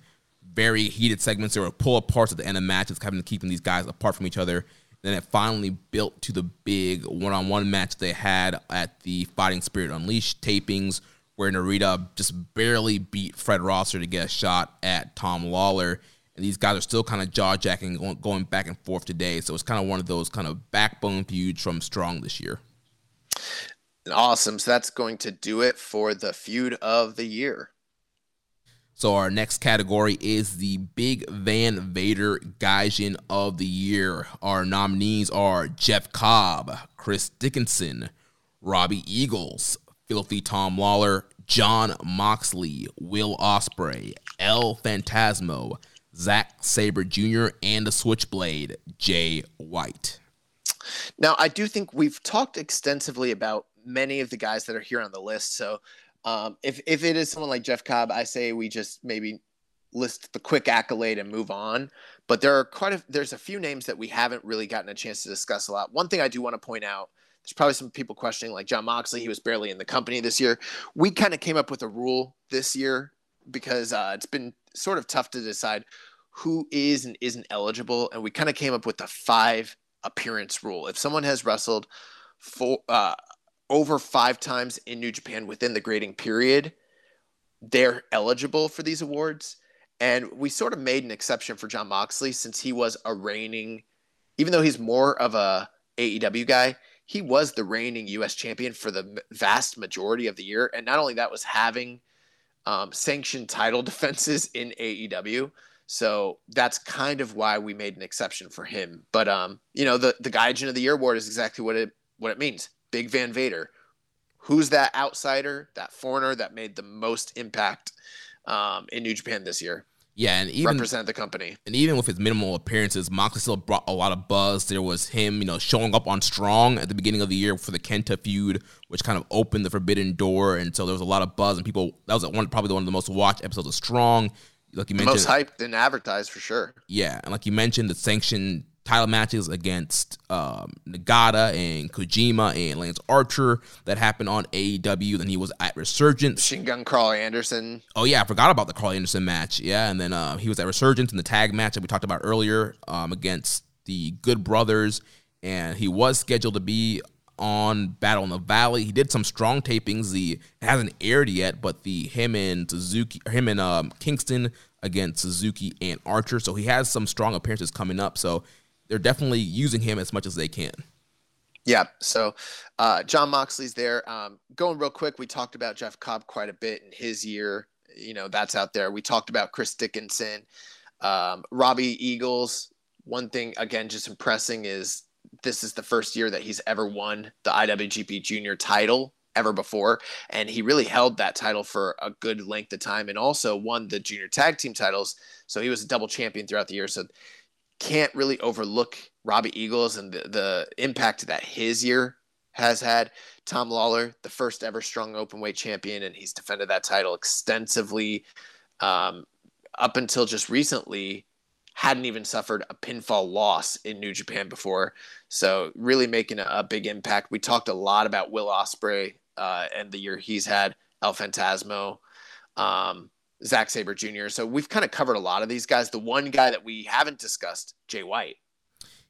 very heated segments. There were pull aparts at the end of matches, kind of keeping these guys apart from each other. Then it finally built to the big one on one match they had at the Fighting Spirit Unleashed tapings, where Narita just barely beat Fred Rosser to get a shot at Tom Lawlor. And these guys are still kind of jaw jacking, going, going back and forth today. So it's kind of one of those kind of backbone feuds from Strong this year. Awesome. So that's going to do it for the feud of the year. So our next category is the Big Van Vader Gaijin of the Year. Our nominees are Jeff Cobb, Chris Dickinson, Robbie Eagles, Filthy Tom Lawlor, Jon Moxley, Will Ospreay, El Phantasmo, Zack Sabre Jr., and the Switchblade, Jay White. Now, I do think we've talked extensively about many of the guys that are here on the list. So um, if if it is someone like Jeff Cobb, I say we just maybe list the quick accolade and move on. But there are quite a there's a few names that we haven't really gotten a chance to discuss a lot. One thing I do want to point out. There's probably some people questioning, like Jon Moxley. He was barely in the company this year. We kind of came up with a rule this year because uh, it's been sort of tough to decide who is and isn't eligible, and we kind of came up with the five appearance rule. If someone has wrestled for uh, over five times in New Japan within the grading period, they're eligible for these awards. And we sort of made an exception for Jon Moxley since he was a reigning, even though he's more of a AEW guy, he was the reigning U.S. champion for the vast majority of the year. And not only that, was having um, sanctioned title defenses in AEW. So that's kind of why we made an exception for him. But um, you know, the the Gaijin of the Year award is exactly what it what it means. Big Van Vader. Who's that outsider, that foreigner that made the most impact um, in New Japan this year? Yeah, and even represent the company. And even with his minimal appearances, Moxley still brought a lot of buzz. There was him, you know, showing up on Strong at the beginning of the year for the Kenta feud, which kind of opened the forbidden door, and so there was a lot of buzz. And people, that was one probably one of the most watched episodes of Strong. Like you the mentioned, most hyped and advertised for sure. Yeah, and like you mentioned, the sanctioned title matches against um, Nagata and Kojima and Lance Archer that happened on AEW. Then he was at Resurgence. Machine Gun Karl Anderson. Oh yeah, I forgot about the Karl Anderson match. Yeah, and then uh, he was at Resurgence in the tag match that we talked about earlier um, against the Good Brothers, and he was scheduled to be on Battle in the Valley. He did some strong tapings. The it hasn't aired yet, but the him and Suzuki, him and um, Kingston against Suzuki and Archer. So he has some strong appearances coming up. So they're definitely using him as much as they can. Yeah. So uh, Jon Moxley's there. Um, going real quick, we talked about Jeff Cobb quite a bit in his year. You know, that's out there. We talked about Chris Dickinson, um, Robbie Eagles. One thing, again, just impressing is this is the first year that he's ever won the IWGP Junior title ever before. And he really held that title for a good length of time and also won the junior tag team titles. So he was a double champion throughout the year. So can't really overlook Robbie Eagles and the, the impact that his year has had. Tom Lawlor, the first ever strong open weight champion, and he's defended that title extensively um, up until just recently. Hadn't even suffered a pinfall loss in New Japan before, so really making a, a big impact. We talked a lot about Will Ospreay uh, and the year he's had, El Phantasmo. Um, Zack Sabre Jr. So we've kind of covered a lot of these guys. The one guy that we haven't discussed, Jay White.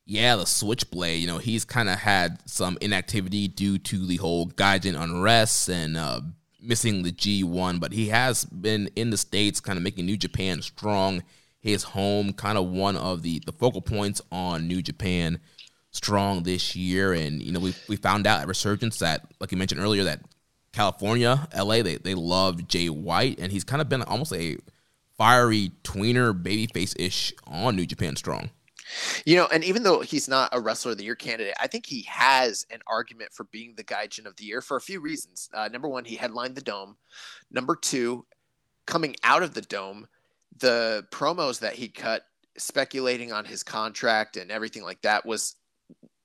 Yeah, the Switchblade. You know, he's kind of had some inactivity due to the whole Gaijin unrest and uh, missing the G1, but he has been in the States, kind of making New Japan strong. His home, kind of one of the, the focal points on New Japan strong this year. And, you know, we, we found out at Resurgence that, like you mentioned earlier, that California, LA, they, they love Jay White, and he's kind of been almost a fiery tweener, babyface ish on New Japan Strong. You know, and even though he's not a wrestler of the year candidate, I think he has an argument for being the Gaijin of the year for a few reasons. Uh, number one, he headlined the Dome. Number two, coming out of the Dome, the promos that he cut speculating on his contract and everything like that was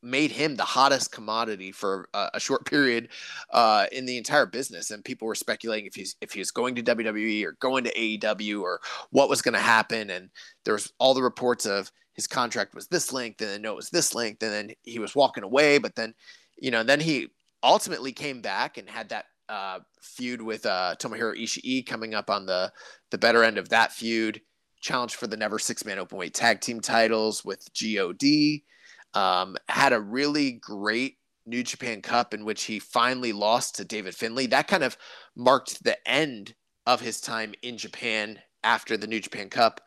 made him the hottest commodity for a, a short period uh, in the entire business, and people were speculating if he's if he was going to WWE or going to AEW or what was going to happen. And there was all the reports of his contract was this length, and then no, it was this length, and then he was walking away. But then, you know, then he ultimately came back and had that uh, feud with uh, Tomohiro Ishii coming up on the the better end of that feud. Challenge for the never six man open weight tag team titles with God um, had a really great New Japan Cup in which he finally lost to David Finlay. That kind of marked the end of his time in Japan after the New Japan Cup.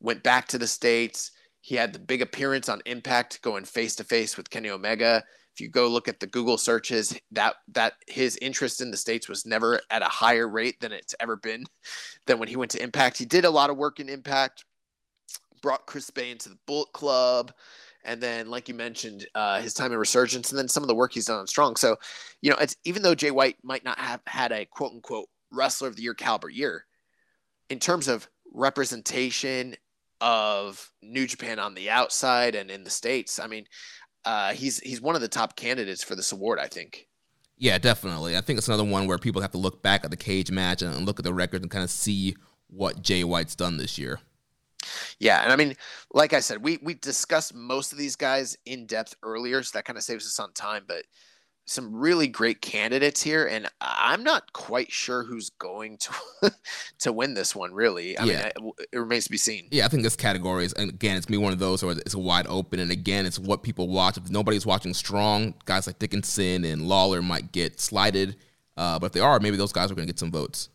Went back to the States. He had the big appearance on Impact going face to face with Kenny Omega. If you go look at the Google searches, that that his interest in the States was never at a higher rate than it's ever been than when he went to Impact. He did a lot of work in Impact, brought Chris Bey into the Bullet Club and then like you mentioned uh, his time in resurgence and then some of the work he's done on strong. So you know it's even though jay white might not have had a quote unquote wrestler of the year caliber year in terms of representation of new japan on the outside and in the states i mean uh, he's he's one of the top candidates for this award i think. Yeah definitely. I think it's another one where people have to look back at the cage match and look at the record and kind of see what jay white's done this year yeah, and I mean, like I said, we we discussed most of these guys in depth earlier, so that kind of saves us on time. But some really great candidates here, and I'm not quite sure who's going to to win this one. Really, I yeah. mean, it, it, remains to be seen. Yeah, I think this category is, and again, it's me one of those, or it's wide open, and again, it's what people watch. If nobody's watching strong, guys like Dickinson and Lawlor might get slighted, uh, but if they are, maybe those guys are going to get some votes.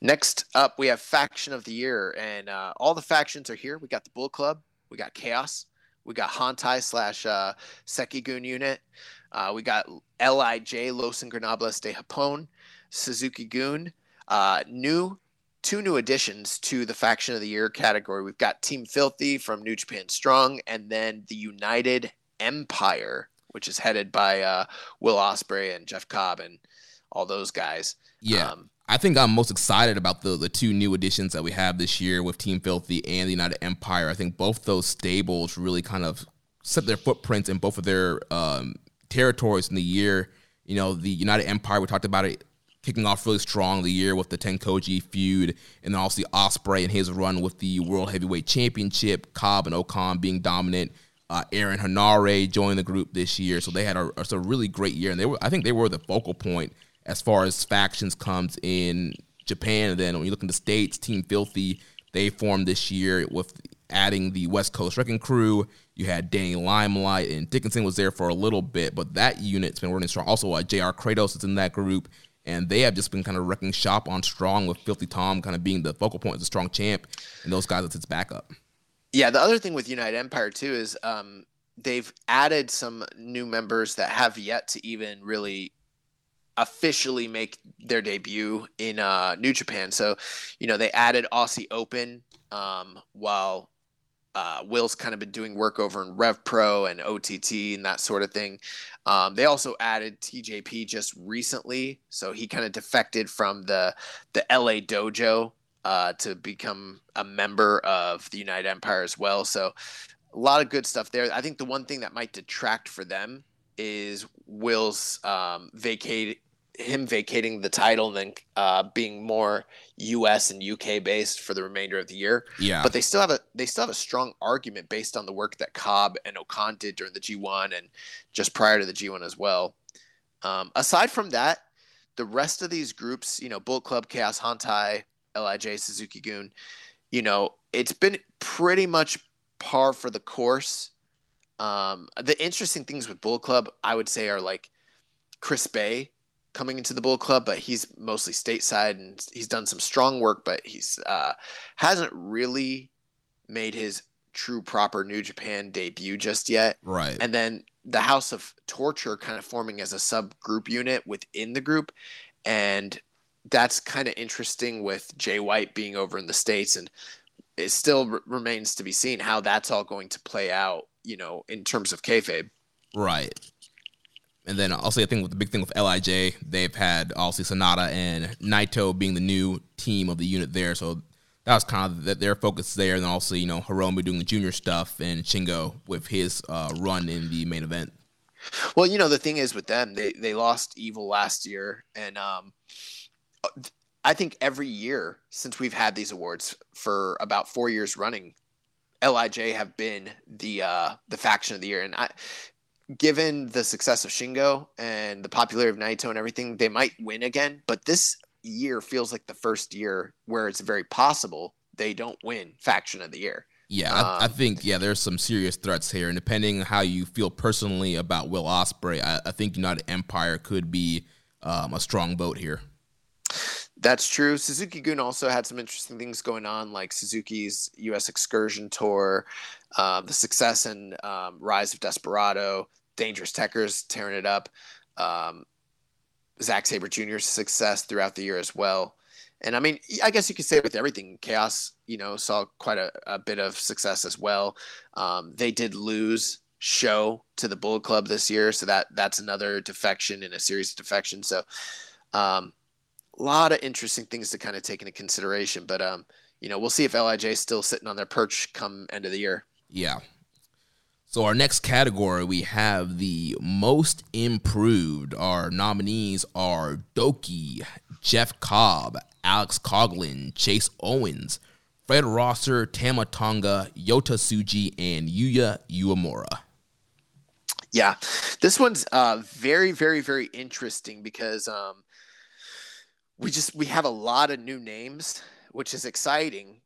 Next up, we have Faction of the Year, and uh, all the factions are here. We got the Bull Club, we got Chaos, we got Hontai slash uh, Seikigun unit, uh, we got LIJ Los Ingobernables de Japón, Suzuki Gun. Uh, new two new additions to the Faction of the Year category. We've got Team Filthy from New Japan Strong, and then the United Empire, which is headed by uh, Will Ospreay and Jeff Cobb and all those guys. Yeah. Um, I think I'm most excited about the the two new additions that we have this year with Team Filthy and the United Empire. I think both those stables really kind of set their footprints in both of their um, territories in the year. You know, the United Empire, we talked about it kicking off really strong the year with the TenCozy feud, and then also Ospreay and his run with the World Heavyweight Championship, Cobb and O-Khan being dominant. Uh, Aaron Henare joined the group this year, so they had a, a, really great year, and they were I think they were the focal point as far as factions comes in Japan. And then when you look in the States, Team Filthy, they formed this year with adding the West Coast Wrecking Crew. You had Danny Limelight and Dickinson was there for a little bit, but that unit's been running strong. Also, uh, JR Kratos is in that group, and they have just been kind of wrecking shop on strong with Filthy Tom kind of being the focal point as a strong champ, and those guys, it's its backup. Yeah, the other thing with United Empire too is um, they've added some new members that have yet to even really officially make their debut in uh, New Japan. So, you know, they added Aussie Open um, while uh, Will's kind of been doing work over in Rev Pro and OTT and that sort of thing. Um, they also added TJP just recently, so he kind of defected from the the LA Dojo uh, to become a member of the United Empire as well. So a lot of good stuff there. I think the one thing that might detract for them is Will's um, vacate him vacating the title and then uh, being more U.S. and U.K. based for the remainder of the year. Yeah, but they still have a they still have a strong argument based on the work that Cobb and O-Khan did during the G1 and just prior to the G1 as well. Um, aside from that, the rest of these groups, you know, Bullet Club, Chaos, Hontai, LIJ, Suzuki Gun, you know, it's been pretty much par for the course. Um, the interesting things with Bullet Club, I would say, are like Chris Bey coming into the Bull Club, but he's mostly stateside and he's done some strong work, but he's uh, hasn't really made his true proper New Japan debut just yet. Right. And then the House of Torture kind of forming as a subgroup unit within the group, and that's kind of interesting with Jay White being over in the states, and it still r- remains to be seen how that's all going to play out. You know, in terms of kayfabe. Right. And then also, I think with the big thing with LIJ, they've had obviously Sanada and Naito being the new team of the unit there. So that was kind of the, their focus there. And then also, you know, Hiromu doing the junior stuff and Shingo with his uh, run in the main event. Well, you know, the thing is with them, they, they lost Evil last year. And um, I think every year since we've had these awards for about four years running, Lij have been the uh, the faction of the year, and I, given the success of Shingo and the popularity of Naito and everything, they might win again. But this year feels like the first year where it's very possible they don't win faction of the year. Yeah, um, I, I, um, think yeah, there's some serious threats here, and depending on how you feel personally about Will Ospreay, I, I think United Empire could be um, a strong vote here. That's true. Suzuki Gun also had some interesting things going on, like Suzuki's U.S. Excursion Tour, um, the success and um, rise of Desperado, Dangerous Tekkers tearing it up, um, Zack Sabre Jr.'s success throughout the year as well. And I mean, I guess you could say with everything, Chaos, you know, saw quite a, a bit of success as well. Um, they did lose Sho to the Bullet Club this year, so that that's another defection in a series of defections. So, um, a lot of interesting things to kind of take into consideration. But um, you know, we'll see if LIJ is still sitting on their perch come end of the year. Yeah. So our next category, we have the most improved. Our nominees are Douki, Jeff Cobb, Alex Coughlin, Chase Owens, Fred Rosser, Tama Tonga, Yota Tsuji, and Yuya Uemura. Yeah, this one's uh, very, very, very interesting because um, we just we have a lot of new names, which is exciting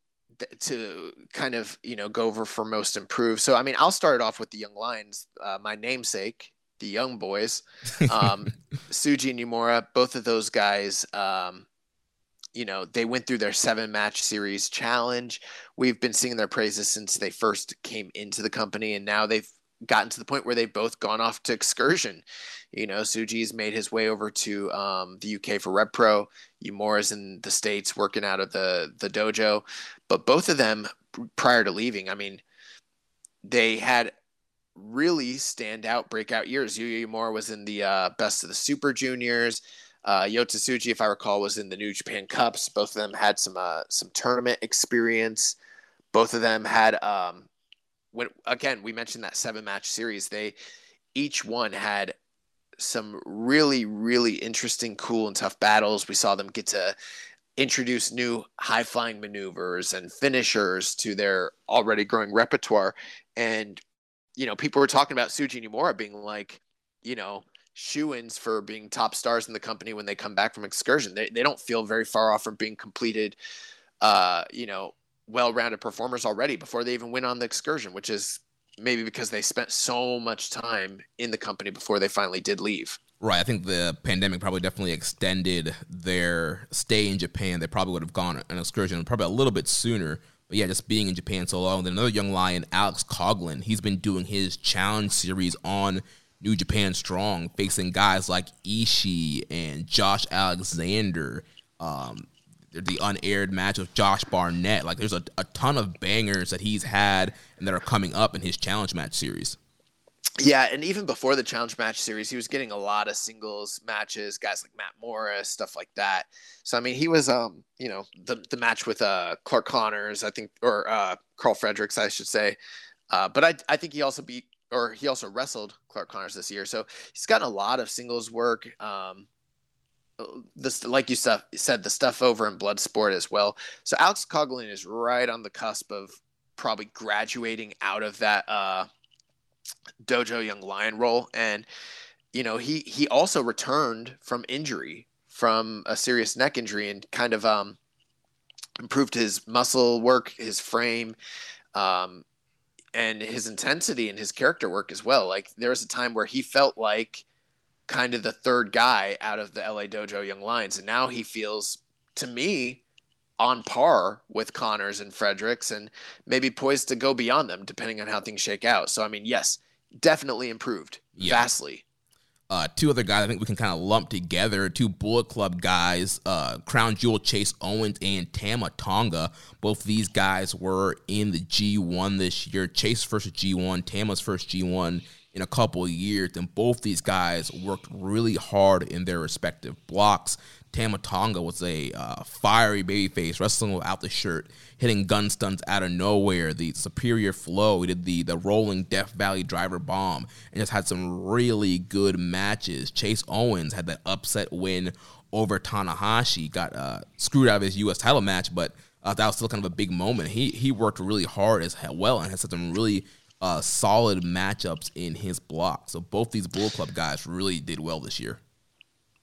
to kind of you know go over for most improved. So I mean, I'll start off with the Young Lions, uh, my namesake, the Young Boys, um, Tsuji and Uemura. Both of those guys, um, you know, they went through their seven match series challenge. We've been singing their praises since they first came into the company, and now they've gotten to the point where they've both gone off to excursion. You know, Tsuji's made his way over to um, the UK for Rev Pro. Uemura's in the States working out of the, the dojo. But both of them, prior to leaving, I mean, they had really standout breakout years. Yuya Uemura was in the uh, best of the Super Juniors. Uh, Yota Tsuji, if I recall, was in the New Japan Cups. Both of them had some uh, some tournament experience. Both of them had um, when again we mentioned that seven match series. They each one had some really really interesting, cool, and tough battles. We saw them get to introduce new high flying maneuvers and finishers to their already growing repertoire. And you know, people were talking about Tsuji Uemura being like, you know, shoe-ins for being top stars in the company when they come back from excursion. They they don't feel very far off from being completed, uh, you know, well-rounded performers already before they even went on the excursion, which is maybe because they spent so much time in the company before they finally did leave. Right. I think the pandemic probably definitely extended their stay in Japan. They probably would have gone on an excursion probably a little bit sooner. But yeah, just being in Japan so long. Then another young lion, Alex Coughlin, he's been doing his challenge series on New Japan Strong, facing guys like Ishii and Josh Alexander. Um, the unaired match with Josh Barnett. Like there's a, a ton of bangers that he's had and that are coming up in his challenge match series. Yeah, and even before the challenge match series, he was getting a lot of singles matches, guys like Matt Morris, stuff like that. So I mean, he was um, you know, the the match with uh Clark Connors, I think or uh Karl Fredericks, I should say. Uh, but I I think he also beat or he also wrestled Clark Connors this year. So he's gotten a lot of singles work. Um, this like you stuff, said the stuff over in Bloodsport as well. So Alex Coughlin is right on the cusp of probably graduating out of that uh, dojo young lion role, and you know he he also returned from injury from a serious neck injury and kind of um, improved his muscle work, his frame. Um, and his intensity and his character work as well. Like there was a time where he felt like kind of the third guy out of the LA Dojo Young Lions. And now he feels, to me, on par with Connors and Fredericks and maybe poised to go beyond them depending on how things shake out. So, I mean, yes, definitely improved yeah. vastly. Uh, two other guys I think we can kind of lump together. Two Bullet Club guys, uh, Crown Jewel Chase Owens and Tama Tonga. Both these guys were in the G1 this year. Chase first G1, Tama's first G1 in a couple of years, and both these guys worked really hard in their respective blocks. Tama Tonga was a uh, fiery babyface wrestling without the shirt, hitting Gun Stuns out of nowhere. The superior flow, he did the the rolling Death Valley driver bomb, and just had some really good matches. Chase Owens had that upset win over Tanahashi, got uh, screwed out of his U.S. title match, but uh, that was still kind of a big moment. He he worked really hard as well and had some really uh, solid matchups in his block. So both these Bull Club guys really did well this year.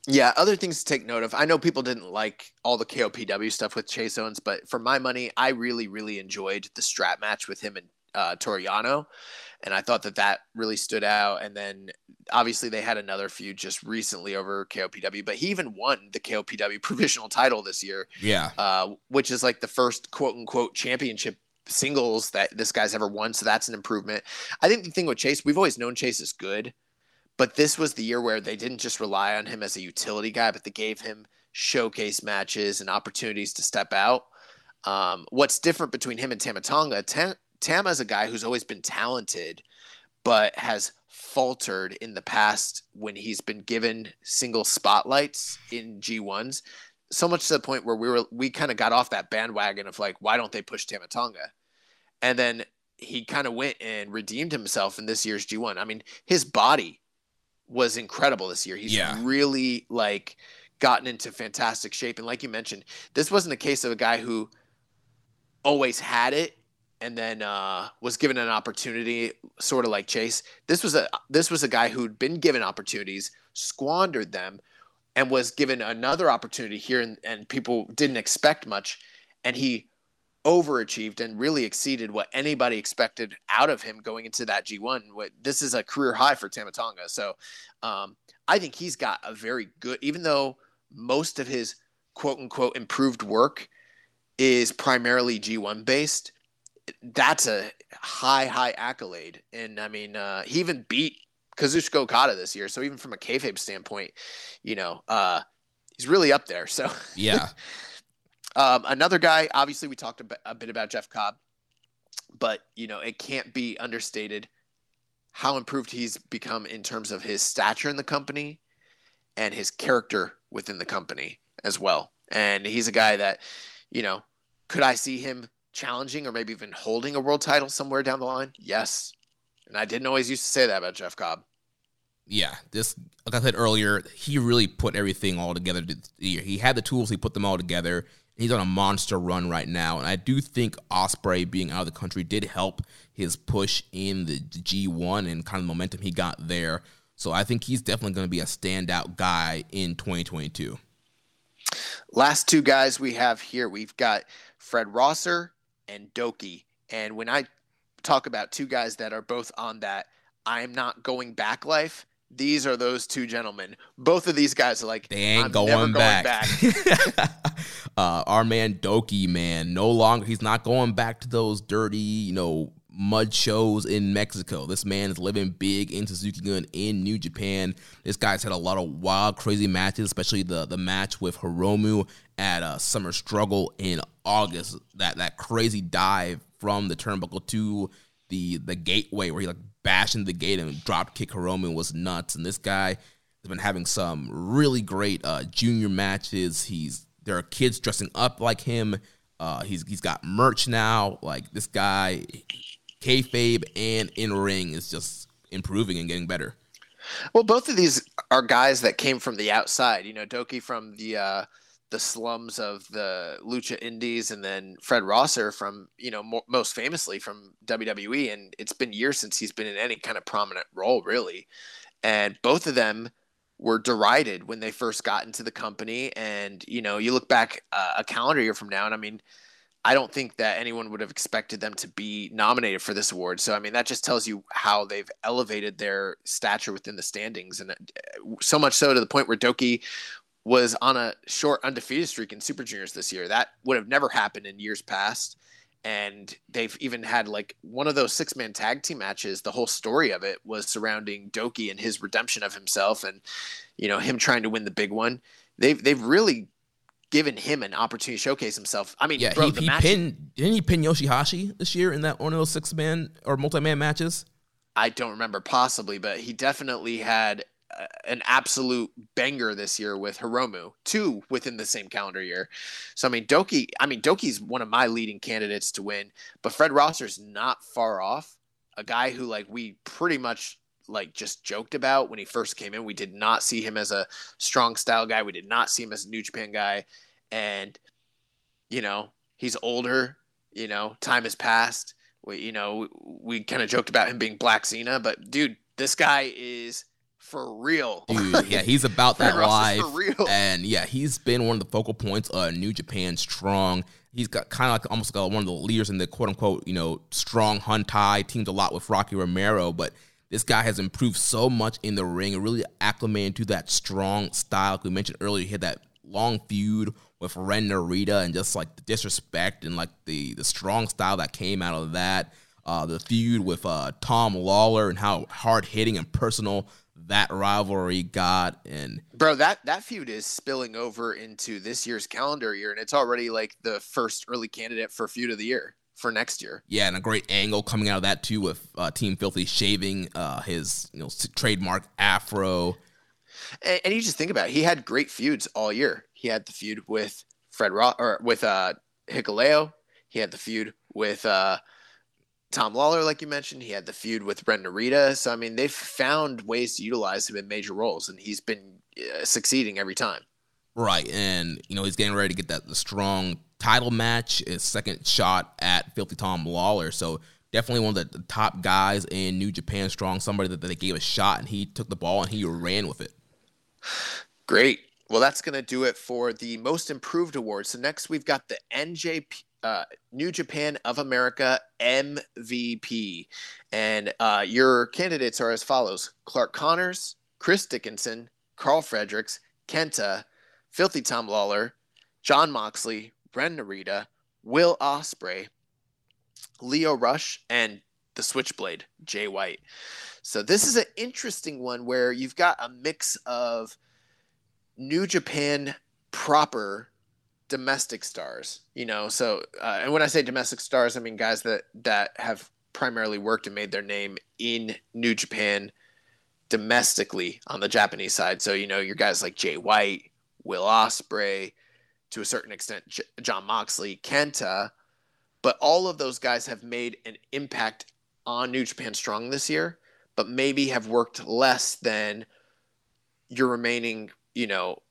Yeah, other things to take note of. I know people didn't like all the KOPW stuff with Chase Owens, but for my money, I really, really enjoyed the strap match with him and uh, Toru Yano, and I thought that that really stood out. And then obviously they had another feud just recently over KOPW, but he even won the KOPW provisional title this year. Yeah, uh, which is like the first quote unquote championship singles that this guy's ever won. So that's an improvement. I think the thing with Chase, we've always known Chase is good. But this was the year where they didn't just rely on him as a utility guy, but they gave him showcase matches and opportunities to step out. Um, what's different between him and Tama Tonga? Tam- is a guy who's always been talented, but has faltered in the past when he's been given single spotlights in G1s. So much to the point where we were we kind of got off that bandwagon of like, why don't they push Tama Tonga? And then he kind of went and redeemed himself in this year's G1. I mean, his body was incredible this year. He's Yeah. really like gotten into fantastic shape. And like you mentioned, this wasn't a case of a guy who always had it and then uh, was given an opportunity, sort of like Chase. This was a this was a guy who'd been given opportunities, squandered them, and was given another opportunity here, and, and people didn't expect much, and he overachieved and really exceeded what anybody expected out of him going into that G1. What this is a career high for Tama Tonga. So um, I think he's got a very good, even though most of his quote unquote improved work is primarily G1 based. That's a high, high accolade. And I mean, uh, he even beat Kazuchika Okada this year. So even from a kayfabe standpoint, you know, uh, he's really up there. So yeah, um, another guy, obviously, we talked a bit, a bit about Jeff Cobb, but you know it can't be understated how improved he's become in terms of his stature in the company and his character within the company as well. And he's a guy that, you know, could I see him challenging or maybe even holding a world title somewhere down the line? Yes. And I didn't always used to say that about Jeff Cobb. yeah. This, like I said earlier, he really put everything all together. He had the tools. He put them all together. He's on a monster run right now, and I do think Ospreay being out of the country did help his push in the G1 and kind of the momentum he got there. So I think he's definitely going to be a standout guy in 2022. Last two guys we have here, we've got Fred Rosser and Douki. And when I talk about two guys that are both on that I am not going back life, these are those two gentlemen. Both of these guys are like, They ain't I'm going, never back. back. uh, our man Douki, man, no longer he's not going back to those dirty, you know, mud shows in Mexico. This man is living big in Suzuki Gun in New Japan. This guy's had a lot of wild, crazy matches, especially the the match with Hiromu at uh, Summer Struggle in August. That that crazy dive from the turnbuckle to the the gateway where he like bashed into the gate and dropped kick Hiromu was nuts. And this guy has been having some really great uh, junior matches. He's there are kids dressing up like him. Uh, he's he's got merch now. Like this guy, kayfabe and in ring is just improving and getting better. Well, both of these are guys that came from the outside. You know, Douki from the uh, the slums of the Lucha Indies, and then Fred Rosser from you know mo- most famously from WWE. And it's been years since he's been in any kind of prominent role, really. And both of them were derided when they first got into the company. And you know, you look back uh, a calendar year from now, and I mean. I don't think that anyone would have expected them to be nominated for this award. So, I mean, that just tells you how they've elevated their stature within the standings. And uh, so much so to the point where Douki was on a short undefeated streak in Super Juniors this year. That would have never happened in years past. And they've even had like one of those six man tag team matches. The whole story of it was surrounding Douki and his redemption of himself and, you know, him trying to win the big one. They've, they've really given him an opportunity to showcase himself. I mean, Yeah, bro, he, the he match, pinned didn't he pin Yoshihashi this year in that one of those six man or multi man matches? I don't remember possibly, but he definitely had an absolute banger this year with Hiromu, two within the same calendar year. So I mean Douki, I mean Douki's one of my leading candidates to win, but Fred Rosser's not far off. A guy who like we pretty much like just joked about when he first came in. We did not see him as a strong style guy. We did not see him as a New Japan guy. And you know, he's older, you know, time has passed. We, you know, we, we kind of joked about him being Black Cena, but dude, this guy is for real. Dude, yeah, he's about that life. And yeah, he's been one of the focal points of New Japan Strong. He's got kind of like almost like one of the leaders in the quote unquote, you know, strong Hontai, teamed a lot with Rocky Romero, but this guy has improved so much in the ring and really acclimated to that strong style. Like we mentioned earlier, he had that long feud with Ren Narita and just like the disrespect and like the the strong style that came out of that. Uh, the feud with uh, Tom Lawlor and how hard hitting and personal that rivalry got and bro that that feud is spilling over into this year's calendar year and it's already like the first early candidate for feud of the year for next year. Yeah and a great angle coming out of that too with uh, team filthy shaving uh, his you know trademark afro. And, and, you just think about it he had great feuds all year. He had the feud with fred Ross or with uh hikuleo. He had the feud with uh Tom Lawlor, like you mentioned, he had the feud with Ren Narita. So I mean, they've found ways to utilize him in major roles, and he's been uh, succeeding every time. Right, and you know he's getting ready to get that the strong title match, his second shot at Filthy Tom Lawlor. So definitely one of the, top guys in New Japan Strong. Somebody that, that they gave a shot, and he took the ball and he ran with it. Great. Well, that's going to do it for the most improved award. So next we've got the NJP uh, New Japan of America MVP. And uh, your candidates are as follows Clark Connors, Chris Dickinson, Karl Fredericks, Kenta, Filthy Tom Lawlor, Jon Moxley, Ren Narita, Will Ospreay, Lio Rush, and the Switchblade, Jay White. So this is an interesting one where you've got a mix of New Japan proper domestic stars, you know. So, uh, and when I say domestic stars, I mean guys that that have primarily worked and made their name in New Japan domestically on the Japanese side. So, you know, your guys like Jay White, Will Ospreay, to a certain extent, J- Jon Moxley, Kenta, but all of those guys have made an impact on New Japan Strong this year, but maybe have worked less than your remaining, you know,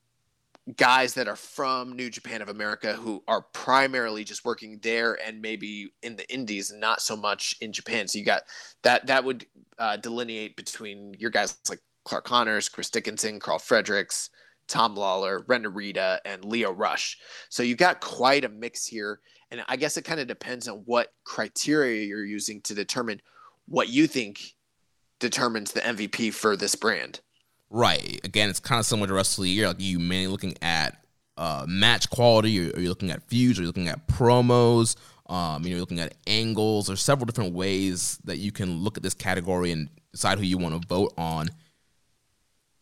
guys that are from New Japan of America who are primarily just working there and maybe in the Indies, not so much in Japan. So you got that that would uh, delineate between your guys like Clark Connors, Chris Dickinson, Karl Fredericks, Tom Lawlor, Ren Narita, and Lio Rush. So you got quite a mix here, and I guess it kind of depends on what criteria you're using to determine what you think determines the MVP for this brand. Right. Again, it's kind of similar to rest of the year. Like you mainly looking at uh, match quality, or, you're looking at views, or you're looking at promos. Um, you know, you're looking at angles. There's several different ways that you can look at this category and decide who you want to vote on.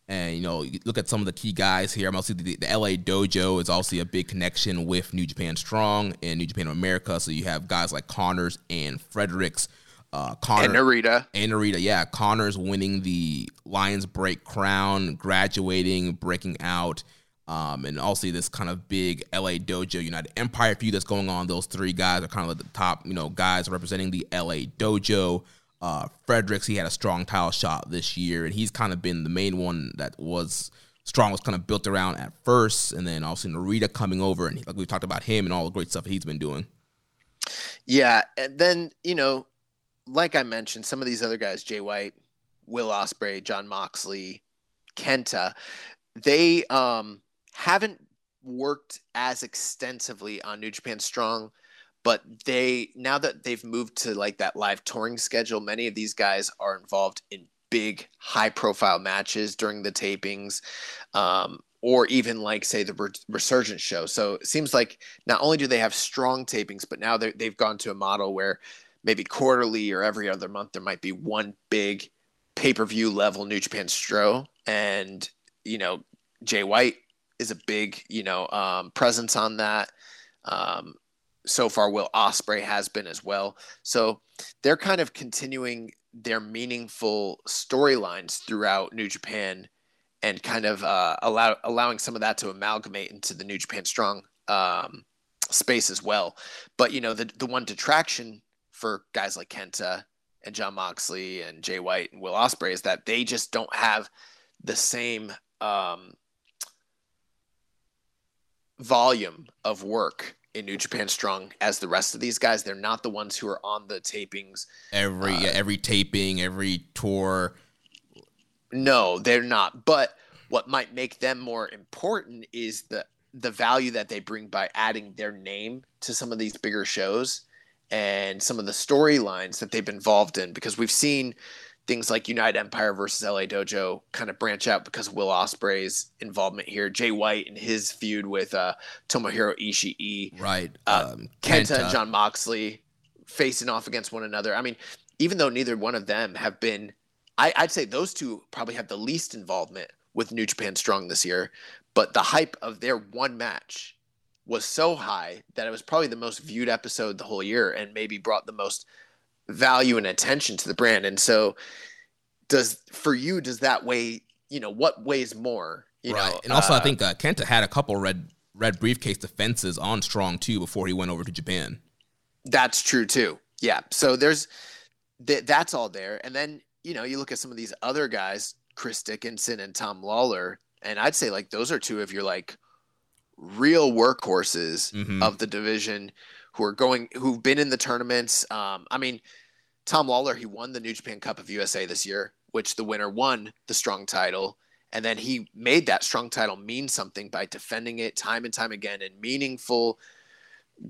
And you know, you look at some of the key guys here. I'm also the, the LA Dojo is also a big connection with New Japan Strong and New Japan America. So you have guys like Connors and Fredericks uh, Connor and Narita. And Narita, yeah. Connor's winning the Lions Break crown, graduating, breaking out. Um, and also this kind of big LA Dojo United Empire feud that's going on. Those three guys are kind of like the top, you know, guys representing the LA Dojo. Uh, Fredericks, he had a strong title shot this year, and he's kind of been the main one that was strong, was kind of built around at first, and then also Narita coming over, and like we talked about him and all the great stuff he's been doing. Yeah, and then you know like I mentioned, some of these other guys, Jay White, Will Ospreay, Jon Moxley, Kenta, they um, haven't worked as extensively on New Japan Strong, but they now that they've moved to like that live touring schedule, many of these guys are involved in big, high profile matches during the tapings. Um, or even like say the resurgence show so it seems like not only do they have strong tapings but now they've gone to a model where maybe quarterly or every other month there might be one big pay-per-view level New Japan Stro. And you know Jay White is a big you know um, presence on that. Um, so far Will Ospreay has been as well. So they're kind of continuing their meaningful storylines throughout New Japan and kind of uh, allow allowing some of that to amalgamate into the New Japan Strong um, space as well. But you know, the the one detraction for guys like Kenta and Jon Moxley and Jay White and Will Ospreay is that they just don't have the same um, volume of work in New Japan Strong as the rest of these guys. They're not the ones who are on the tapings every uh, yeah, every taping, every tour. No, they're not. But what might make them more important is the the value that they bring by adding their name to some of these bigger shows and some of the storylines that they've been involved in because we've seen things like United Empire versus LA Dojo kind of branch out because Will Ospreay's involvement here, Jay White and his feud with uh, Tomohiro Ishii, right? Uh, um, Kenta, Kenta and Jon Moxley facing off against one another. I mean, even though neither one of them have been, I, I'd say those two probably have the least involvement with New Japan Strong this year. But the hype of their one match was so high that it was probably the most viewed episode the whole year and maybe brought the most value and attention to the brand. And so does for you does that weigh, you know, what weighs more? You right. Know, and also uh, I think uh, Kenta had a couple red red briefcase defenses on Strong too before he went over to Japan. That's true too. Yeah. So there's th- that's all there. And then, you know, you look at some of these other guys, Chris Dickinson and Tom Lawlor, and I'd say like those are two of your like real workhorses mm-hmm. of the division who are going who've been in the tournaments. Um, I mean, Tom Lawlor he won the New Japan Cup of USA this year, which the winner won the strong title, and then he made that strong title mean something by defending it time and time again in meaningful,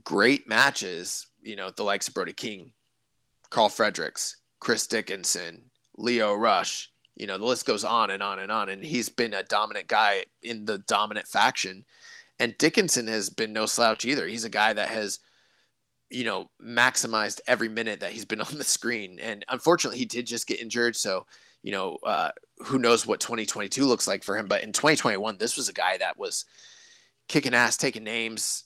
great matches. You know, the likes of Brody King, Karl Fredericks, Chris Dickinson, Lio Rush. You know, the list goes on and on and on. And he's been a dominant guy in the dominant faction. And Dickinson has been no slouch either. He's a guy that has you know, maximized every minute that he's been on the screen. And unfortunately, he did just get injured. So, you know, uh, who knows what 2022 looks like for him. But in 2021, this was a guy that was kicking ass, taking names.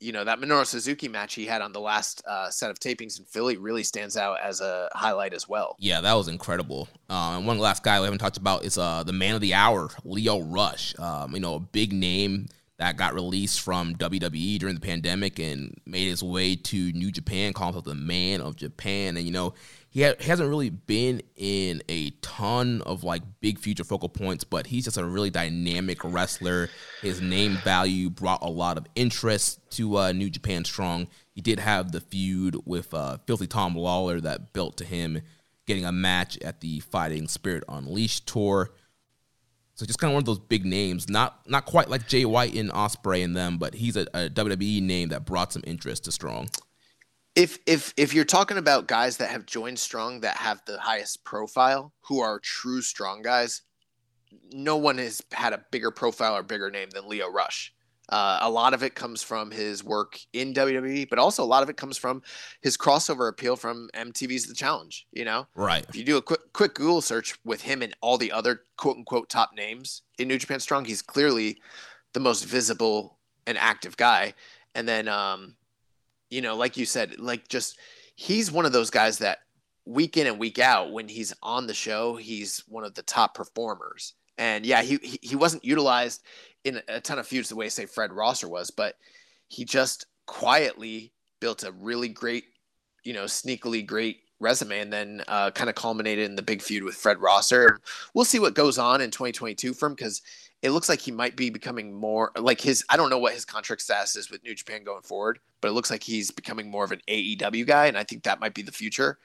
You know, that Minoru Suzuki match he had on the last uh, set of tapings in Philly really stands out as a highlight as well. Yeah, that was incredible. Um, and one last guy we haven't talked about is uh, the man of the hour, Lio Rush. Um, you know, a big name that got released from WWE during the pandemic and made his way to New Japan, calling himself the man of Japan. And, you know, he, ha- hasn't really been in a ton of like big future focal points, but he's just a really dynamic wrestler. His name value brought a lot of interest to uh, New Japan Strong. He did have the feud with uh, Filthy Tom Lawlor that built to him getting a match at the Fighting Spirit Unleashed tour. So just kind of one of those big names, not not quite like Jay White and Ospreay and them, but he's a, a WWE name that brought some interest to Strong. If if if you're talking about guys that have joined Strong that have the highest profile, who are true Strong guys, no one has had a bigger profile or bigger name than Lio Rush. Uh, a lot of it comes from his work in WWE, but also a lot of it comes from his crossover appeal from MTV's The Challenge. You know, right? If you do a quick quick Google search with him and all the other quote unquote top names in New Japan Strong, he's clearly the most visible and active guy. And then, um, you know, like you said, like just he's one of those guys that week in and week out when he's on the show, he's one of the top performers. And yeah, he he wasn't utilized in a ton of feuds the way say Fred Rosser was, but he just quietly built a really great, you know, sneakily great resume and then uh, kind of culminated in the big feud with Fred Rosser. We'll see what goes on in 2022 for him because it looks like he might be becoming more like his. I don't know what his contract status is with New Japan going forward, but it looks like he's becoming more of an AEW guy, and I think that might be the future.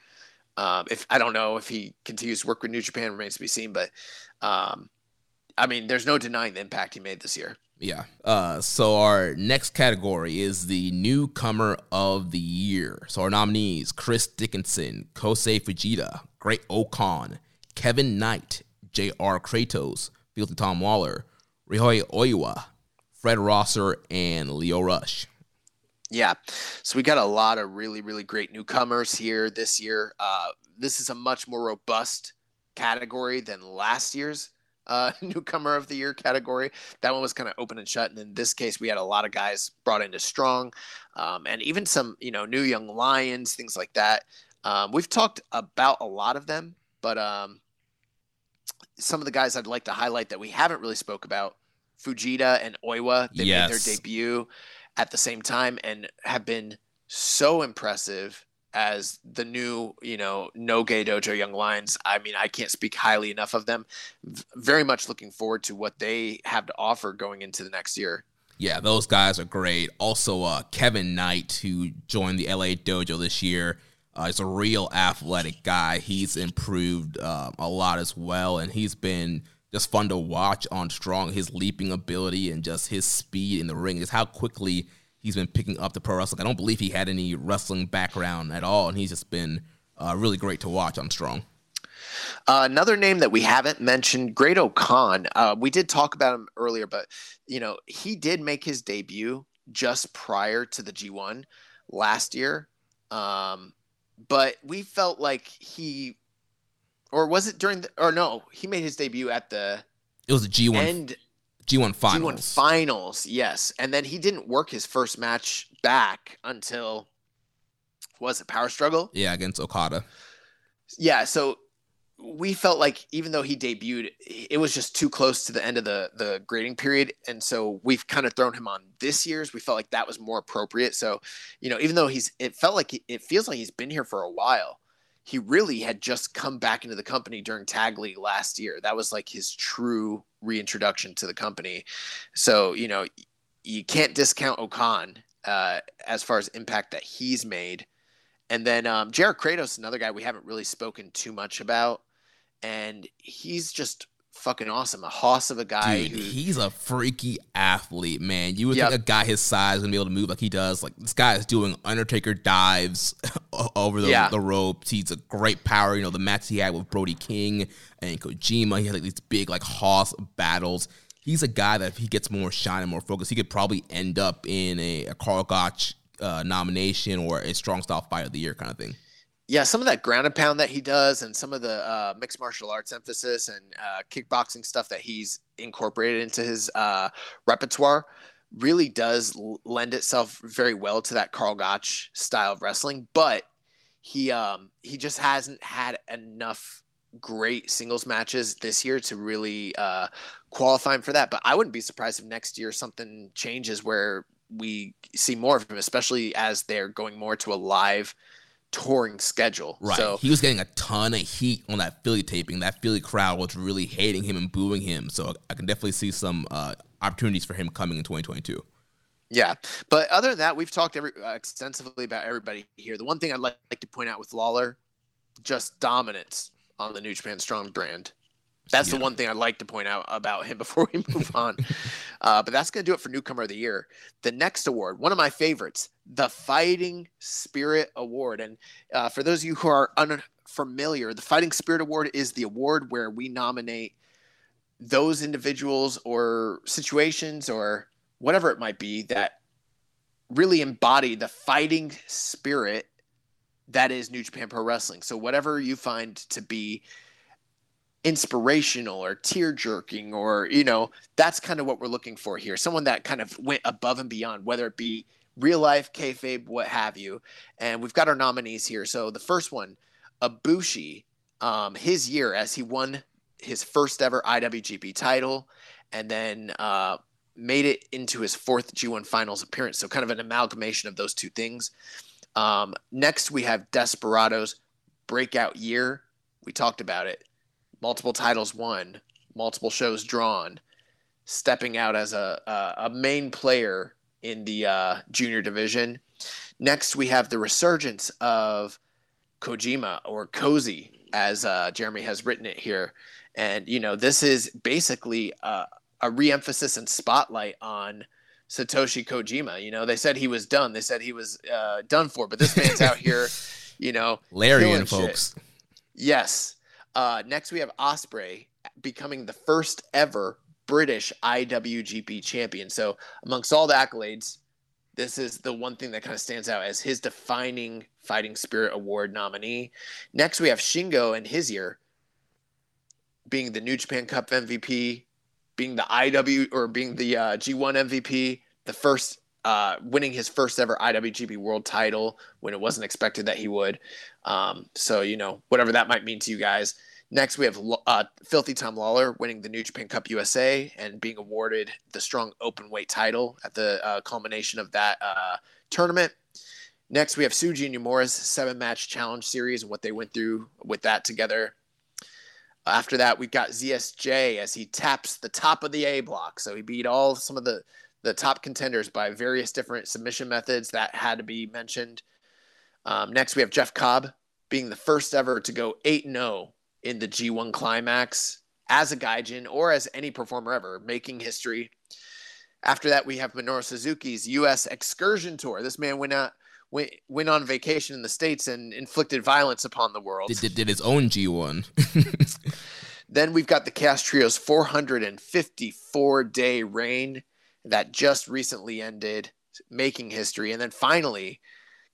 Um, if I don't know if he continues to work with New Japan remains to be seen, but um, I mean, there's no denying the impact he made this year. Yeah. Uh, so our next category is the newcomer of the year. So our nominees: Chris Dickinson, Kosei Fujita, Great-O-Khan, Kevin Knight, J.R. Kratos, Filthy Tom Waller, Ryohei Oiwa, Fred Rosser, and Lio Rush. Yeah. So we got a lot of really, really great newcomers here this year. Uh, this is a much more robust category than last year's uh, newcomer of the year category. That one was kind of open and shut. And in this case, we had a lot of guys brought into strong, um, and even some you know new young lions, things like that. Um, we've talked about a lot of them, but um, some of the guys I'd like to highlight that we haven't really spoke about, Fujita and Oiwa, they Yes. made their debut at the same time and have been so impressive as the new, you know, Noge dojo young lions. I mean, I can't speak highly enough of them. Very much looking forward to what they have to offer going into the next year. Yeah, those guys are great. Also, uh, Kevin Knight, who joined the LA Dojo this year, uh, is a real athletic guy. He's improved uh, a lot as well, and he's been just fun to watch on Strong. His leaping ability and just his speed in the ring, is how quickly he's been picking up the pro wrestling. I don't believe he had any wrestling background at all, and he's just been uh, really great to watch on Strong. Uh, another name that we haven't mentioned, Great Khan. Uh, we did talk about him earlier, but you know he did make his debut just prior to the G1 last year. Um, but we felt like he, or was it during the, or no, he made his debut at the It was a G1 end G1 finals. G1 finals, yes, and then he didn't work his first match back until was it Power Struggle? yeah, against Okada. Yeah, so we felt like even though he debuted, it was just too close to the end of the the grading period, and so we've kind of thrown him on this year's. We felt like that was more appropriate. So, you know, even though he's, it felt like he, it feels like he's been here for a while. He really had just come back into the company during Tag League last year. That was like his true reintroduction to the company. So, you know, you can't discount O-Khan uh, as far as impact that he's made. And then um, Jared Kratos, another guy we haven't really spoken too much about, and he's just fucking awesome. A hoss of a guy. Dude, who, he's a freaky athlete, man. You would Yep. think a guy his size gonna be able to move like he does. Like this guy is doing Undertaker dives over the, Yeah. the ropes. He's a great power. You know the match he had with Brody King and Kojima. He had like these big like hoss battles. He's a guy that if he gets more shine and more focus, he could probably end up in a, a Karl Gotch uh, nomination or a Strong Style Fight of the Year kind of thing. Yeah, some of that ground and pound that he does, and some of the uh, mixed martial arts emphasis and uh, kickboxing stuff that he's incorporated into his uh, repertoire really does lend itself very well to that Karl Gotch style of wrestling. But he um, he just hasn't had enough great singles matches this year to really uh, qualify him for that. But I wouldn't be surprised if next year something changes where we see more of him, especially as they're going more to a live touring schedule. Right. So he was getting a ton of heat on that Philly taping. That Philly crowd was really hating him and booing him. So I can definitely see some uh, opportunities for him coming in 2022. Yeah, but other than that, we've talked every, uh, extensively about everybody here. The one thing I'd like, like to point out with Lawlor, just dominance on the New Japan Strong brand. That's the one thing I'd like to point out about him before we move on. uh, but that's going to do it for Newcomer of the Year. The next award, one of my favorites, the Fighting Spirit Award. And uh, for those of you who are unfamiliar, the Fighting Spirit Award is the award where we nominate those individuals or situations or whatever it might be that really embody the fighting spirit that is New Japan Pro Wrestling. So whatever you find to be inspirational or tear jerking or you know that's kind of what we're looking for here someone that kind of went above and beyond whether it be real life kayfabe what have you and we've got our nominees here so the first one Ibushi um his year as he won his first ever IWGP title and then uh made it into his fourth G1 finals appearance. So kind of an amalgamation of those two things. Um, next, we have Desperados breakout year. We talked about it. Multiple titles won, multiple shows drawn, stepping out as a, a, a main player in the uh, junior division. Next, we have the resurgence of Kojima or Cozy, as uh, Jeremy has written it here. And, you know, this is basically uh, a re-emphasis and spotlight on Satoshi Kojima. You know, they said he was done. They said he was uh, done for, but this man's out here, you know, Larian, killing shit. folks. Yes. Uh, next, we have Ospreay becoming the first ever British IWGP champion. So, amongst all the accolades, this is the one thing that kind of stands out as his defining Fighting Spirit Award nominee. Next, we have Shingo and his year being the New Japan Cup MVP, being the IW or being the uh, G1 MVP, the first uh, winning his first ever IWGP World Title when it wasn't expected that he would. Um, so you know whatever that might mean to you guys. Next, we have uh, Filthy Tom Lawlor winning the New Japan Cup USA and being awarded the strong open weight title at the uh, culmination of that uh, tournament. Next, we have Tsuji Uemura's seven match challenge series and what they went through with that together. After that, we've got ZSJ as he taps the top of the A block. So he beat all some of the, the top contenders by various different submission methods that had to be mentioned. Um, next, we have Jeff Cobb being the first ever to go 8 0 in the G1 Climax as a Gaijin or as any performer ever, making history. After that, we have Minoru Suzuki's U.S. Excursion Tour. This man went out, went, went on vacation in the states and inflicted violence upon the world. Did, did, did his own G1. then we've got the Chaos Trio's 454 day reign that just recently ended, making history. And then finally,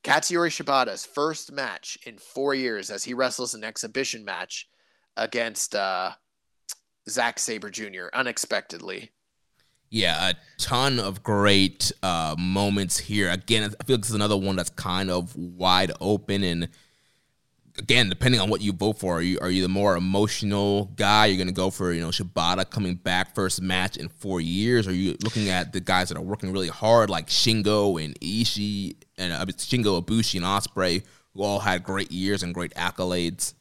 Katsuyori Shibata's first match in four years as he wrestles an exhibition match against uh, Zack Sabre Jr. unexpectedly. Yeah, a ton of great uh, moments here. Again, I feel like this is another one that's kind of wide open. And again, depending on what you vote for, are you are you the more emotional guy? You're going to go for you know Shibata coming back first match in four years. Are you looking at the guys that are working really hard like Shingo and Ishii and uh, Shingo Ibushi and Ospreay, who all had great years and great accolades?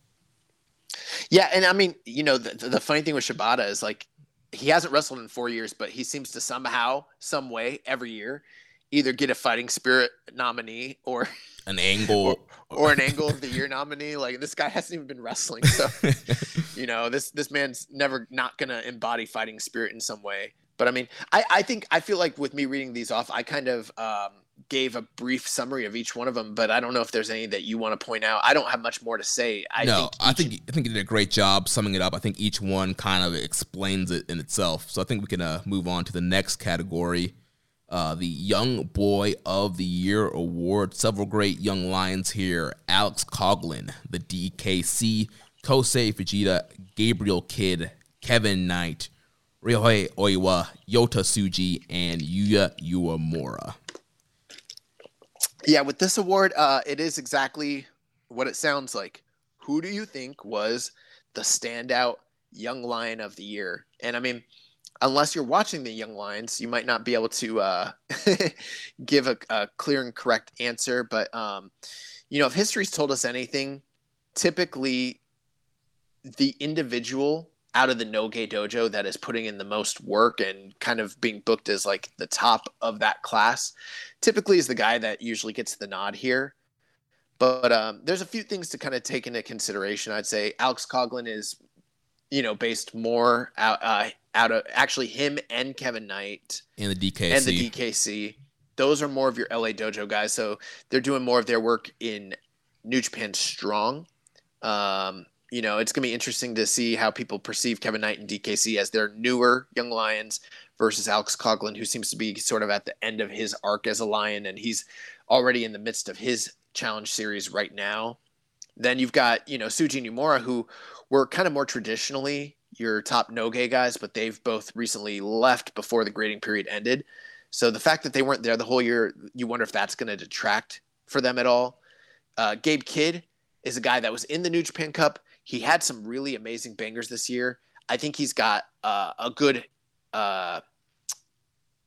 Yeah, and I mean, you know, the, the funny thing with Shibata is like he hasn't wrestled in four years, but he seems to somehow, some way, every year, either get a fighting spirit nominee or an angle or, or, an angle of the year nominee. Like this guy hasn't even been wrestling, so you know this this man's never not gonna embody fighting spirit in some way. But I mean, I I think I feel like with me reading these off, I kind of um, gave a brief summary of each one of them, but I don't know if there's any that you want to point out. I don't have much more to say. I no, think I think I think you did a great job summing it up. I think each one kind of explains it in itself. So I think we can uh, move on to the next category, uh, the Young Boy of the Year award. Several great young lions here: Alex Coughlin, the DKC, Kosei Fujita, Gabriel Kidd, Kevin Knight, Ryohei Oiwa, Yota Tsuji, and Yuya Uemura. Yeah, with this award, uh, it is exactly what it sounds like. Who do you think was the standout young lion of the year? And I mean, unless you're watching the young lions, you might not be able to uh, give a, a, clear and correct answer. But um, you know, if history's told us anything, typically the individual out of the Noge dojo that is putting in the most work and kind of being booked as like the top of that class typically is the guy that usually gets the nod here. But um, there's a few things to kind of take into consideration. I'd say Alex Coughlin is, you know, based more out, uh, out of actually him and Kevin Knight and the DKC and the DKC. Those are more of your LA Dojo guys, so they're doing more of their work in New Japan Strong. Um, you know, it's going to be interesting to see how people perceive Kevin Knight and DKC as their newer young lions versus Alex Coughlin, who seems to be sort of at the end of his arc as a lion, and he's already in the midst of his challenge series right now. Then you've got, you know, Tsuji Uemura, who were kind of more traditionally your top Noge guys, but they've both recently left before the grading period ended. So the fact that they weren't there the whole year, you wonder if that's going to detract for them at all. Uh, Gabe Kidd is a guy that was in the New Japan Cup he had some really amazing bangers this year. I think he's got uh, a good uh,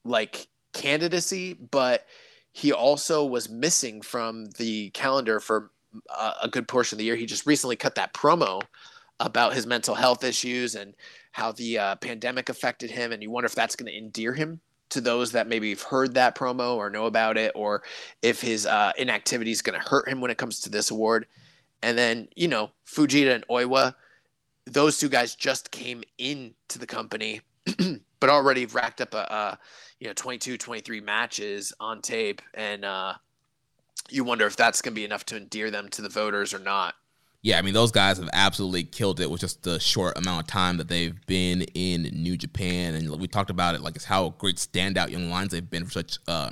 like candidacy, but he also was missing from the calendar for uh, a good portion of the year. He just recently cut that promo about his mental health issues and how the uh, pandemic affected him, and you wonder if that's going to endear him to those that maybe have heard that promo or know about it, or if his uh, inactivity is going to hurt him when it comes to this award. And then, you know, Fujita and Oiwa, those two guys just came into the company, but already have racked up a, a, you know, 22, 23 matches on tape. And uh, you wonder if that's going to be enough to endear them to the voters or not. Yeah, I mean, those guys have absolutely killed it with just the short amount of time that they've been in New Japan. And we talked about it, like, it's how great standout young lines they've been for such a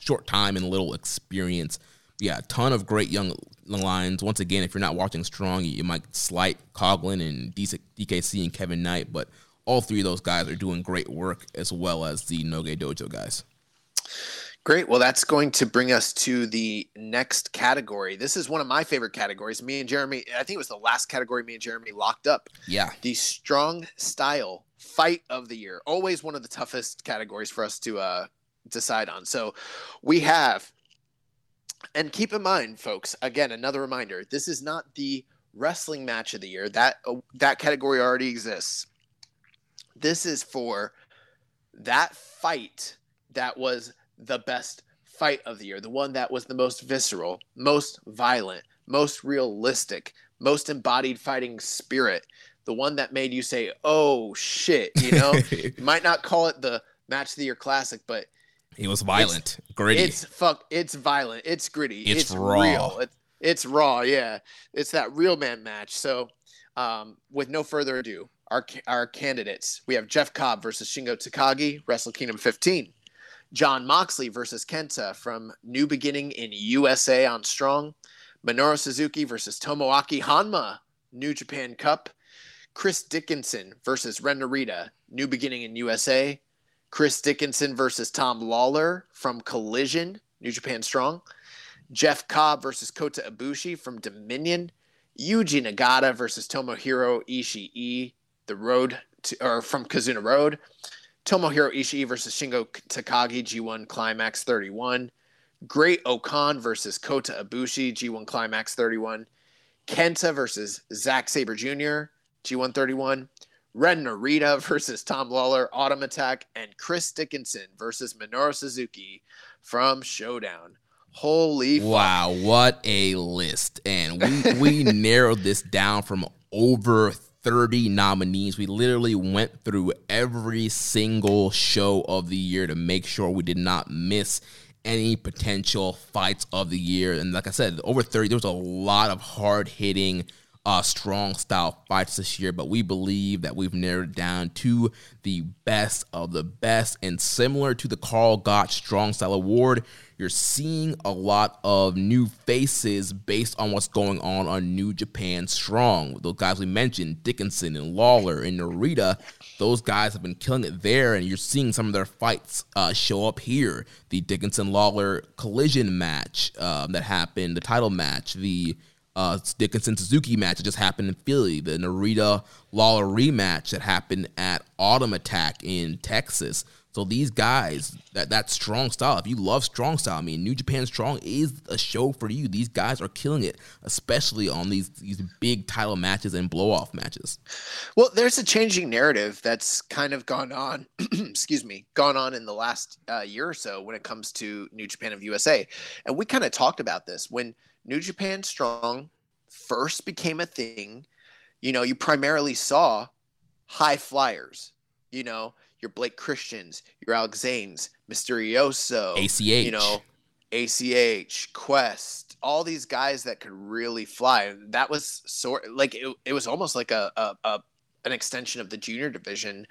short time and little experience yeah, a ton of great young lines. Once again, if you're not watching strong, you, might slight Coughlin and DKC and Kevin Knight, but all three of those guys are doing great work as well as the Noge Dojo guys. Great. Well, that's going to bring us to the next category. This is one of my favorite categories. Me and Jeremy, I think it was the last category me and Jeremy locked up. Yeah. The strong style fight of the year. Always one of the toughest categories for us to uh, decide on. So we have, and keep in mind, folks, again, another reminder this is not the wrestling match of the year. That, uh, that category already exists. This is for that fight that was the best fight of the year, the one that was the most visceral, most violent, most realistic, most embodied fighting spirit, the one that made you say, "Oh shit," you know. you might not call it the match of the year classic, but it was violent, it's, gritty. It's fuck. It's violent. It's gritty. It's, it's raw. Real. It's, it's raw. Yeah, it's that real man match. So, um, with no further ado, our our candidates we have Jeff Cobb versus Shingo Takagi, Wrestle Kingdom 15. Jon Moxley versus Kenta from New Beginning in USA on Strong. Minoru Suzuki versus Tomoaki Honma, New Japan Cup. Chris Dickinson versus Ren Narita, New Beginning in USA. Chris Dickinson versus Tom Lawlor from Collision, New Japan Strong. Jeff Cobb versus Kota Ibushi from Dominion. Yuji Nagata versus Tomohiro Ishii, the road to, or from Kizuna Road. Tomohiro Ishii versus Shingo Takagi, G1 Climax 31. Great O-Khan versus Kota Ibushi, G1 Climax 31. Kenta versus Zack Sabre Jr., G1 31. Ren Narita versus Tom Lawlor, Autumn Attack, and Chris Dickinson versus Minoru Suzuki from Showdown. Holy wow, fuck. what a list! And we we narrowed this down from over 30 nominees. We literally went through every single show of the year to make sure we did not miss any potential fights of the year. And like I said, over 30, there was a lot of hard hitting uh, strong style fights this year, but we believe that we've narrowed down to the best of the best. And similar to the Karl Gotch Strong Style Award, you're seeing a lot of new faces based on what's going on on New Japan Strong. Those guys we mentioned, Dickinson and Lawlor and Narita, those guys have been killing it there, and you're seeing some of their fights uh, show up here. The Dickinson Lawlor collision match um, that happened, the title match, the uh, Dickinson Suzuki match that just happened in Philly, the Narita Lawlor rematch that happened at Autumn Attack in Texas. So these guys, that that strong style. If you love strong style, I mean, New Japan Strong is a show for you. These guys are killing it, especially on these these big title matches and blow off matches. Well, there's a changing narrative that's kind of gone on. excuse me, gone on in the last uh, year or so when it comes to New Japan of USA, and we kind of talked about this when New Japan Strong first became a thing. You know, you primarily saw high flyers. You know your Blake Christians, your Alex Zaynes, Misterioso, ACH, you know, ACH, Quest, all these guys that could really fly. That was sort like it, it was almost like a, a, a an extension of the junior division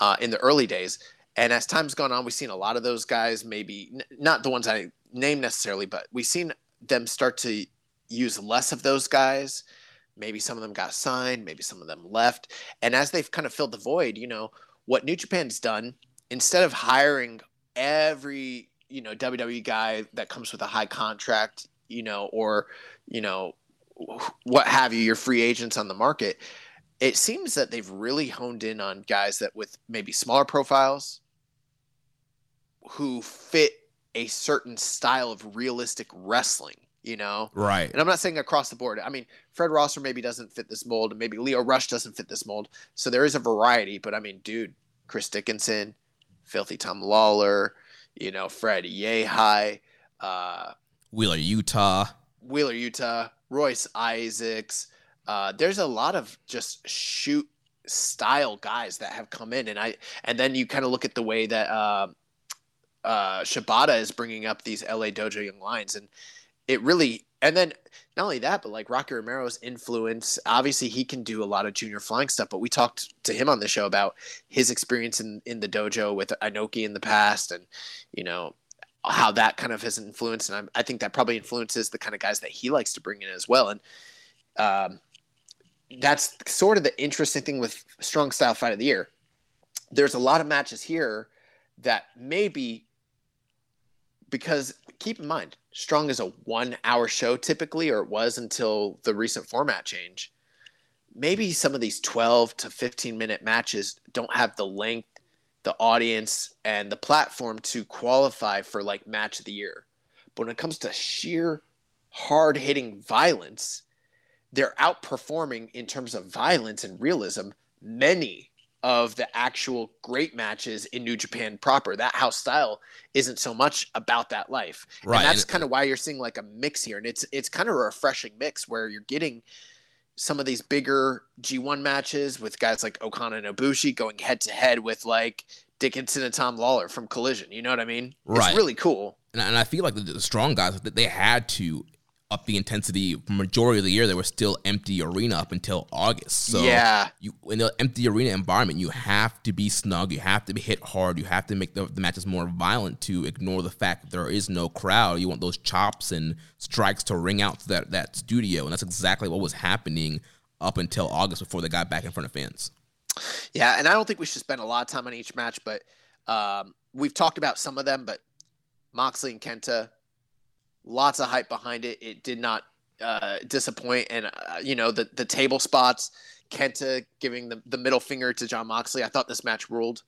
uh, in the early days. And as time's gone on, we've seen a lot of those guys, maybe n- not the ones I name necessarily, but we've seen them start to use less of those guys. Maybe some of them got signed, maybe some of them left. And as they've kind of filled the void, you know, what New Japan's done, instead of hiring every, you know, WWE guy that comes with a high contract, you know, or, you know, what have you, your free agents on the market, it seems that they've really honed in on guys that with maybe smaller profiles who fit a certain style of realistic wrestling you know? Right. And i'm not saying across the board. I mean fred rosser maybe doesn't fit this mold. And maybe Lio rush doesn't fit this mold. So there is a variety but i mean dude chris dickinson filthy tom lawlor you know fred Yehi uh wheeler Yuta. wheeler Yuta, royce isaacs. Uh there's a lot of just shoot style guys that have come in and i and then you kind of look at the way that uh uh shibata is bringing up these la dojo young lions and it really and then not only that, but like Rocky Romero's influence. Obviously, he can do a lot of junior flying stuff. But we talked to him on the show about his experience in in the dojo with Inoki in the past, and you know how that kind of has influenced. And I, I think that probably influences the kind of guys that he likes to bring in as well. And um, that's sort of the interesting thing with strong style fight of the year. There's a lot of matches here that maybe because keep in mind, Strong is a one hour show typically, or it was until the recent format change. Maybe some of these 12 to 15 minute matches don't have the length, the audience, and the platform to qualify for like match of the year. But when it comes to sheer hard hitting violence, they're outperforming in terms of violence and realism many of the actual great matches in New Japan proper. That house style isn't so much about that life. Right. And that's kind of why you're seeing like a mix here. And it's it's kind of a refreshing mix where you're getting some of these bigger G1 matches with guys like Okana and Ibushi going head to head with like Dickinson and Tom Lawlor from Collision. You know what I mean? Right. It's really cool. and, and I feel like the, the strong guys that they had to up the intensity majority of the year. They were still empty arena up until August. So Yeah. you in the empty arena environment, you have to be snug. You have to be hit hard. You have to make the, the matches more violent to ignore the fact that there is no crowd. You want those chops and strikes to ring out to that that studio, and that's exactly what was happening up until August before they got back in front of fans. Yeah, and I don't think we should spend a lot of time on each match, but um, we've talked about some of them. But Moxley and Kenta, lots of hype behind it. It did not uh, disappoint, and uh, you know the the table spots. Kenta giving the, the middle finger to Jon Moxley. I thought this match ruled.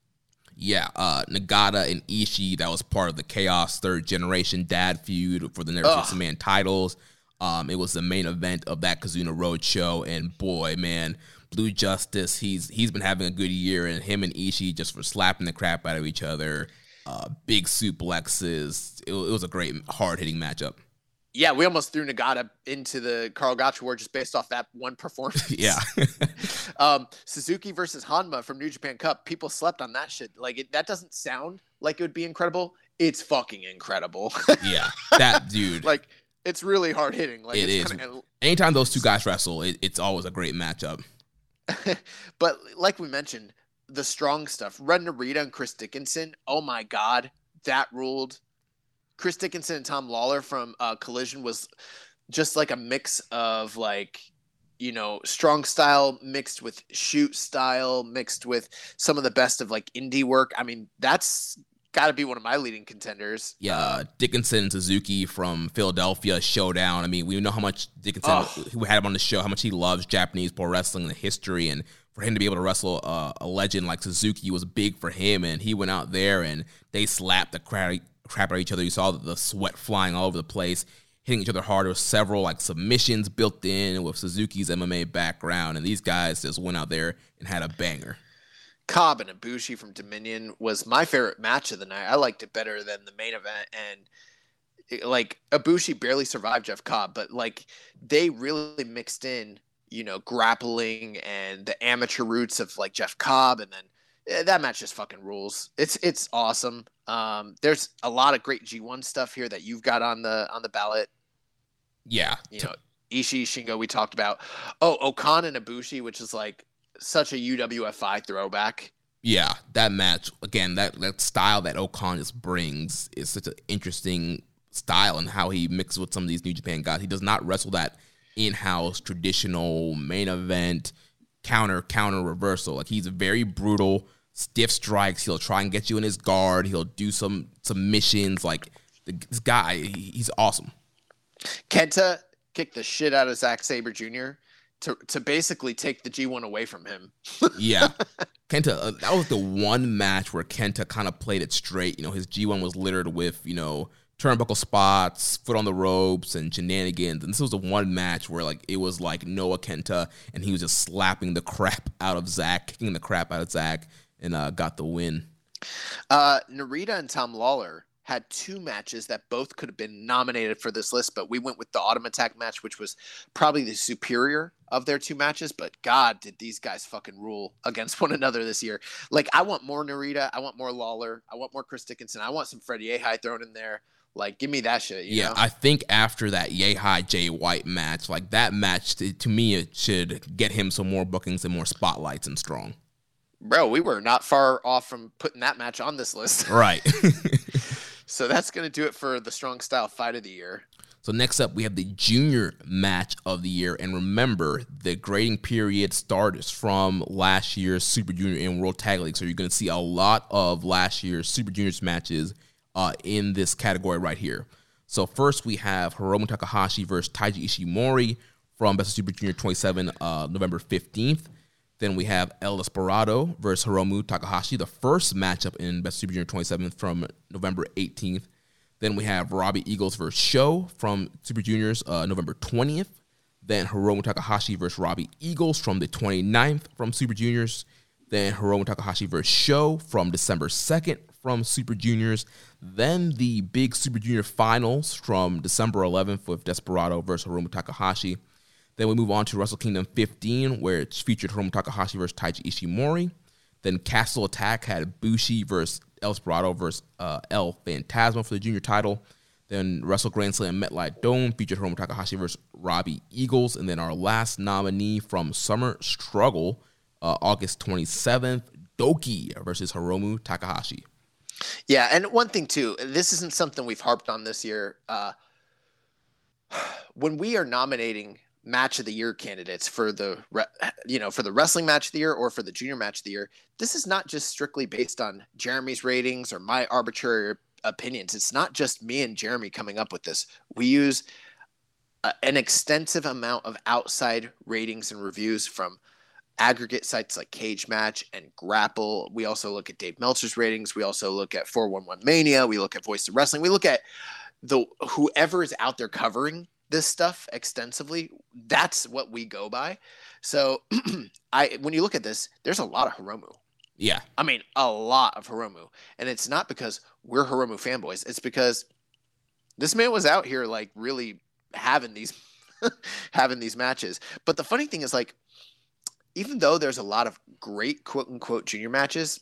Yeah, uh, Nagata and Ishii, that was part of the Chaos third generation dad feud for the Never Ugh. Six Man titles. Um, it was the main event of that Kizuna Road show, and boy, man, Blue Justice, he's he's been having a good year, and him and Ishii just for slapping the crap out of each other, uh, big suplexes. It, it was a great, hard hitting matchup. Yeah, we almost threw Nagata into the Karl Gotch war just based off that one performance. Yeah, um, Suzuki versus Honma from New Japan Cup. People slept on that shit. Like it, that doesn't sound like it would be incredible. It's fucking incredible. yeah, that dude. like it's really hard hitting. Like It it's is. Kinda, Anytime those two guys wrestle, it, it's always a great matchup. but like we mentioned, the strong stuff. Ren Narita and Chris Dickinson. Oh my god, that ruled. Chris Dickinson and Tom Lawlor from uh, Collision was just like a mix of like you know strong style mixed with shoot style mixed with some of the best of like indie work. I mean, that's got to be one of my leading contenders. Yeah, uh, Dickinson and Suzuki from Philadelphia Showdown. I mean, we know how much Dickinson, Oh. who had him on the show, how much he loves Japanese pro wrestling and the history, and for him to be able to wrestle uh, a legend like Suzuki was big for him. And he went out there and they slapped the crap, crap out of each other. You saw the, sweat flying all over the place, hitting each other hard. There several like submissions built in with Suzuki's MMA background, and these guys just went out there and had a banger. Cobb and Ibushi from Dominion was my favorite match of the night. I liked it better than the main event, and it- like Ibushi barely survived Jeff Cobb, but like they really mixed in, you know, grappling and the amateur roots of like Jeff Cobb, and then eh, that match just fucking rules. It's it's awesome. Um, there's a lot of great G1 stuff here that you've got on the on the ballot. Yeah, You know, Ishii, Shingo, we talked about. Oh, O-Khan and Ibushi, which is like such a UWFI throwback. Yeah, that match again, that that style that O-Khan just brings is such an interesting style and how he mixes with some of these New Japan guys. He does not wrestle that in-house traditional main event counter counter reversal. Like he's very brutal, stiff strikes. He'll try and get you in his guard. He'll do some submissions. Like this guy, he- he's awesome. Kenta kicked the shit out of Zack Sabre Jr. to to basically take the G1 away from him. Yeah. Kenta, uh, that was the one match where Kenta kind of played it straight. You know, his G1 was littered with, you know, turnbuckle spots, foot on the ropes, and shenanigans. And this was the one match where, like, it was like Noah Kenta, and he was just slapping the crap out of Zack, kicking the crap out of Zack, and uh, got the win. Uh, Narita and Tom Lawlor had two matches that both could have been nominated for this list, but we went with the Autumn Attack match, which was probably the superior of their two matches. But God, did these guys fucking rule against one another this year? Like, I want more Narita, I want more Lawlor, I want more Chris Dickinson, I want some Freddie Yehi thrown in there. Like, give me that shit. You yeah, know? I think after that Yehi Jay White match, like that match, to, to me, it should get him some more bookings and more spotlights and strong. bro, we were not far off from putting that match on this list. Right. So that's going to do it for the strong style fight of the year. So next up, we have the junior match of the year, and remember, the grading period starts from last year's Super Junior and World Tag League. So you're going to see a lot of last year's Super Juniors matches uh, in this category right here. So first we have Hiromu Takahashi versus Taiji Ishimori from Best of Super Junior 27, uh, November 15th. Then we have El Desperado versus Hiromu Takahashi, the first matchup in Best Super Junior 27 from November 18th. Then we have Robbie Eagles versus Sho from Super Juniors, uh, November 20th. Then Hiromu Takahashi versus Robbie Eagles from the 29th from Super Juniors. Then Hiromu Takahashi versus Sho from December 2nd from Super Juniors. Then the big Super Junior finals from December 11th with Desperado versus Hiromu Takahashi. Then we move on to Wrestle Kingdom 15, where it featured Hiromu Takahashi versus Taiji Ishimori. Then Castle Attack had Bushi versus El versus uh, El Phantasmo for the junior title. Then Wrestle Grand Slam MetLife Dome featured Hiromu Takahashi versus Robbie Eagles. And then our last nominee from Summer Struggle, uh, August 27th, Douki versus Hiromu Takahashi. Yeah, and one thing too, this isn't something we've harped on this year. Uh, when we are nominating match of the year candidates for the you know for the wrestling match of the year or for the junior match of the year. This is not just strictly based on jeremy's ratings or my arbitrary opinions. It's not just me and jeremy coming up with this. We use uh, an extensive amount of outside ratings and reviews from aggregate sites like cage match and grapple. We also look at dave meltzer's ratings. We also look at 411 mania. We look at voice of wrestling. We look at the whoever is out there covering this stuff extensively, that's what we go by. So I when you look at this, there's a lot of Hiromu. Yeah. I mean, a lot of Hiromu. And it's not because we're Hiromu fanboys. It's because this man was out here like really having these having these matches. But the funny thing is like even though there's a lot of great quote unquote junior matches,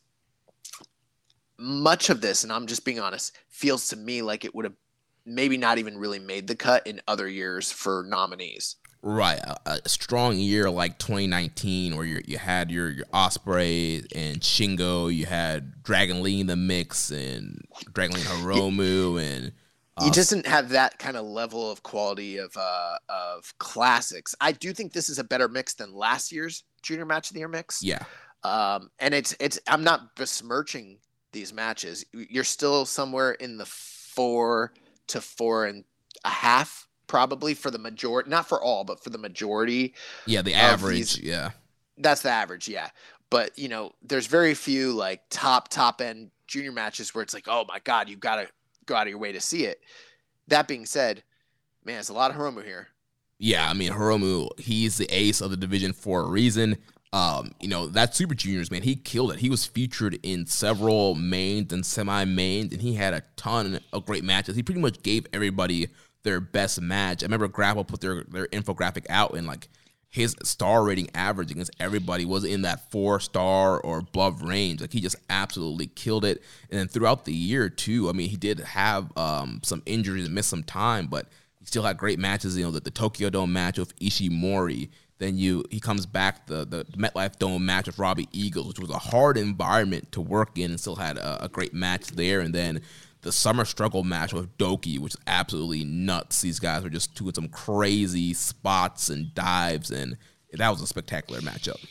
much of this, and I'm just being honest, feels to me like it would have maybe not even really made the cut in other years for nominees. Right, a, a strong year like 2019, where you you had your your Ospreay and Shingo, you had Dragon Lee in the mix, and Dragon Lee Hiromu, and uh, you just didn't have that kind of level of quality of uh, of classics. I do think this is a better mix than last year's Junior Match of the Year mix. Yeah, um, and it's it's I'm not besmirching these matches. You're still somewhere in the four to four and a half probably for the majority not for all but for the majority yeah the average these, yeah. That's the average yeah. But you know there's very few like top top end junior matches where it's like oh my god you've gotta go out of your way to see it. That being said man it's a lot of hiromu here. Yeah i mean hiromu he's the ace of the division for a reason um, you know, that Super Juniors, man, he killed it. He was featured in several mains and semi mains, and he had a ton of great matches. He pretty much gave everybody their best match. I remember Grapple put their, their infographic out, and like his star rating average against everybody was in that four star or above range. Like he just absolutely killed it. And then throughout the year, too, I mean, he did have um, some injuries and missed some time, but he still had great matches. You know, the, the Tokyo Dome match with Ishimori then you he comes back the the MetLife Dome match with Robbie Eagles, which was a hard environment to work in, and still had a, a great match there. And then the summer struggle match with Douki, which is absolutely nuts. These guys were just doing some crazy spots and dives, and that was a spectacular matchup.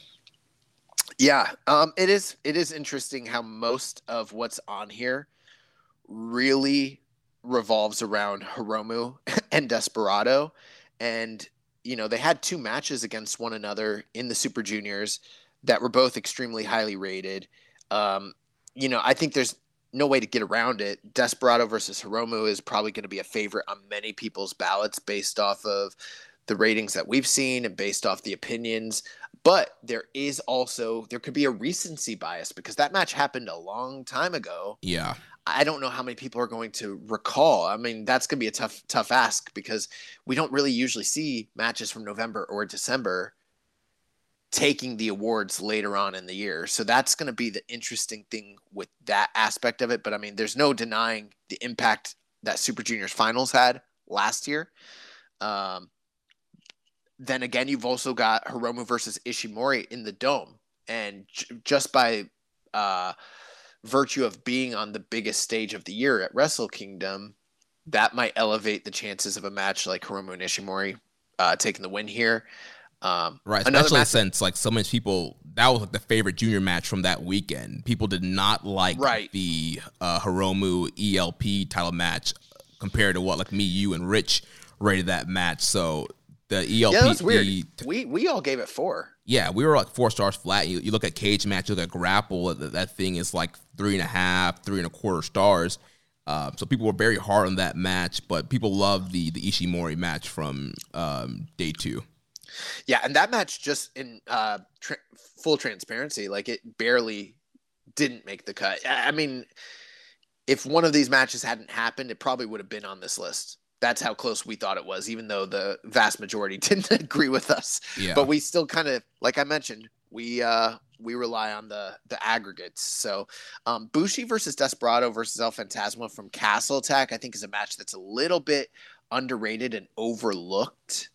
Yeah, um, it is. It is interesting how most of what's on here really revolves around Hiromu and Desperado, and you know, they had two matches against one another in the Super Juniors that were both extremely highly rated. Um, you know, I think there's no way to get around it. Desperado versus Hiromu is probably going to be a favorite on many people's ballots based off of the ratings that we've seen and based off the opinions. But there is also there could be a recency bias because that match happened a long time ago. Yeah. I don't know how many people are going to recall. I mean, that's going to be a tough, tough ask because we don't really usually see matches from November or December taking the awards later on in the year. So that's going to be the interesting thing with that aspect of it. But I mean, there's no denying the impact that Super Juniors finals had last year. Um, then again, you've also got Hiromu versus Ishimori in the dome. And j- just by, uh, virtue of being on the biggest stage of the year at Wrestle Kingdom, that might elevate the chances of a match like Hiromu and Ishimori uh, taking the win here. Um, Right, especially match- since like so many people that was like the favorite junior match from that weekend. People did not like Right. the uh, Hiromu ELP title match compared to what like me, you, and Rich rated that match. So the ELP, yeah, that's weird. we we all gave it four. yeah, we were like four stars flat. You, you look at cage match, you look at grapple, that, that thing is like three and a half, three and a quarter stars. Uh, so people were very hard on that match, but people love the the Ishimori match from um, day two. Yeah, and that match just in uh, tra- full transparency, like it barely didn't make the cut. I I mean, if one of these matches hadn't happened, it probably would have been on this list. That's how close we thought it was, even though the vast majority didn't agree with us. Yeah. But we still kind of, like I mentioned, we uh we rely on the the aggregates. So, um, Bushi versus Desperado versus El Phantasmo from Castle Attack, I think, is a match that's a little bit underrated and overlooked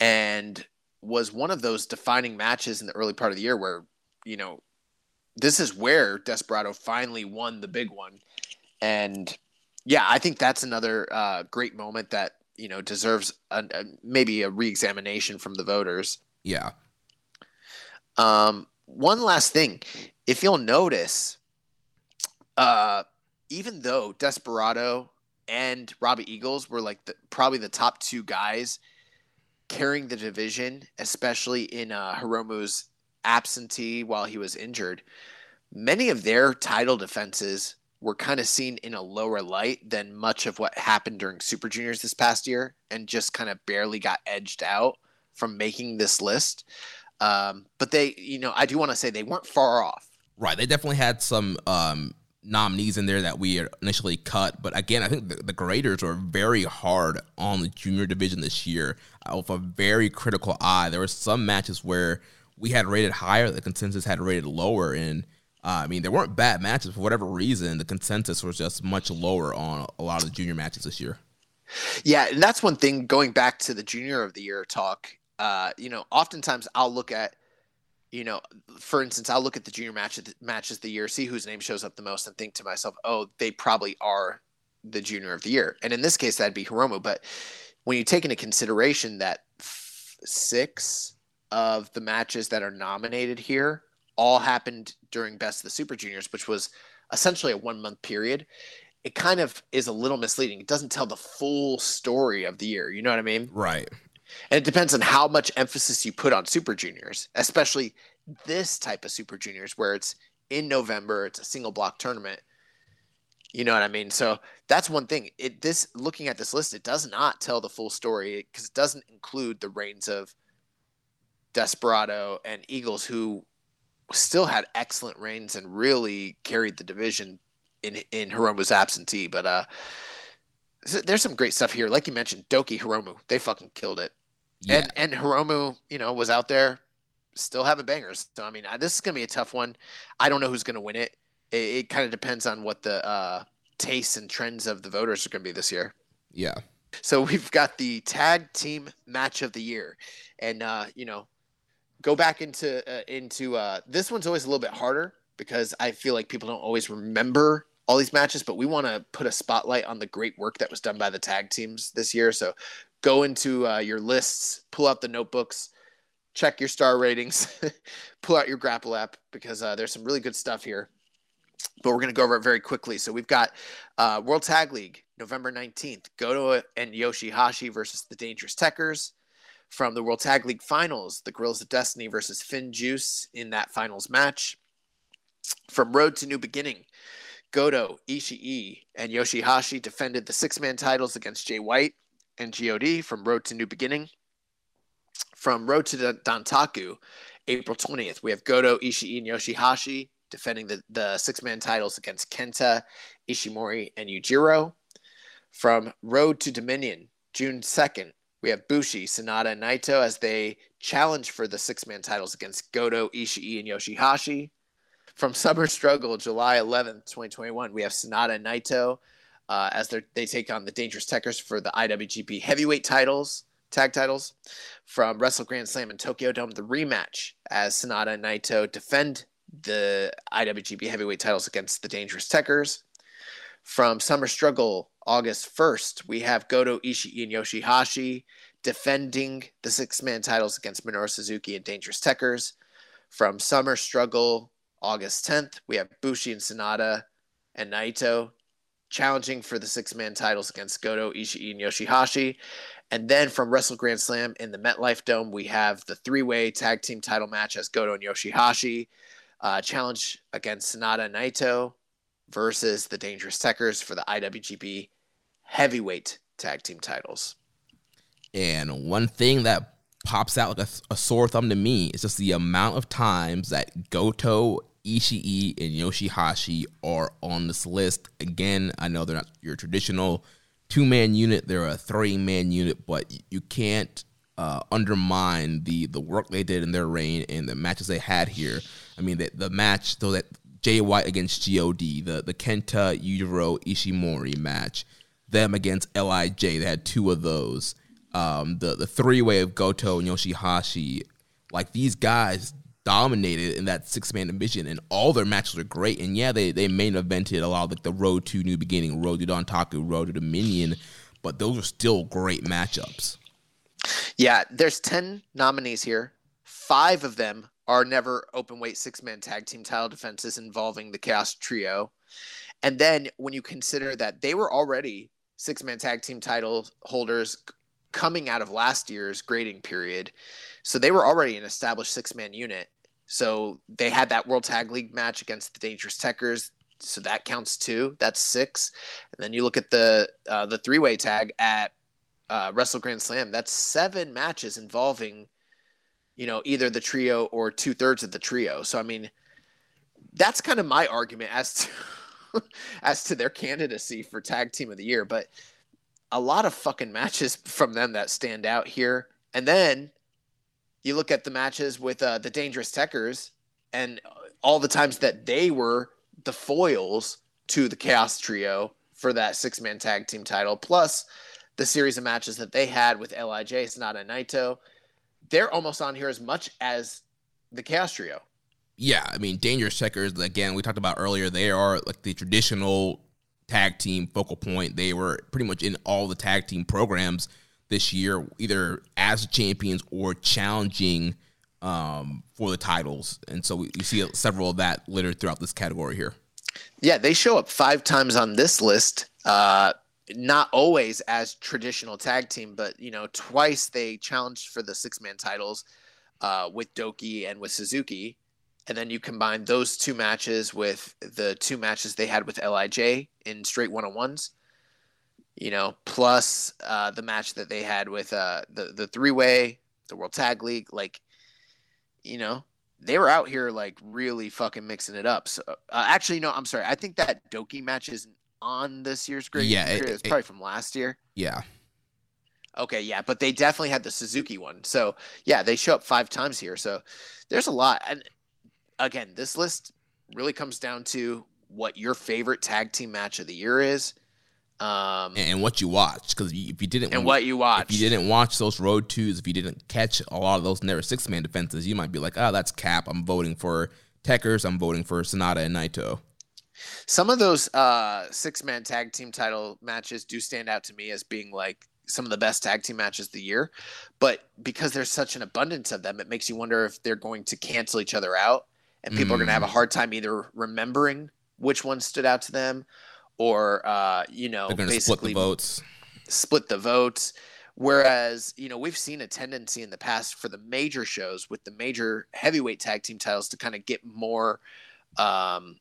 and was one of those defining matches in the early part of the year where, you know, this is where Desperado finally won the big one. And yeah, I think that's another uh, great moment that, you know, deserves a, a, maybe a reexamination from the voters. Yeah. Um, one last thing, if you'll notice, uh, even though Desperado and Robbie Eagles were like the, probably the top two guys carrying the division, especially in uh, Hiromu's absentee while he was injured, many of their title defenses were kind of seen in a lower light than much of what happened during Super Juniors this past year, and just kind of barely got edged out from making this list. Um, but they, you know, I do want to say they weren't far off. Right. They definitely had some um, nominees in there that we initially cut. But again, I think the, the graders were very hard on the junior division this year uh, with a very critical eye. There were some matches where we had rated higher, the consensus had rated lower. And uh, I mean, there weren't bad matches for whatever reason. The consensus was just much lower on a lot of the junior matches this year. Yeah, and that's one thing. Going back to the junior of the year talk, uh, you know, oftentimes I'll look at, you know, for instance, I'll look at the junior match matches of the year, see whose name shows up the most, and think to myself, oh, they probably are the junior of the year. And in this case, that'd be Hiromu. But when you take into consideration that f- six of the matches that are nominated here all happened during Best of the Super Juniors, which was essentially a one month period, it kind of is a little misleading. It doesn't tell the full story of the year. You know what I mean? Right. And it depends on how much emphasis you put on Super Juniors, especially this type of Super Juniors where it's in November, it's a single block tournament. You know what I mean? So that's one thing. It this looking at this list, it does not tell the full story because it doesn't include the reigns of Desperado and Eagles, who still had excellent reigns and really carried the division in in Hiromu's absentee. But uh, there's some great stuff here. Like you mentioned, Douki Hiromu, they fucking killed it. Yeah. And and Hiromu, you know, was out there still having bangers. So I mean, uh, this is gonna be a tough one. I don't know who's gonna win it. It, it kind of depends on what the uh, tastes and trends of the voters are gonna be this year. yeah. So we've got the tag team match of the year, and uh, you know, go back into uh, into uh, this one's always a little bit harder because I feel like people don't always remember all these matches, but we want to put a spotlight on the great work that was done by the tag teams this year. So go into uh, your lists, pull out the notebooks, check your star ratings, pull out your Grapple app because uh, there's some really good stuff here. But we're going to go over it very quickly. So we've got uh, World Tag League, November 19th. Goto and Yoshihashi versus the Dangerous Tekkers. From the World Tag League Finals, the Guerrillas of Destiny versus FinJuice in that finals match. From Road to New Beginning, Goto, Ishii, and Yoshihashi defended the six man titles against Jay White and GOD from Road to New Beginning. From Road to Dontaku, April 20th, we have Goto, Ishii, and Yoshihashi defending the, the six man titles against Kenta, Ishimori, and Yujiro. From Road to Dominion, June 2nd, we have Bushi, Sanada, and Naito as they challenge for the six man titles against Goto, Ishii, and Yoshihashi. From Summer Struggle, July 11th, 2021, we have Sanada and Naito uh, as they take on the Dangerous Tekkers for the IWGP Heavyweight titles, tag titles. From Wrestle Grand Slam in Tokyo Dome, the rematch as Sanada and Naito defend the IWGP Heavyweight titles against the Dangerous Tekkers. From Summer Struggle, August 1st, we have Goto, Ishii, and Yoshihashi defending the six man titles against Minoru Suzuki and Dangerous Tekkers. From Summer Struggle, August 10th, we have Bushi and Sanada and Naito challenging for the six man titles against Goto, Ishii, and Yoshihashi. And then from Wrestle Grand Slam in the MetLife Dome, we have the three way tag team title match as Goto and Yoshihashi uh, challenge against Sanada Naito versus the Dangerous Tekkers for the IWGP heavyweight tag team titles. And one thing that pops out like a, a, sore thumb to me is just the amount of times that Goto, Ishii, and Yoshihashi are on this list. Again, I know they're not your traditional two man unit; they're a three man unit, but you can't uh, undermine the the work they did in their reign and the matches they had here. I mean, the, the match though that Jay White against God, the the Kenta Yujiro Ishimori match, them against Lij, they had two of those. Um, the the three way of Goto and Yoshihashi, like these guys dominated in that six man division, and all their matches are great. And yeah, they they main evented a lot of like the Road to New Beginning, Road to Dontaku, Road to Dominion, but those are still great matchups. Yeah, there's ten nominees here. Five of them are never open weight six man tag team title defenses involving the Chaos Trio. And then when you consider that they were already six man tag team title holders coming out of last year's grading period, so they were already an established six man unit. So they had that World Tag League match against the Dangerous Tekkers. So that counts too. That's six. And then you look at the uh, the three way tag at uh, Wrestle Grand Slam. That's seven matches involving you know, either the trio or two thirds of the trio. So I mean, that's kind of my argument as to as to their candidacy for tag team of the year. But a lot of fucking matches from them that stand out here. And then you look at the matches with uh, the Dangerous Tekkers and all the times that they were the foils to the Chaos Trio for that six man tag team title, plus the series of matches that they had with Lij, Sanada, Naito they're almost on here as much as the Chaos Trio. Yeah, I mean, Dangerous Tekkers, again, we talked about earlier, they are like the traditional tag team focal point. They were pretty much in all the tag team programs this year, either as champions or challenging um, for the titles. And so we see several of that littered throughout this category here. Yeah, they show up five times on this list. Uh, not always as traditional tag team, but you know, twice they challenged for the six man titles uh, with Douki and with Suzuki. And then you combine those two matches with the two matches they had with Lij in straight one on ones, you know, plus uh, the match that they had with uh, the the three way, the World Tag League. Like, you know, they were out here like really fucking mixing it up. So, uh, actually, no, I'm sorry. I think that Douki match is on this year's grade. Yeah, it, it's probably from last year. Yeah. Okay, yeah, but they definitely had the Suzuki one. So yeah, they show up five times here. So there's a lot. And again, this list really comes down to what your favorite tag team match of the year is. Um, and what you watch, because if you didn't, and what you watch, if you didn't watch those road twos, if you didn't catch a lot of those never six man defenses, you might be like, oh, that's cap. I'm voting for Tekkers. I'm voting for Sanada and Naito. Some of those uh, six man tag team title matches do stand out to me as being like some of the best tag team matches of the year. But because there's such an abundance of them, it makes you wonder if they're going to cancel each other out and people mm. are going to have a mm. hard time either remembering which one stood out to them or, uh, you know, basically split the votes. Split the votes. Whereas, you know, we've seen a tendency in the past for the major shows with the major heavyweight tag team titles to kind of get more um,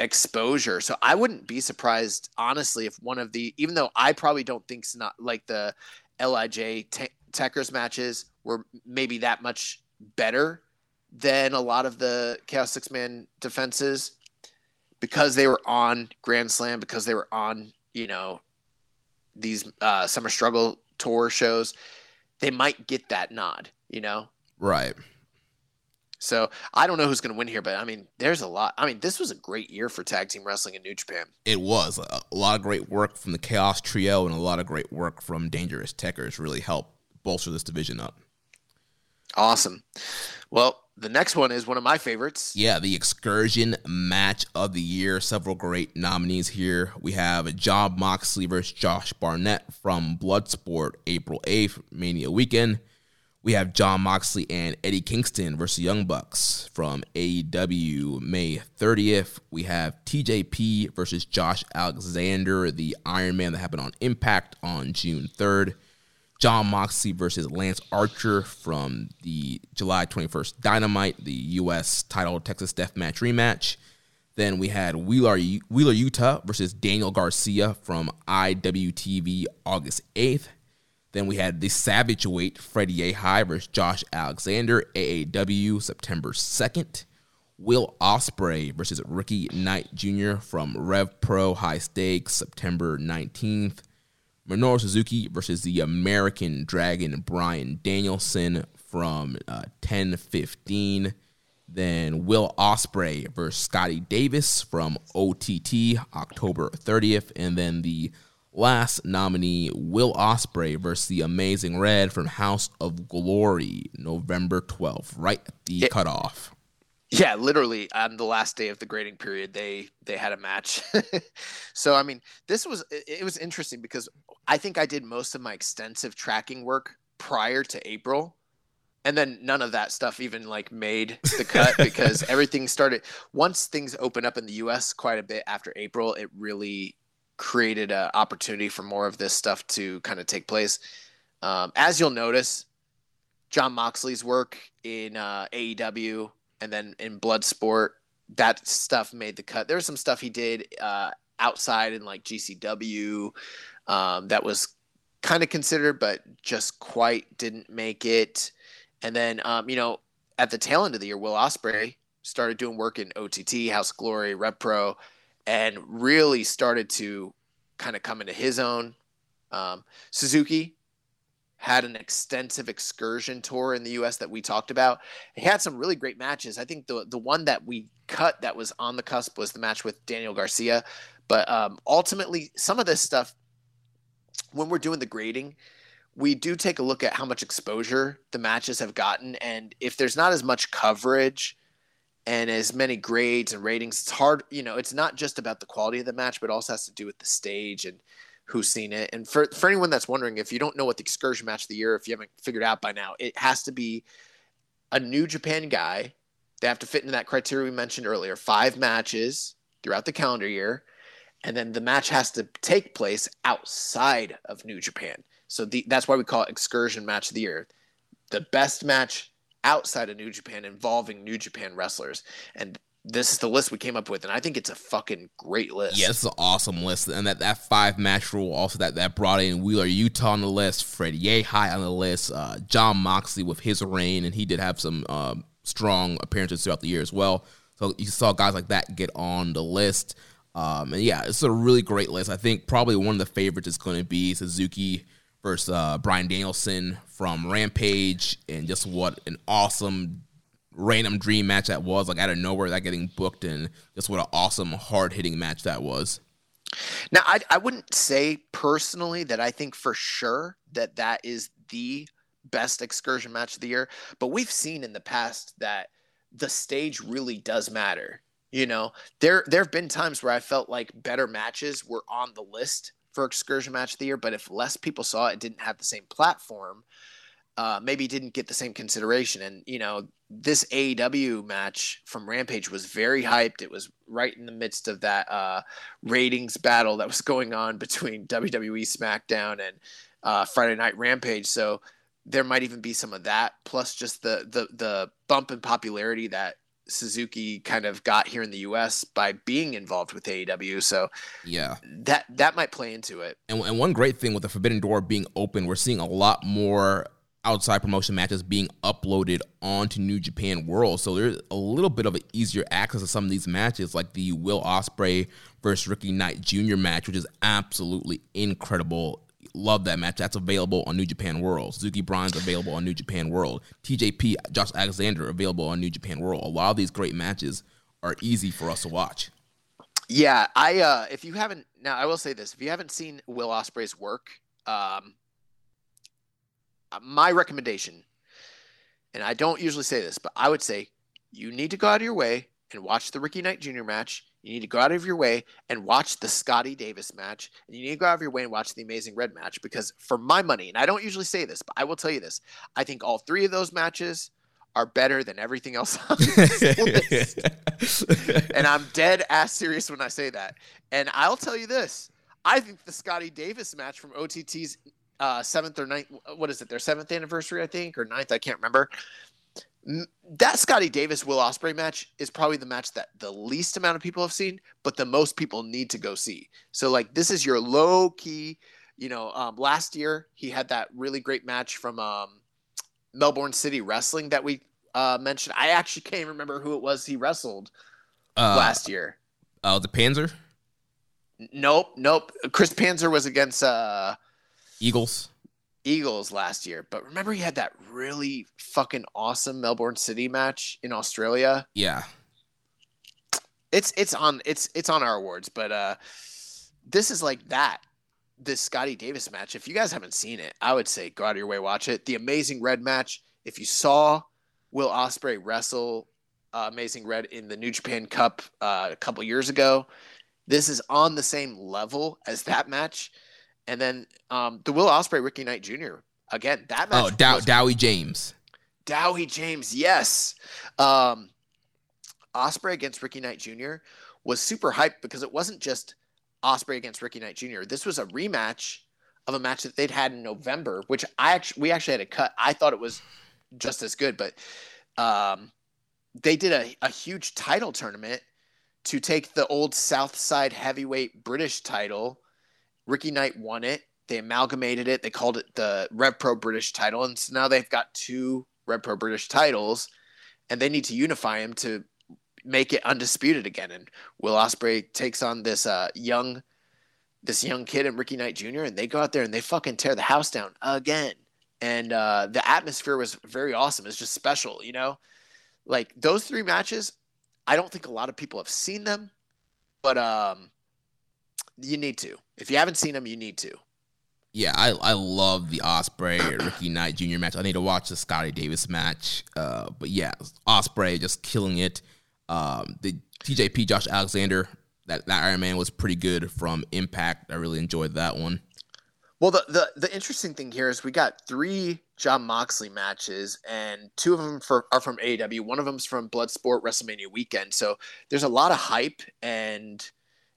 exposure. So I wouldn't be surprised, honestly, if one of the, even though I probably don't think it's not like the Lij te- Tekkers matches were maybe that much better than a lot of the Chaos Six Man defenses because they were on Grand Slam, because they were on, you know, these uh, Summer Struggle tour shows, they might get that nod, you know? Right. So I don't know who's going to win here, but I mean, there's a lot. I mean, this was a great year for tag team wrestling in New Japan. It was a, lot of great work from the Chaos Trio and a lot of great work from Dangerous Tekkers really helped bolster this division up. Awesome. Well, the next one is one of my favorites. Yeah, the excursion match of the year. Several great nominees here. We have Jon Moxley versus Josh Barnett from Bloodsport, April 8th, Mania weekend. We have Jon Moxley and Eddie Kingston versus Young Bucks from AEW, May 30th. We have TJP versus Josh Alexander, the Iron Man that happened on Impact on June 3rd. Jon Moxley versus Lance Archer from the July 21st Dynamite, the U.S. title Texas Deathmatch rematch. Then we had Wheeler, Wheeler Yuta versus Daniel Garcia from IWTV August 8th. Then we had the Savage Weight Freddie A. versus Josh Alexander, AAW September 2nd. Will Ospreay versus Ricky Knight Jr. from Rev Pro High Stakes September 19th. Minoru Suzuki versus the American Dragon Bryan Danielson from uh, 10-15. Then Will Ospreay versus Scotty Davis from OTT October 30th. And then the last nominee, Will Ospreay versus the Amazing Red from House of Glory, November 12th, right at the cutoff. Yeah, literally on the last day of the grading period, they they had a match. so I mean, this was it was interesting because I think I did most of my extensive tracking work prior to April. And then none of that stuff even like made the cut because everything started once things opened up in the US quite a bit after April, it really created an opportunity for more of this stuff to kind of take place. Um, as you'll notice, Jon Moxley's work in uh, AEW and then in Bloodsport, that stuff made the cut. There was some stuff he did uh, outside in like GCW um, that was kind of considered, but just quite didn't make it. And then, um, you know, at the tail end of the year, Will Ospreay started doing work in OTT, House Glory, Rev Pro, and really started to kind of come into his own. Um, Suzuki had an extensive excursion tour in the U.S. that we talked about. He had some really great matches. I think the the one that we cut that was on the cusp was the match with Daniel Garcia. But um, ultimately, some of this stuff, when we're doing the grading, we do take a look at how much exposure the matches have gotten, and if there's not as much coverage and as many grades and ratings, it's hard. You know, it's not just about the quality of the match, but also has to do with the stage and who's seen it. And for, for anyone that's wondering, if you don't know what the excursion match of the year, if you haven't figured out by now, it has to be a New Japan guy. They have to fit into that criteria we mentioned earlier five matches throughout the calendar year. And then the match has to take place outside of New Japan. So the, that's why we call it excursion match of the year. The best match outside of New Japan involving New Japan wrestlers. And this is the list we came up with, and I think it's a fucking great list. Yeah, it's an awesome list, and that, that five match rule also that that brought in Wheeler Yuta on the list, Fred Yehi on the list, uh, Jon Moxley with his reign, and he did have some uh, strong appearances throughout the year as well. So you saw guys like that get on the list, um, and yeah, it's a really great list. I think probably one of the favorites is going to be Suzuki versus uh, Bryan Danielson from Rampage, and just what an awesome random dream match that was, like out of nowhere, that getting booked, and just what an awesome, hard hitting match that was. Now, I, I wouldn't say personally that I think for sure that that is the best excursion match of the year, but we've seen in the past that the stage really does matter. You know, there there have been times where I felt like better matches were on the list for excursion match of the year, but if less people saw it, didn't have the same platform, uh, maybe didn't get the same consideration. And you know, this AEW match from Rampage was very hyped. It was right in the midst of that uh, ratings battle that was going on between WWE SmackDown and uh, Friday Night Rampage. So there might even be some of that, plus just the the the bump in popularity that Suzuki kind of got here in the U.S. by being involved with AEW. So yeah, that that might play into it. And, and one great thing with the Forbidden Door being open, we're seeing a lot more outside promotion matches being uploaded onto New Japan World. So there's a little bit of an easier access to some of these matches, like the Will Ospreay versus Ricky Knight Jr. match, which is absolutely incredible. Love that match. That's available on New Japan World. Suzuki Bryan's available on New Japan World. TJP, Josh Alexander available on New Japan World. A lot of these great matches are easy for us to watch. Yeah, I uh if you haven't now I will say this, if you haven't seen Will Ospreay's work, um my recommendation and I don't usually say this, but I would say you need to go out of your way and watch the Ricky Knight Jr. match. You need to go out of your way and watch the Scotty Davis match. And you need to go out of your way and watch the Amazing Red match because, for my money, and I don't usually say this, but I will tell you this I think all three of those matches are better than everything else on this list. and I'm dead ass serious when I say that. And I'll tell you this I think the Scotty Davis match from OTT's uh, seventh or ninth, what is it, their seventh anniversary, I think, or ninth, I can't remember that Scotty Davis Will Ospreay match is probably the match that the least amount of people have seen, but the most people need to go see. So like this is your low key, you know. Um, last year he had that really great match from um, Melbourne City Wrestling that we uh, mentioned. I actually can't remember who it was he wrestled uh, last year. Oh, uh, the Panzer. Nope, nope. Chris Panzer was against uh, Eagles. Eagles last year, but remember he had that really fucking awesome Melbourne City match in Australia. Yeah, it's it's on it's it's on our awards, but uh, this is like that. This Scotty Davis match. If you guys haven't seen it, I would say go out of your way watch it. The Amazing Red match. If you saw Will Ospreay wrestle uh, Amazing Red in the New Japan Cup uh, a couple years ago, this is on the same level as that match and then um, the Will Ospreay Ricky Knight Jr. Again, that match. Oh, Dow- Dowie James. Dowie James, yes. Um, Ospreay against Ricky Knight Jr. was super hyped because it wasn't just Ospreay against Ricky Knight Jr. This was a rematch of a match that they'd had in November, which I actually we actually had a cut. I thought it was just as good, but um, they did a, a huge title tournament to take the old Southside heavyweight British title Ricky Knight won it. They amalgamated it. They called it the Rev Pro British title, and so now they've got two Rev Pro British titles, and they need to unify them to make it undisputed again. And Will Ospreay takes on this uh, young, this young kid and Ricky Knight Jr. and they go out there and they fucking tear the house down again. And uh, the atmosphere was very awesome. It's just special, you know. Like those three matches, I don't think a lot of people have seen them, but um, you need to. If you haven't seen them, you need to. Yeah, I, I love the Ospreay Ricky Knight Jr. match. I need to watch the Scotty Davis match. Uh, but yeah, Ospreay just killing it. Um, the TJP Josh Alexander that that Iron Man was pretty good from Impact. I really enjoyed that one. Well, the, the the interesting thing here is we got three Jon Moxley matches, and two of them for, are from AEW. One of them's from Bloodsport WrestleMania weekend. So there's a lot of hype and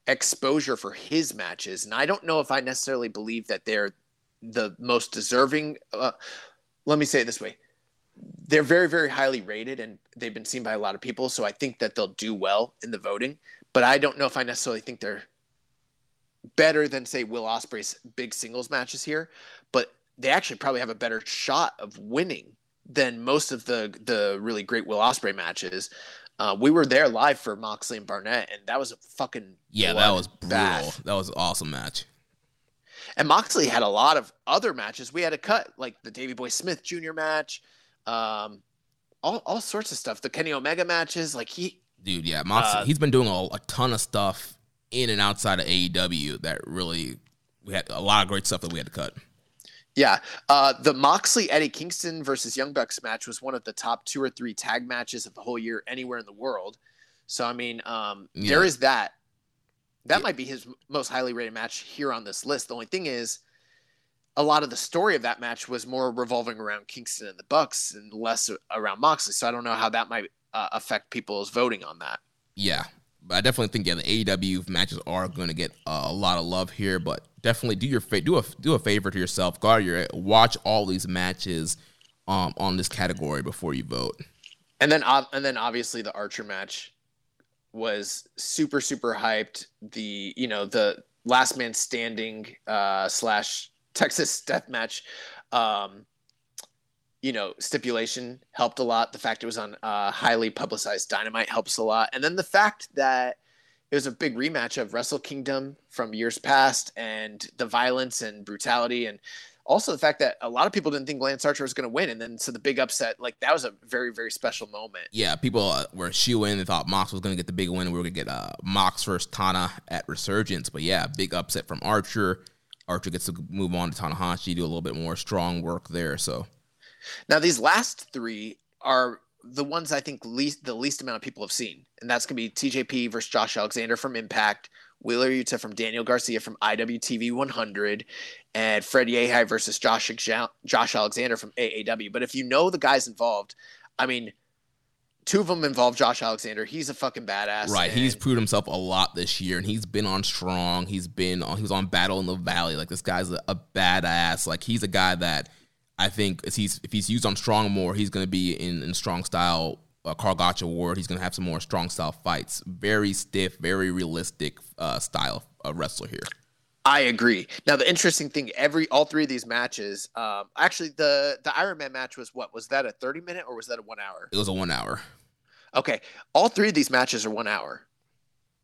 exposure for his matches. And I don't know if I necessarily believe that they're the most deserving. Uh, let me say it this way they're very, very highly rated and they've been seen by a lot of people. So I think that they'll do well in the voting. But I don't know if I necessarily think they're better than, say, Will Ospreay's big singles matches here. But they actually probably have a better shot of winning than most of the the really great Will Ospreay matches. Uh, we were there live for Moxley and Barnett, and that was a fucking yeah, that was brutal. Bath. That was an awesome match. And Moxley had a lot of other matches. We had a cut like the Davy Boy Smith Jr. match, um, all all sorts of stuff. The Kenny Omega matches, like he, dude, yeah, Moxley. Uh, he's been doing a, a ton of stuff in and outside of AEW that really we had a lot of great stuff that we had to cut. Yeah, uh, the Moxley Eddie Kingston versus Young Bucks match was one of the top two or three tag matches of the whole year anywhere in the world. So I mean, um, yeah. there is that. That yeah. might be his most highly rated match here on this list. The only thing is, a lot of the story of that match was more revolving around Kingston and the Bucks and less around Moxley. So I don't know how that might uh, affect people's voting on that. Yeah, I definitely think yeah, the AEW matches are going to get uh, a lot of love here. But definitely do your fa- do a do a favor to yourself. Out your watch all these matches um, on this category before you vote. And then uh, and then obviously the Archer match was super super hyped. The you know the last man standing uh, slash Texas death match. Um, you know, stipulation helped a lot. The fact it was on uh, highly publicized Dynamite helps a lot, and then the fact that it was a big rematch of Wrestle Kingdom from years past, and the violence and brutality, and also the fact that a lot of people didn't think Lance Archer was going to win, and then so the big upset, like that was a very very special moment. Yeah, people uh, were shooing. They thought Mox was going to get the big win. We were going to get uh, Mox versus Tana at Resurgence, but yeah, big upset from Archer. Archer gets to move on to Tanahashi, do a little bit more strong work there. So now these last three, are the ones I think least the least amount of people have seen, and that's gonna be TJP versus Josh Alexander from Impact, Wheeler Yuta from Daniel Garcia from IWTV 100, and Fred Yehi versus Josh Josh Alexander from AAW. But if you know the guys involved, I mean, two of them involve Josh Alexander. He's a fucking badass. Right. He's proved himself a lot this year, and he's been on strong. He's been on. He was on Battle in the Valley. Like this guy's a, a badass. Like he's a guy that I think if he's if he's used on strong more, he's going to be in, in strong style. Uh, Karl Gotch Award. He's going to have some more strong style fights. Very stiff, very realistic uh, style of wrestler here. I agree. Now the interesting thing, every all three of these matches, um, actually the the Iron Man match was what? Was that a thirty minute or was that a one hour? It was a one hour. Okay, all three of these matches are one hour.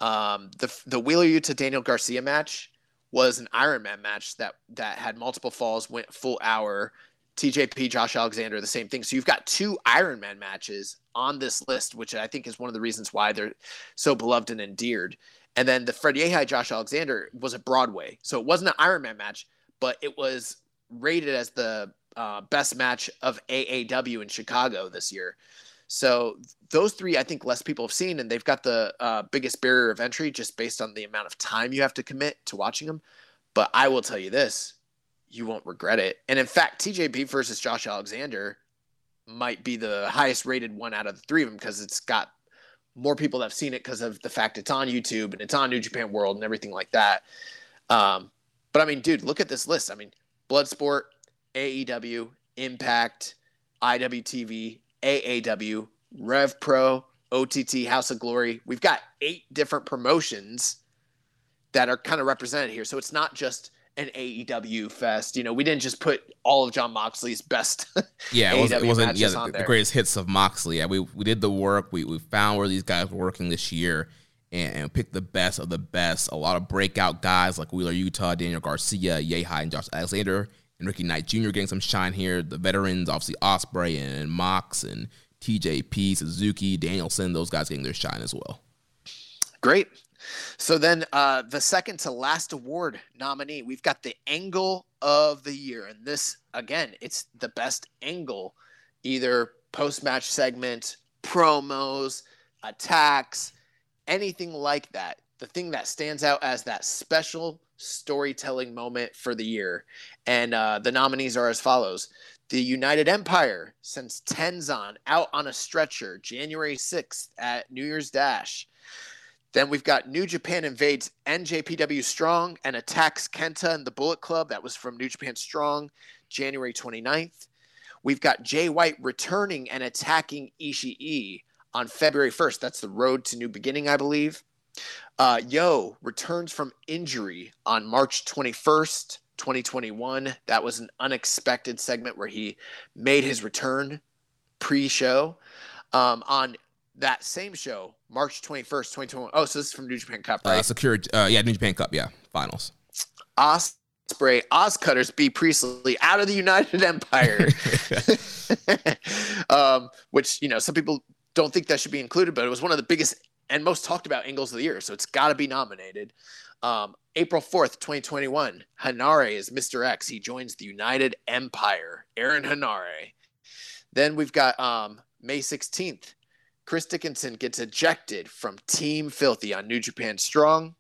Um, the the Wheeler Yuta Daniel Garcia match was an Iron Man match that that had multiple falls, went full hour. TJP, Josh Alexander, the same thing. So you've got two Iron Man matches on this list, which I think is one of the reasons why they're so beloved and endeared. And then the Fred Yehi Josh Alexander was a Broadway. So it wasn't an Iron Man match, but it was rated as the uh, best match of AAW in Chicago this year. So those three, I think less people have seen, and they've got the uh, biggest barrier of entry just based on the amount of time you have to commit to watching them. But I will tell you this, you won't regret it. And in fact, TJP versus Josh Alexander might be the highest rated one out of the three of them because it's got more people that have seen it because of the fact it's on YouTube and it's on New Japan World and everything like that. Um, but I mean, dude, look at this list. I mean, Bloodsport, AEW, Impact, IWTV, AAW, Rev Pro, OTT, House of Glory. We've got eight different promotions that are kind of represented here. So it's not just an AEW fest. You know, we didn't just put all of Jon Moxley's best. yeah, it wasn't, it wasn't yeah, the, the, greatest hits of Moxley. Yeah, we we did the work. We we found where these guys were working this year and, and picked the best of the best. A lot of breakout guys like Wheeler Yuta, Daniel Garcia, Yehi, and Josh Alexander, and Ricky Knight Jr. getting some shine here. The veterans, obviously Ospreay and Mox and TJP, Suzuki, Danielson, those guys getting their shine as well. Great. So then, uh, the second to last award nominee, we've got the angle of the year, and this again, it's the best angle, either post match segment, promos, attacks, anything like that. The thing that stands out as that special storytelling moment for the year, and uh, the nominees are as follows: the United Empire sends Tenzan out on a stretcher January 6th at New Year's Dash. Then we've got New Japan invades NJPW Strong and attacks Kenta and the Bullet Club. That was from New Japan Strong, January 29th. We've got Jay White returning and attacking Ishii on February 1st. That's the road to new beginning, I believe. Uh, Yo returns from injury on March 21st, 2021. That was an unexpected segment where he made his return pre show. Um, on that same show, March 21st, 2021. Oh, so this is from New Japan Cup, uh, right? Uh, secured, uh, yeah, New Japan Cup, yeah, finals. Ospreay, OsCutters, Bea Priestley out of the United Empire, um, which you know some people don't think that should be included, but it was one of the biggest and most talked about angles of the year, so it's got to be nominated. Um, April 4th, 2021, Henare is Mr. X. He joins the United Empire, Aaron Henare. Then we've got um, May 16th, Chris Dickinson gets ejected from Team Filthy on New Japan Strong.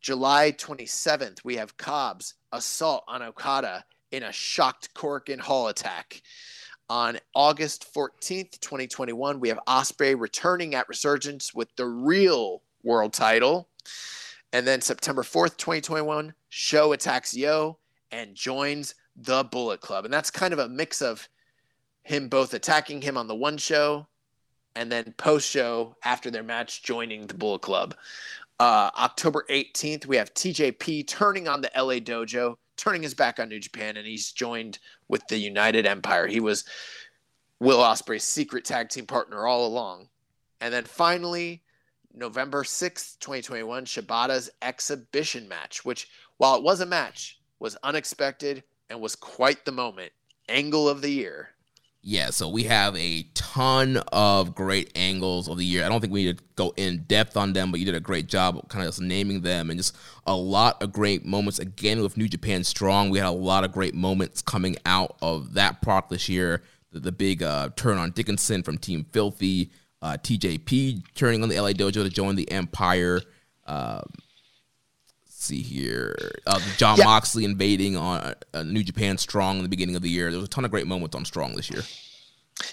July 27th, we have Cobbs assault on Okada in a shocked Korakuen Hall attack. On August 14th, 2021, we have Ospreay returning at Resurgence with the real world title. And then September 4th, 2021, Sho attacks Yo and joins the Bullet Club. And that's kind of a mix of him both attacking him on the one show and then post show after their match joining the Bullet Club. Uh, October 18th, we have TJP turning on the LA Dojo, turning his back on New Japan, and he's joined with the United Empire. He was Will Ospreay's secret tag team partner all along. And then finally, November 6th, 2021, Shibata's exhibition match, which, while it was a match, was unexpected and was quite the moment. Angle of the year. Yeah, so we have a ton of great angles of the year. I don't think we need to go in depth on them, but you did a great job kind of just naming them and just a lot of great moments. Again, with New Japan Strong, we had a lot of great moments coming out of that product this year. the, the big uh, turn on Dickinson from Team Filthy, uh, TJP turning on the LA Dojo to join the Empire. Um, see here, uh, Jon yeah. Moxley invading on uh, New Japan Strong in the beginning of the year. There was a ton of great moments on Strong this year.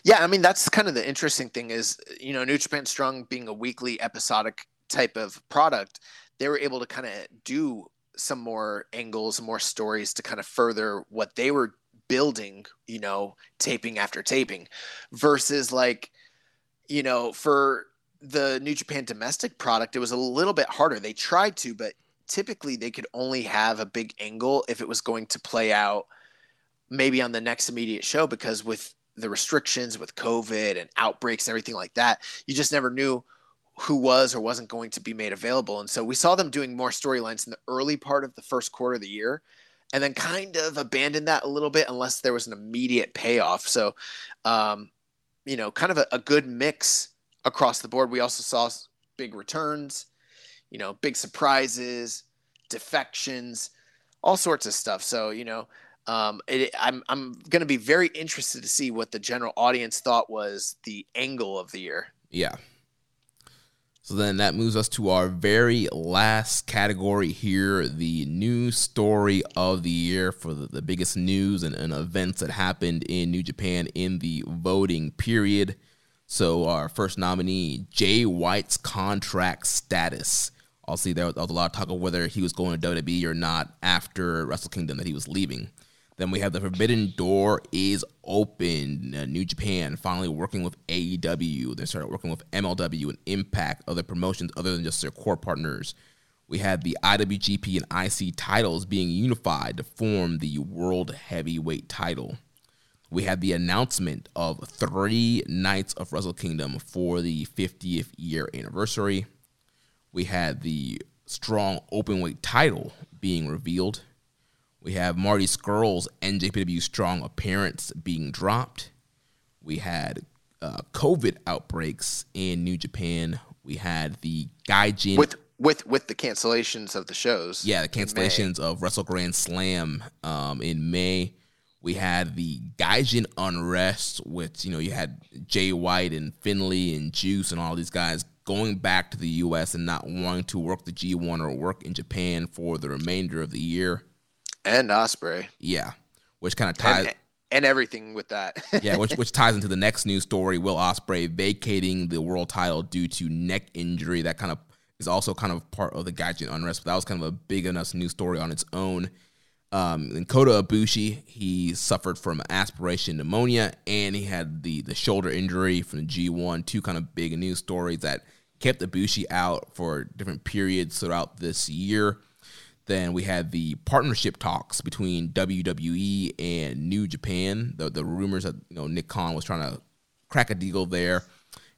Yeah, I mean that's kind of the interesting thing is you know New Japan Strong being a weekly episodic type of product, they were able to kind of do some more angles, more stories to kind of further what they were building, you know, taping after taping, versus like, you know, for the New Japan domestic product, it was a little bit harder. They tried to, but typically they could only have a big angle if it was going to play out maybe on the next immediate show because with the restrictions with COVID and outbreaks and everything like that, you just never knew who was or wasn't going to be made available. And so we saw them doing more storylines in the early part of the first quarter of the year and then kind of abandoned that a little bit unless there was an immediate payoff. So, um, you know, kind of a, a good mix across the board. We also saw big returns, you know, big surprises, defections, all sorts of stuff. So, you know, um, it, I'm I'm going to be very interested to see what the general audience thought was the angle of the year. Yeah. So then that moves us to our very last category here the news story of the year for the, the biggest news and, and, events that happened in New Japan in the voting period. So, our first nominee, Jay White's contract status. Obviously, there was, there was a lot of talk of whether he was going to WWE or not after Wrestle Kingdom that he was leaving. Then we have the Forbidden Door is open. Uh, New Japan finally working with AEW. They started working with MLW and Impact, other promotions other than just their core partners. We had the IWGP and IC titles being unified to form the World Heavyweight title. We had the announcement of three nights of Wrestle Kingdom for the 50th year anniversary. We had the strong open weight title being revealed. We have Marty Scurll's NJPW Strong appearance being dropped. We had uh, COVID outbreaks in New Japan. We had the Gaijin with with with the cancellations of the shows. Yeah, the cancellations of Wrestle Grand Slam um, in May. We had the Gaijin unrest, which you know you had Jay White and Finlay and Juice and all these guys going back to the U.S. and not wanting to work the G1 or work in Japan for the remainder of the year and Ospreay. Yeah, which kind of ties and, and, everything with that. yeah, which which ties into the next news story: Will Ospreay vacating the world title due to neck injury. That kind of is also kind of part of the Gaijin unrest. But that was kind of a big enough news story on its own. Um, and Kota Ibushi, he suffered from aspiration pneumonia, and he had the the shoulder injury from the G1. Two kind of big news stories that kept Ibushi out for different periods throughout this year. Then we had the partnership talks between WWE and New Japan. The the rumors that you know Nick Khan was trying to crack a deal there.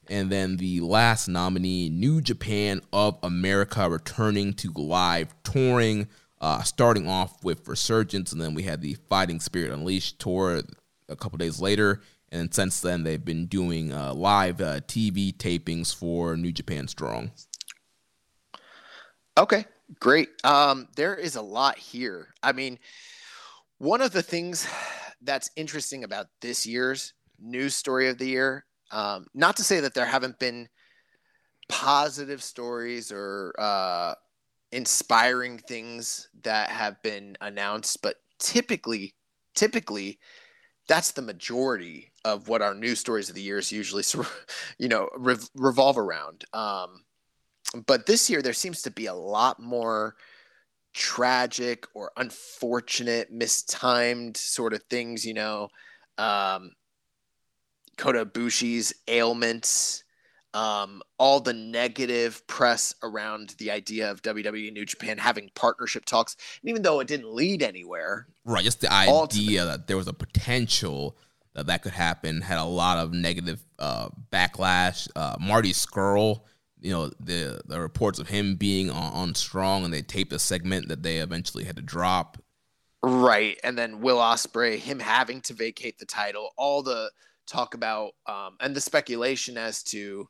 And then the last nominee, New Japan of America, returning to live touring, uh, starting off with Resurgence, and then we had the Fighting Spirit Unleashed tour a couple days later. And since then, they've been doing uh, live uh, TV tapings for New Japan Strong. Okay, Great. Um, there is a lot here. I mean, one of the things that's interesting about this year's news story of the year, um, not to say that there haven't been positive stories or uh, inspiring things that have been announced, but typically, typically, that's the majority of what our news stories of the years usually, you know, revolve around. Um, but this year there seems to be a lot more tragic or unfortunate, mistimed sort of things, you know. Um, Kota Ibushi's ailments, um, all the negative press around the idea of WWE New Japan having partnership talks, and even though it didn't lead anywhere, right? Just the idea that there was a potential that that could happen. Had a lot of negative uh, backlash. Uh, Marty Scurll you know the the reports of him being on, on strong and they taped a segment that they eventually had to drop. Right. And then will Ospreay, him having to vacate the title all the talk about um, and the speculation as to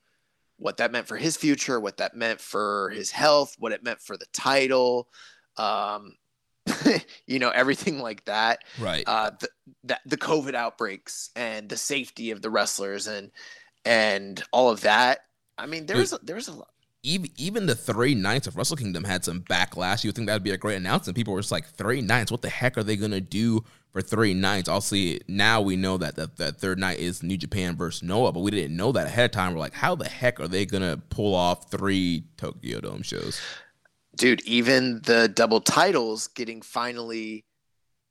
what that meant for his future what that meant for his health what it meant for the title. Um, you know, everything like that. Right. Uh, the, the the COVID outbreaks and the safety of the wrestlers and and all of that. I mean, there's a, there's a lot. even even the three nights of Wrestle Kingdom had some backlash. You would think that'd be a great announcement. People were just like, three nights? What the heck are they gonna do for three nights? I'll see. Now we know that that, that third night is New Japan versus Noah, but we didn't know that ahead of time. We're like, how the heck are they gonna pull off three Tokyo Dome shows? Dude, even the double titles getting finally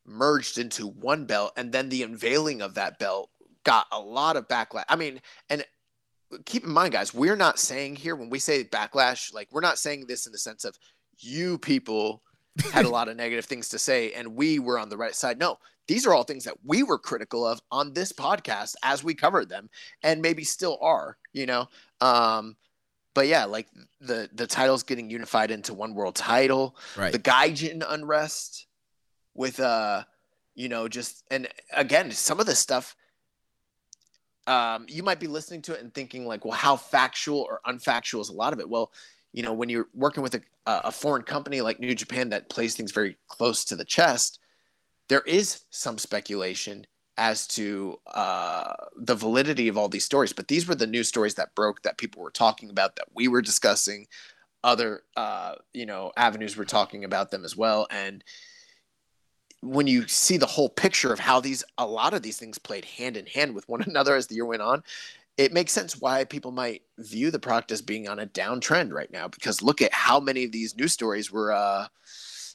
merged into one belt, and then the unveiling of that belt got a lot of backlash. I mean, and keep in mind, guys, we're not saying here when we say backlash, like we're not saying this in the sense of you people had a lot of negative things to say and we were on the right side. No, these are all things that we were critical of on this podcast as we covered them and maybe still are, you know. Um but yeah, like the the titles getting unified into one world title, Right. the Gaijin unrest with uh you know just and again some of this stuff um you might be listening to it and thinking like well how factual or unfactual is a lot of it well you know when you're working with a, a foreign company like new japan that plays things very close to the chest there is some speculation as to uh, the validity of all these stories but these were the news stories that broke that people were talking about that we were discussing other uh, you know avenues were talking about them as well and when you see the whole picture of how these a lot of these things played hand in hand with one another as the year went on it makes sense why people might view the product as being on a downtrend right now because look at how many of these news stories were uh,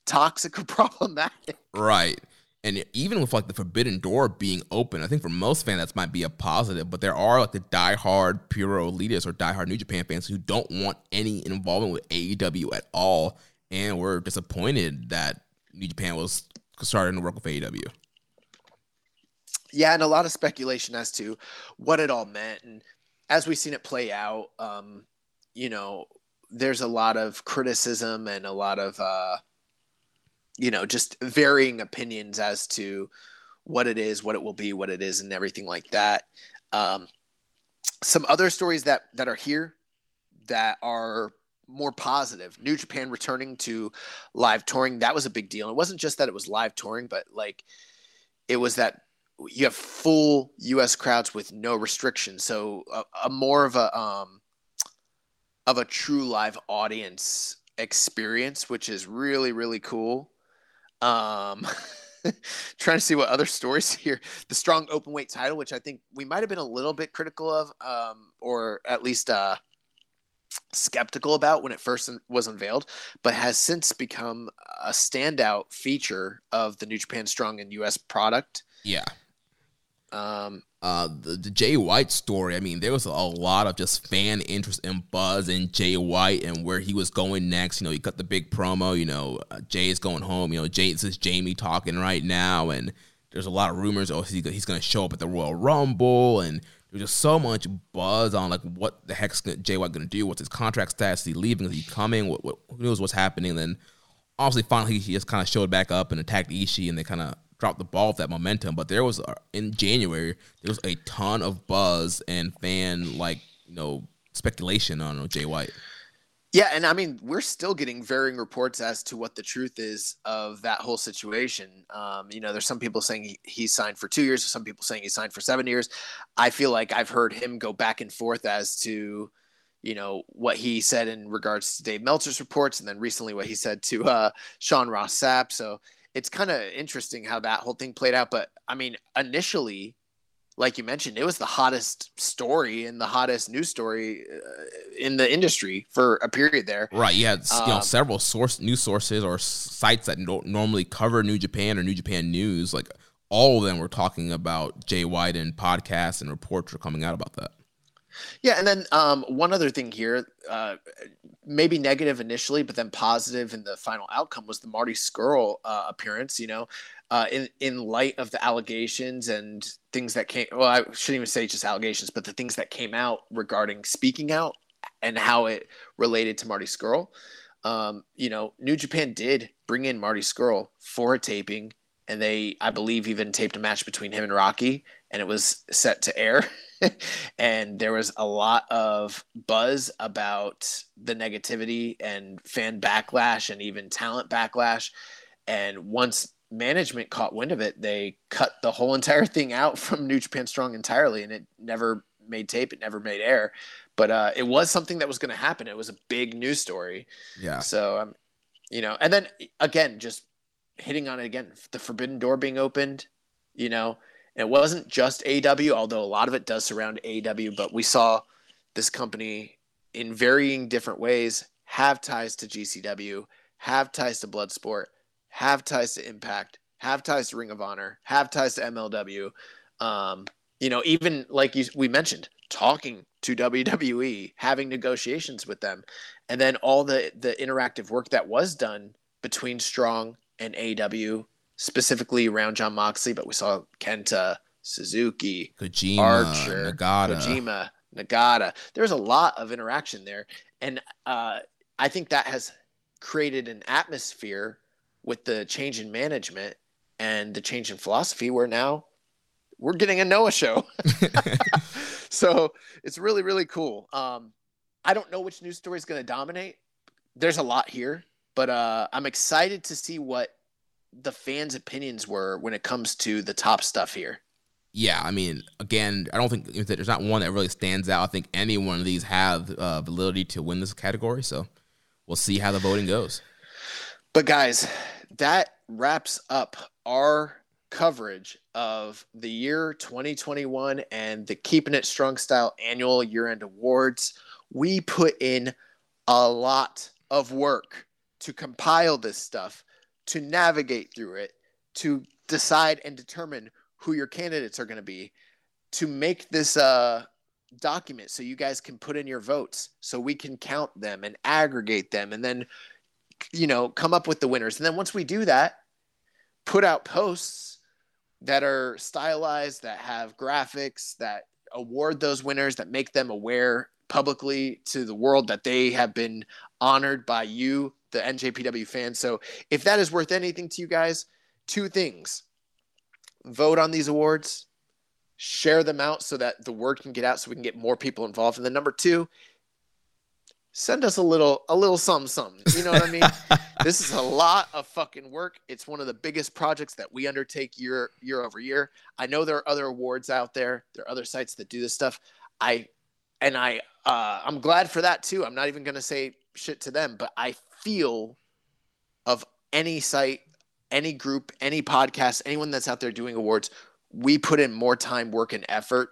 toxic or problematic Right. And even with like the forbidden door being open, I think for most fans that might be a positive. But there are like the diehard puro elitists or diehard New Japan fans who don't want any involvement with AEW at all, and were disappointed that New Japan was starting to work with AEW. yeah, and a lot of speculation as to what it all meant. And as we've seen it play out, um, you know, there's a lot of criticism and a lot of, uh, you know, just varying opinions as to what it is, what it will be, what it is, and everything like that. Um, some other stories that that are here that are more positive. New Japan returning to live touring. That was a big deal. It wasn't just that it was live touring, but like it was that you have full U.S. crowds with no restrictions. So a, a more of a um, of a true live audience experience, which is really really cool. Um, trying to see what other stories here. The strong open weight title, which I think we might have been a little bit critical of, um, or at least uh, skeptical about when it first was unveiled, but has since become a standout feature of the New Japan Strong and US product. Yeah. Um, Uh, the, the Jay White story, I mean, there was a lot of just fan interest and buzz in Jay White and where he was going next. You know, he cut the big promo, you know, uh, is going home. You know, Jay, this is Jamie talking right now. And there's a lot of rumors, oh, he, he's going to show up at the Royal Rumble. And there's just so much buzz on, like, what the heck's Jay White going to do? What's his contract status? Is he leaving? Is he coming? What, what, who knows what's happening? And then, obviously, finally, he just kind of showed back up and attacked Ishii, and they kind of dropped the ball with that momentum. But there was uh, in January there was a ton of buzz and fan like you know speculation on Jay White. yeah, and I mean, we're still getting varying reports as to what the truth is of that whole situation. Um, you know, there's some people saying he, he signed for two years, some people saying he signed for seven years. I feel like I've heard him go back and forth as to, you know, what he said in regards to Dave Meltzer's reports, and then recently what he said to uh, Sean Ross Sapp. So it's kind of interesting how that whole thing played out. But I mean, initially, like you mentioned, it was the hottest story and the hottest news story uh, in the industry for a period there. Right, you had you know Um, several source news sources or sites that don't normally cover New Japan or New Japan news. Like all of them were talking about Jay White and podcasts and reports were coming out about that. Yeah, and then um, one other thing here, uh, maybe negative initially, but then positive in the final outcome was the Marty Scurll uh, appearance. You know, uh, in in light of the allegations and things that came. Well, I shouldn't even say just allegations, but the things that came out regarding speaking out and how it related to Marty Scurll. Um, you know, New Japan did bring in Marty Scurll for a taping, and they, I believe, even taped a match between him and Rocky, and it was set to air. and there was a lot of buzz about the negativity and fan backlash and even talent backlash And once management caught wind of it, they cut the whole entire thing out from New Japan Strong entirely, and it never made tape. It never made air. But uh, it was something that was going to happen. It was a big news story. Yeah. So um, you know, and then again, just hitting on it again, the Forbidden Door being opened. You know, it wasn't just AW, although a lot of it does surround AW. But we saw this company in varying different ways have ties to GCW, have ties to Bloodsport, have ties to Impact, have ties to Ring of Honor, have ties to MLW. Um, you know, even like you, we mentioned, talking to WWE, having negotiations with them, and then all the the interactive work that was done between Strong and AW, specifically around Jon Moxley. But we saw Kenta, Suzuki, Kojima, Archer, Nagata. Kojima, Nagata. There's a lot of interaction there, and uh, I think that has created an atmosphere with the change in management and the change in philosophy where now we're getting a Noah show. so it's really, really cool. Um, I don't know which news story is going to dominate. There's a lot here, but uh, I'm excited to see what the fans' opinions were when it comes to the top stuff here. Yeah, I mean, again, I don't think there's not one that really stands out. I think any one of these have uh, validity to win this category. So we'll see how the voting goes. But guys, that wraps up our coverage of the year 2021 and the Keeping It Strong Style annual year end awards. We put in a lot of work to compile this stuff, to navigate through it, to decide and determine who your candidates are going to be, to make this uh, document so you guys can put in your votes, so we can count them and aggregate them, and then you know come up with the winners. And then once we do that, put out posts that are stylized, that have graphics, that award those winners, that make them aware publicly to the world that they have been honored by you, the NJPW fans. So if that is worth anything to you guys, two things vote on these awards, share them out so that the word can get out so we can get more people involved. And then number two, send us a little a little something something. You know what I mean? this is a lot of fucking work. It's one of the biggest projects that we undertake year year over year. I know there are other awards out there. There are other sites that do this stuff. I and I uh, I'm glad for that too. I'm not even gonna say shit to them, but I feel of any site, any group, any podcast, anyone that's out there doing awards, we put in more time, work, and effort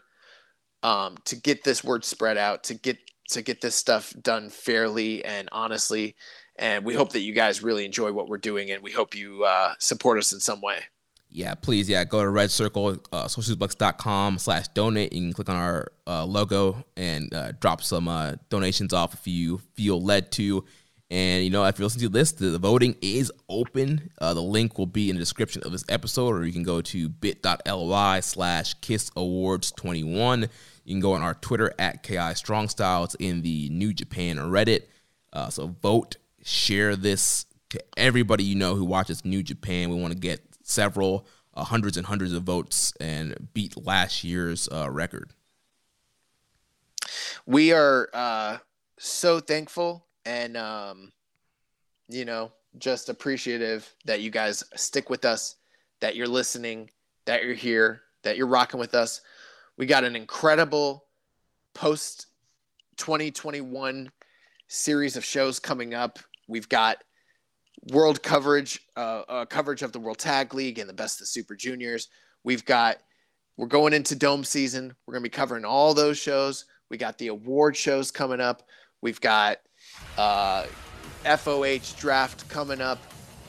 um, to get this word spread out, to get to get this stuff done fairly and honestly. And we hope that you guys really enjoy what we're doing, and we hope you uh, support us in some way. Yeah, please, yeah, go to Red Circle, uh, socialsuplex.com slash donate. You can click on our uh, logo and uh, drop some uh, donations off if you feel led to. And, you know, if you're listening to this, the, voting is open. Uh, the link will be in the description of this episode, or you can go to bit.ly slash kiss awards 21. You can go on our Twitter at KI Strong Style. It's in the New Japan Reddit. Uh, so vote, share this to everybody you know who watches New Japan. We want to get several uh, hundreds and hundreds of votes and beat last year's uh, record. We are uh, so thankful and, um, you know, just appreciative that you guys stick with us, that you're listening, that you're here, that you're rocking with us. We got an incredible post 2021 series of shows coming up. We've got world coverage, uh, uh, coverage of the World Tag League and the Best of Super Juniors. We've got, we're going into Dome season. We're going to be covering all those shows. We got the award shows coming up. We've got uh, FOH draft coming up.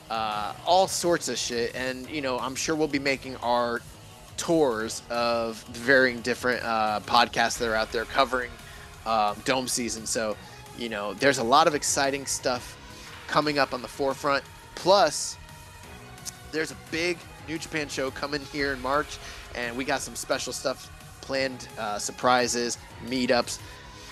Uh, all sorts of shit. And, you know, I'm sure we'll be making our tours of varying different uh, podcasts that are out there covering um, Dome season. So, you know, there's a lot of exciting stuff coming up on the forefront. Plus, there's a big New Japan show coming here in March, and we got some special stuff planned uh, surprises, meetups,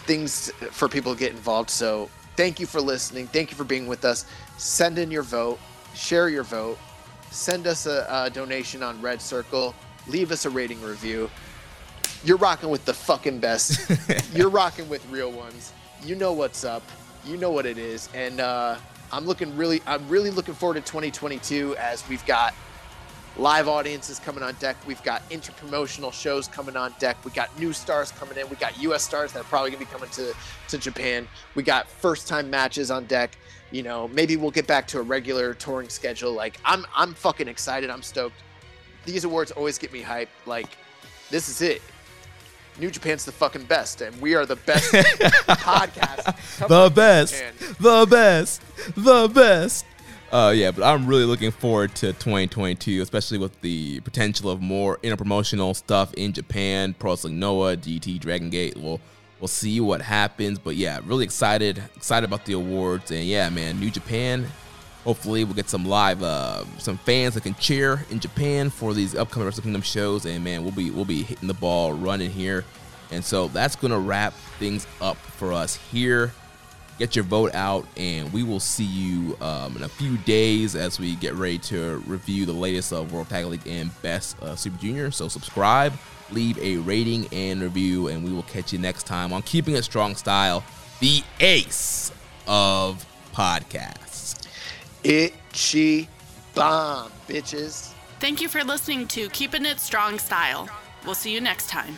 things for people to get involved. So, thank you for listening. Thank you for being with us. Send in your vote, share your vote, send us a, a donation on Red Circle, leave us a rating review. You're rocking with the fucking best. You're rocking with real ones. You know what's up. You know what it is. And uh, I'm looking really, I'm really looking forward to 2022 as we've got live audiences coming on deck. We've got interpromotional shows coming on deck. We got new stars coming in. We got U.S. stars that are probably gonna be coming to to Japan. We got first time matches on deck. You know, maybe we'll get back to a regular touring schedule. Like I'm, I'm fucking excited. I'm stoked. These awards always get me hyped. Like this is it. New Japan's the fucking best, and we are the best podcast. The best, the best, the best. Uh, yeah, but I'm really looking forward to 2022, especially with the potential of more interpromotional stuff in Japan, Pro Wrestling Noah, GT, Dragon Gate. We'll we'll see what happens, but yeah, really excited, excited about the awards, and yeah, man, New Japan. Hopefully, we'll get some live, uh, some fans that can cheer in Japan for these upcoming Wrestle Kingdom shows, and man, we'll be we'll be hitting the ball running here, and so that's gonna wrap things up for us here. Get your vote out, and we will see you um, in a few days as we get ready to review the latest of World Tag League and Best uh, Super Junior. So subscribe, leave a rating and review, and we will catch you next time on Keeping It Strong Style, the ace of Itchy bomb, bitches. Thank you for listening to Keeping It Strong Style. We'll see you next time.